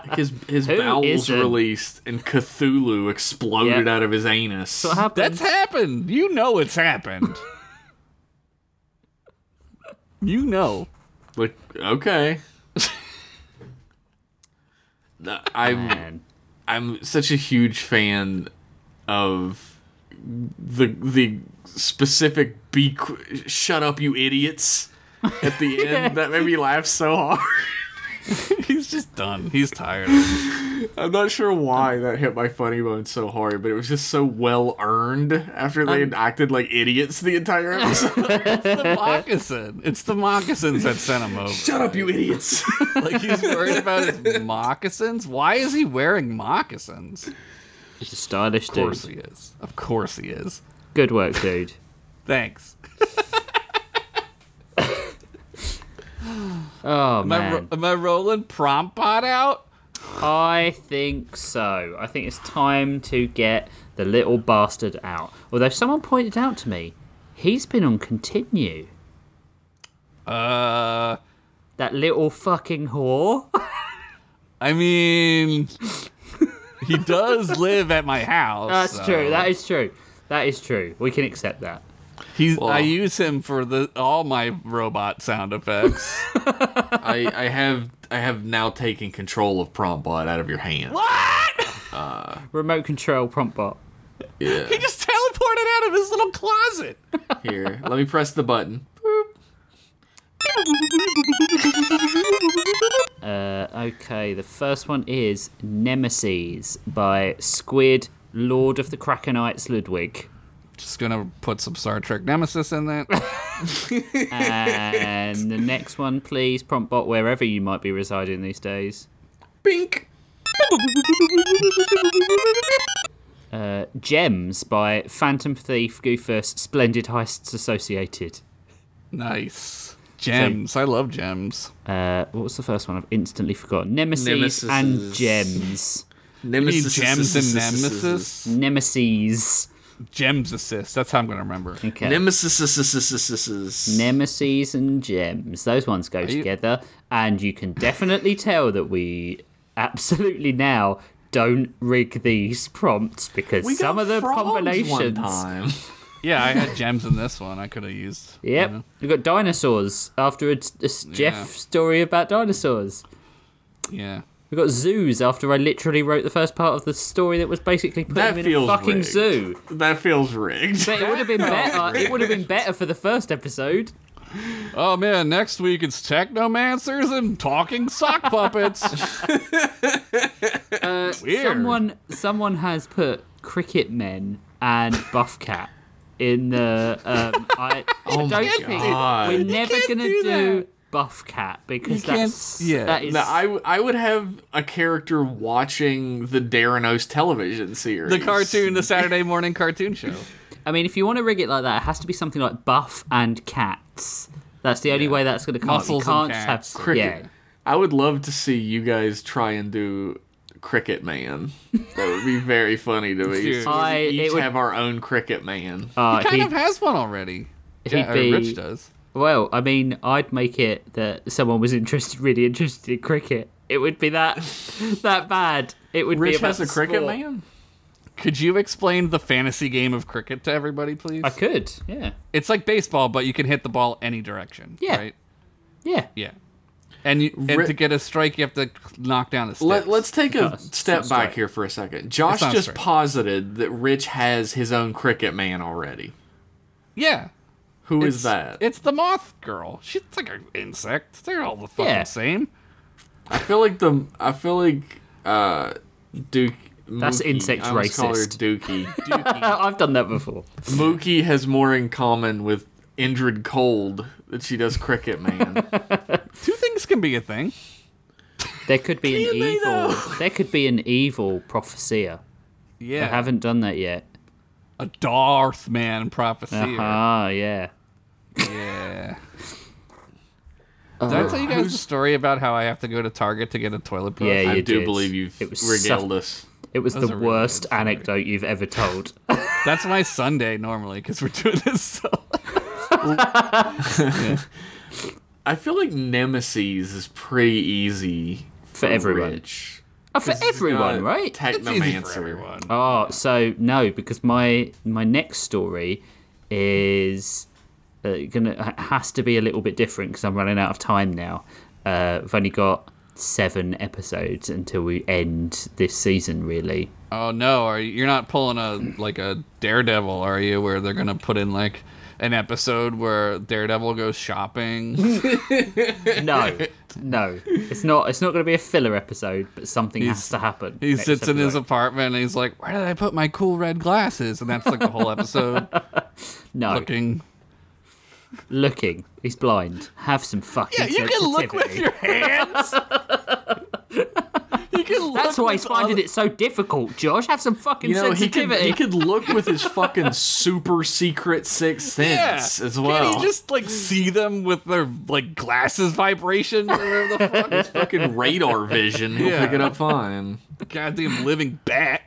(laughs) his his Who bowels isn't? released and Cthulhu exploded Yep. out of his anus. What happened? That's happened. You know it's happened. you know. Like okay. No, I'm Man. I'm such a huge fan of the the specific be qu- shut up you idiots (laughs) at the end that made me laugh so hard. (laughs) He's just done. He's tired. I'm not sure why that hit my funny bone so hard, but it was just so well earned after they had acted like idiots the entire (laughs) episode. It's the moccasin. It's the moccasins that sent him over. Shut up, you idiots! Like he's worried about his moccasins. Why is he wearing moccasins? He's a stylish dude. Of course dude. he is. Of course he is. Good work, dude. Thanks. (sighs) Oh Am I, man. ro- am I rolling prompt pot out? I think so. I think it's time to get the little bastard out. Although someone pointed out to me, he's been on continue. Uh, That little fucking whore. I mean, he does (laughs) live at my house. That's so- true. That is true. That is true. We can accept that. He's. Well- I use him for the all my robot sound effects. (laughs) (laughs) I, I have I have now taken control of Promptbot out of your hand. What? Remote control prompt bot. Yeah. he just teleported out of his little closet. Here, let me press the button. Uh, okay, the first one is Nemesis by Squid, Lord of the Krakenites Ludwig. Just gonna put some Star Trek Nemesis in that. (laughs) And the next one, please, prompt bot, wherever you might be residing these days. Bink. Uh, Gems by Phantom Thief, Goofus, Splendid Heists Associated. nice gems. I love gems. Uh, what was the first one? I've instantly forgotten. Nemesis, Nemesis and Gems. You need Nemesis. gems and nemesis. Nemesis. Gems assist. That's how I'm gonna remember. Okay. Nemesis. Nemesis and gems. Those ones go you- together, and you can definitely tell that we absolutely now don't rig these prompts because We some of the frogs one combinations. time. (laughs) Yeah, I had gems in this one. I could have used. Yep, you know. we've got dinosaurs after a, a s- Jeff story about dinosaurs. Yeah. We've got zoos after I literally wrote the first part of the story that was basically put That them in a fucking rigged. zoo. That feels rigged. But it would have been better. It would have been better for the first episode. Oh man, next week it's technomancers and talking sock puppets. (laughs) Uh, Weird. Someone, someone has put cricket men and buff cat in the. Um, I, Oh I don't think God. we're You never gonna do do, that. Buff cat because You that's yeah. that is Now, I, w- I would have a character watching the Daranos television series. the cartoon, the Saturday morning cartoon show. (laughs) I mean, if you want to rig it like that, it has to be something like buff and cats. That's the only way that's going to come. up. Muscles you can't just cats. have Cricket. yeah. I would love to see you guys try and do Cricket Man. That would be very funny to me. Dude. So we each would- have our own Cricket Man. Uh, He kind he- of has one already. he'd Yeah, be Rich does. Well. I mean, I'd make it that someone was interested, really interested in cricket. It would be that (laughs) that bad. It would be about has a cricket sport. man. Could you explain the fantasy game of cricket to everybody, please? I could. Yeah. It's like baseball, but you can hit the ball any direction. Yeah. Right? Yeah. Yeah. And you, and Ri- to get a strike, you have to knock down a stick. Let, let's take a it's step back straight. here for a second. Josh just straight. posited that Rich has his own cricket man already. yeah. Who is It's- that? It's the moth girl. She's like an insect. They're all the fucking Yeah. same. I feel like the I feel like uh Duke. That's Mookie- insect I almost Call her racist. Dookie. (laughs) I've done that before. Mookie has more in common with Indrid Cold that she does Cricket Man. (laughs) Two things can be a thing. There could be an evil. There could be an evil prophecia. Yeah. I haven't done that yet. A Mothman prophecy. Ah, yeah. Yeah. Did I tell you guys the story about how I have to go to Target to get a toilet brush? Yeah, I you do did. believe you've It was regaled so- us. It was That was the really worst anecdote you've ever told. (laughs) That's my Sunday normally because we're doing this. So. (laughs) I feel like Nemesis is pretty easy For everyone. Rich. Oh, for 'Cause he's everyone, got right? It's easy for Technomancer. everyone. Oh, so no, because my my next story is uh, gonna has to be a little bit different because I'm running out of time now. Uh, I've only got seven episodes until we end this season. Really, Oh no, are you, you're not pulling a like a Daredevil, are you? Where they're gonna put in like an episode where Daredevil goes shopping. (laughs) no, no, it's not. It's not going to be a filler episode, but something has to happen. He sits in his apartment and he's like, "Where did I put my cool red glasses?" And that's like the whole episode. (laughs) no Looking. looking. He's blind. Have some fucking. Yeah, you can look with your hands. (laughs) (laughs) you can look That's why he's finding other- it so difficult, Josh. Have some fucking You know, he could sensitivity. he could look with his (laughs) fucking super secret sixth sense as well. Can he just like see them with their like glasses vibrations or whatever the fuck? His fucking radar vision, he'll Yeah. pick it up fine. Goddamn living bat.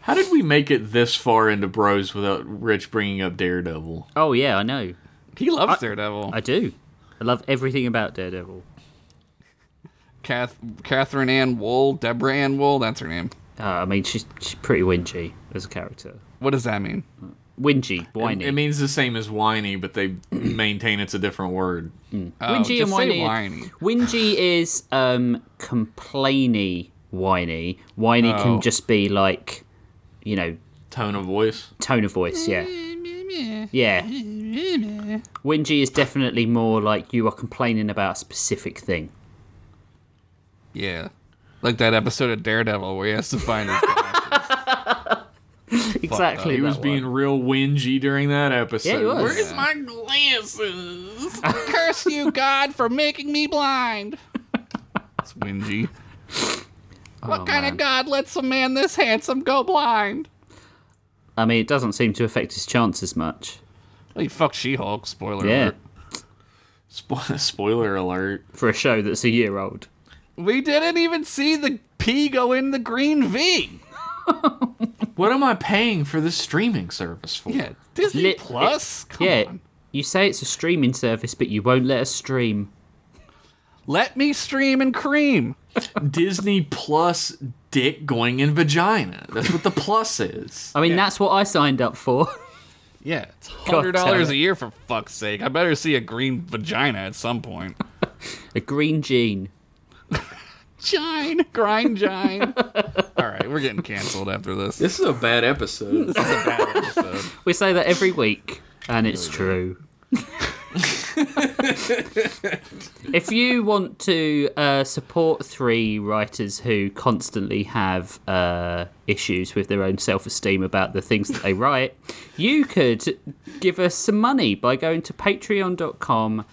How did we make it this far into Bros without Rich bringing up Daredevil? oh yeah, I know. He loves Daredevil. I do. I love everything about Daredevil. Kath- Catherine Ann Woll, Deborah Ann Woll, that's her name. Uh, I mean, she's she's pretty whingy as a character. What does that mean? Whingy, whiny. It means the same as whiny, but they (clears throat) maintain it's a different word. Oh, Whingy and whiny. whiny. Whingy is um complainy whiny. Whiny Oh. can just be like, you know, Tone of voice. tone of voice. Yeah. Yeah. (laughs) Whingy is definitely more like you are complaining about a specific thing. Yeah. Like that episode of Daredevil where he has to find his glasses. (laughs) Exactly. He was that being real whingy during that episode. Yeah, he was. Where's Yeah. my glasses? Curse you, God, for making me blind. It's whingy. What Oh, kind man. of God lets a man this handsome go blind? I mean, it doesn't seem to affect his chances much. Well, you fuck She-Hulk. Spoiler Yeah. alert. Spo- (laughs) Spoiler alert. For a show that's a year old. We didn't even see the P go in the green V. (laughs) What am I paying for this streaming service for? Yeah, Disney Lit- Plus. Come yeah. on. You say it's a streaming service, but you won't let us stream. Let me stream and cream. Disney Plus dick going in vagina. That's what the plus is. I mean, Yeah. that's what I signed up for. Yeah, it's (laughs) hundred dollars a year for fuck's sake. I better see a green vagina at some point. (laughs) a green gene. (laughs) Gine, grind, gine. All right, we're getting canceled after this. This This is a bad episode. is a bad episode. We say that every week, and it's true. if you want to uh, support three writers who constantly have uh, issues with their own self-esteem about the things that they write, you could give us some money by going to patreon.com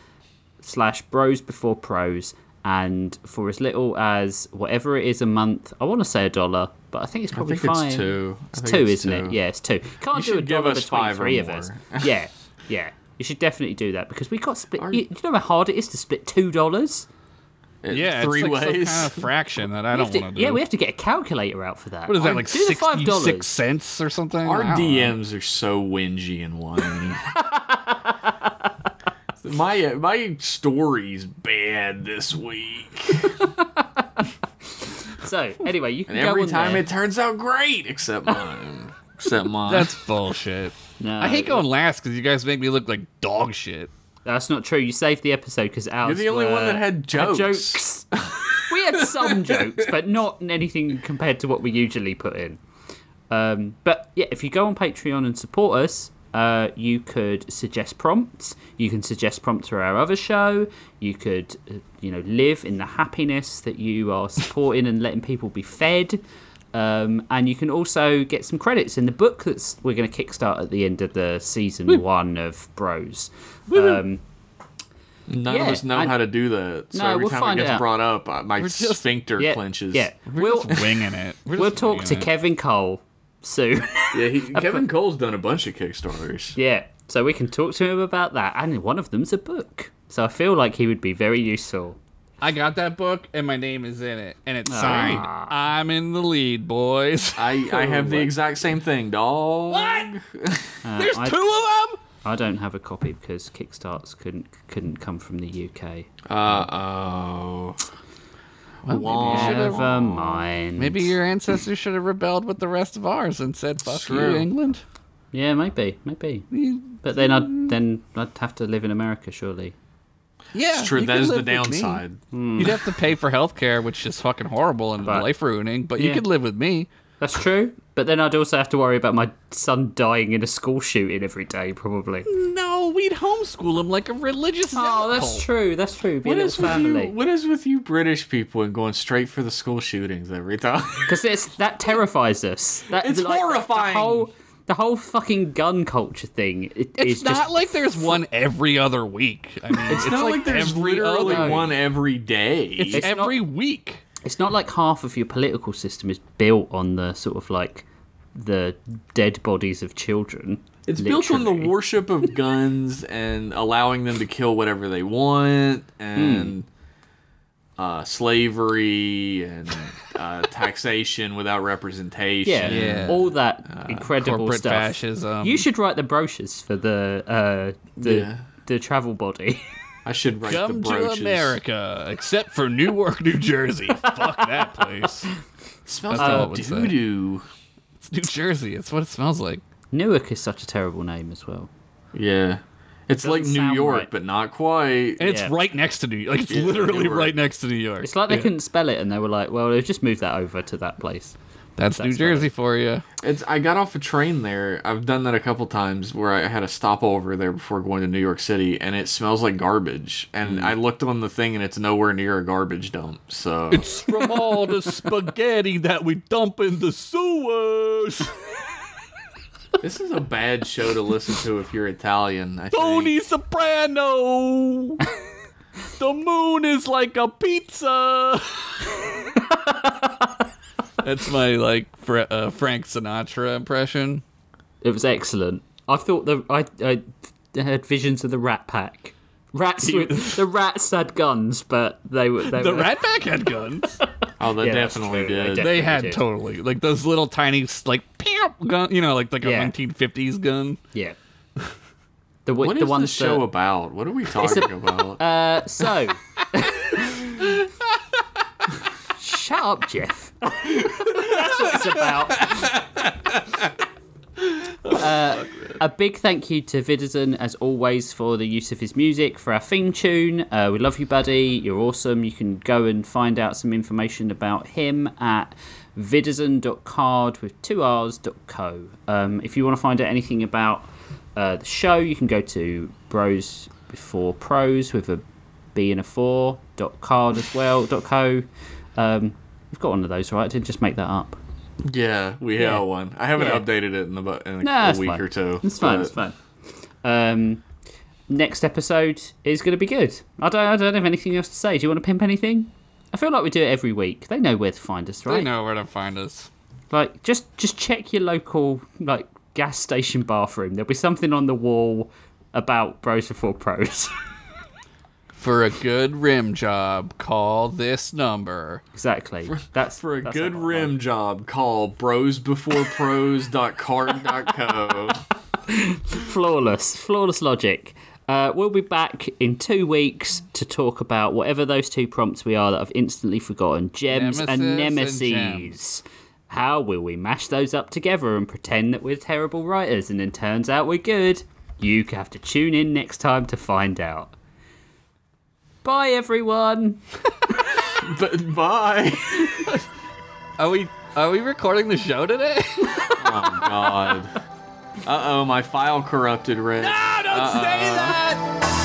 slash bros before pros and for as little as whatever it is a month i want to say a dollar but i think it's I probably think fine it's two. I it's think two, it's isn't it? Yeah, it's two. Can't You do a give dollar us between five three of us. (laughs) Yeah, yeah. You should definitely do that because we got split. Are- You, you know how hard it is to split two dollars. Yeah, three it's like ways. some kind of fraction that I We don't want to do. yeah, we have to get a calculator out for that. what is that like do the five sixty dollars. six cents or something? Our I know. DMs are so whingy and whiny. (laughs) (laughs) my my story's bad this week, (laughs) So anyway, you can and go every on time there. it turns out great, except mine. Except (laughs) mine. That's bullshit. No, I hate going last because you guys make me look like dog shit. That's not true. You saved the episode because ours. You're the only one that had jokes. jokes. we had some (laughs) jokes, but not anything compared to what we usually put in. Um, but yeah, if you go on Patreon and support us, uh, you could suggest prompts. You can suggest prompts for our other show. You could, uh, you know, live in the happiness that you are supporting and letting people be fed. Um, and you can also get some credits in the book that's we're going to kickstart at the end of the season one of Bros. Um, None Yeah, of us know I- how to do that. So No, every we'll time find it gets out. brought up, uh, my just- sphincter yeah, clenches. yeah. We're We'll just winging it. We're (laughs) we'll talk to it. Kevin Cole soon. yeah. He, (laughs) Kevin Cole's done a bunch of Kickstarters. Yeah, so we can talk to him about that, and one of them's a book. So I feel like he would be very useful. I got that book and my name is in it, and it's Ah. signed. I'm in the lead, boys. (laughs) I, I have the exact same thing, dog. (laughs) There's I- two of them. I don't have a copy because Kickstarts couldn't couldn't come from the UK. Uh oh. Never mind. Maybe your ancestors should have rebelled with the rest of ours and said, "Fuck True. you, England." Yeah, might be, might be. But then I'd then I'd have to live in America, surely. Yeah, It's true. you That could is the live with me. downside. Hmm. You'd have to pay for health care, which is fucking horrible and But- life ruining. But you Yeah. could live with me. That's true. But then I'd also have to worry about my son dying in a school shooting every day, probably. No, we'd homeschool him like a religious. Oh, that's cult. true. That's true. Be What a is with you? What is with you British people and going straight for the school shootings every time? (laughs) Because that terrifies us. That, It's like, horrifying. The whole, the whole fucking gun culture thing. It, It's not just like there's one every other week. I mean, it's, It's not like, there's every literally one every day. It's, It's not- every week. It's not like half of your political system is built on the sort of like the dead bodies of children. It's built on the worship of (laughs) guns and allowing them to kill whatever they want and uh, slavery and uh, (laughs) taxation without representation. Yeah, Yeah. all that incredible Corporate stuff. fascism. You should write the brochures for the uh, the Yeah. the travel body. (laughs) I should write the Come to. America, except for Newark, New Jersey. (laughs) Fuck that place. smells like it would doo doo. It's New Jersey. It's what it smells like. Newark is such a terrible name as well. Yeah. It's like New York, right. but not quite. And it's Yeah. right next to New York. Like, it's Yeah, literally right next to New York. It's like they Yeah. couldn't spell it, and they were like, "Well, they've just moved that over to that place." That's, New That's Jersey for you. It's I got off a train there. I've done that a couple times where I had a stopover there before going to New York City, and it smells like garbage. And Hmm. I looked on the thing, and it's nowhere near a garbage dump. So It's from all the spaghetti that we dump in the sewers. (laughs) this is a bad show to listen to if you're Italian. I think. Tony Soprano. (laughs) the moon is like a pizza. (laughs) That's my like Fra- uh, Frank Sinatra impression. It was excellent. I thought the I, I had visions of the Rat Pack. Rats, (laughs) with, the rats had guns, but they were they The were, Rat Pack had guns. (laughs) Oh, they Yeah, definitely true. They did. they had did. totally like those little tiny like pew gun, you know, like like a Yeah. 1950s gun. Yeah. The w- what the is ones this show that, about? What are we talking about? Uh, so. (laughs) Shut up, Jeff. (laughs) That's what it's about. (laughs) Uh, a big thank you to Vidison, as always, for the use of his music for our theme tune. Uh, we love you, buddy. You're awesome. You can go and find out some information about him at vidison.card with two R's dot co. Um, if you want to find out anything about uh, the show, you can go to Bros Before Pros with a B and a four dot card as well dot co. Um, we've got one of those, right? I didn't just make that up. yeah, we Yeah. have one. I haven't Yeah. updated it in, about, in a, Nah, a week fine. or two. It's fine. It's fine. Um, next episode is going to be good. I don't. I don't have anything else to say. Do you want to pimp anything? I feel like we do it every week. They know where to find us, right? They know where to find us. Like, just just check your local like gas station bathroom. There'll be something on the wall about Bros Before Pros. (laughs) For a good rim job, call this number. Exactly. That's For a that's good rim job, call brosbeforepros.card.co. (laughs) flawless, flawless logic. Uh, we'll be back in two weeks to talk about whatever those two prompts we are that I've instantly forgotten gems and Nemesis and nemesis. How will we mash those up together and pretend that we're terrible writers and then turns out we're good? You have to tune in next time to find out. Bye, everyone. (laughs) but bye. Are we are we recording the show today? (laughs) Oh God. Uh oh, my file corrupted, Rich. No, don't say that.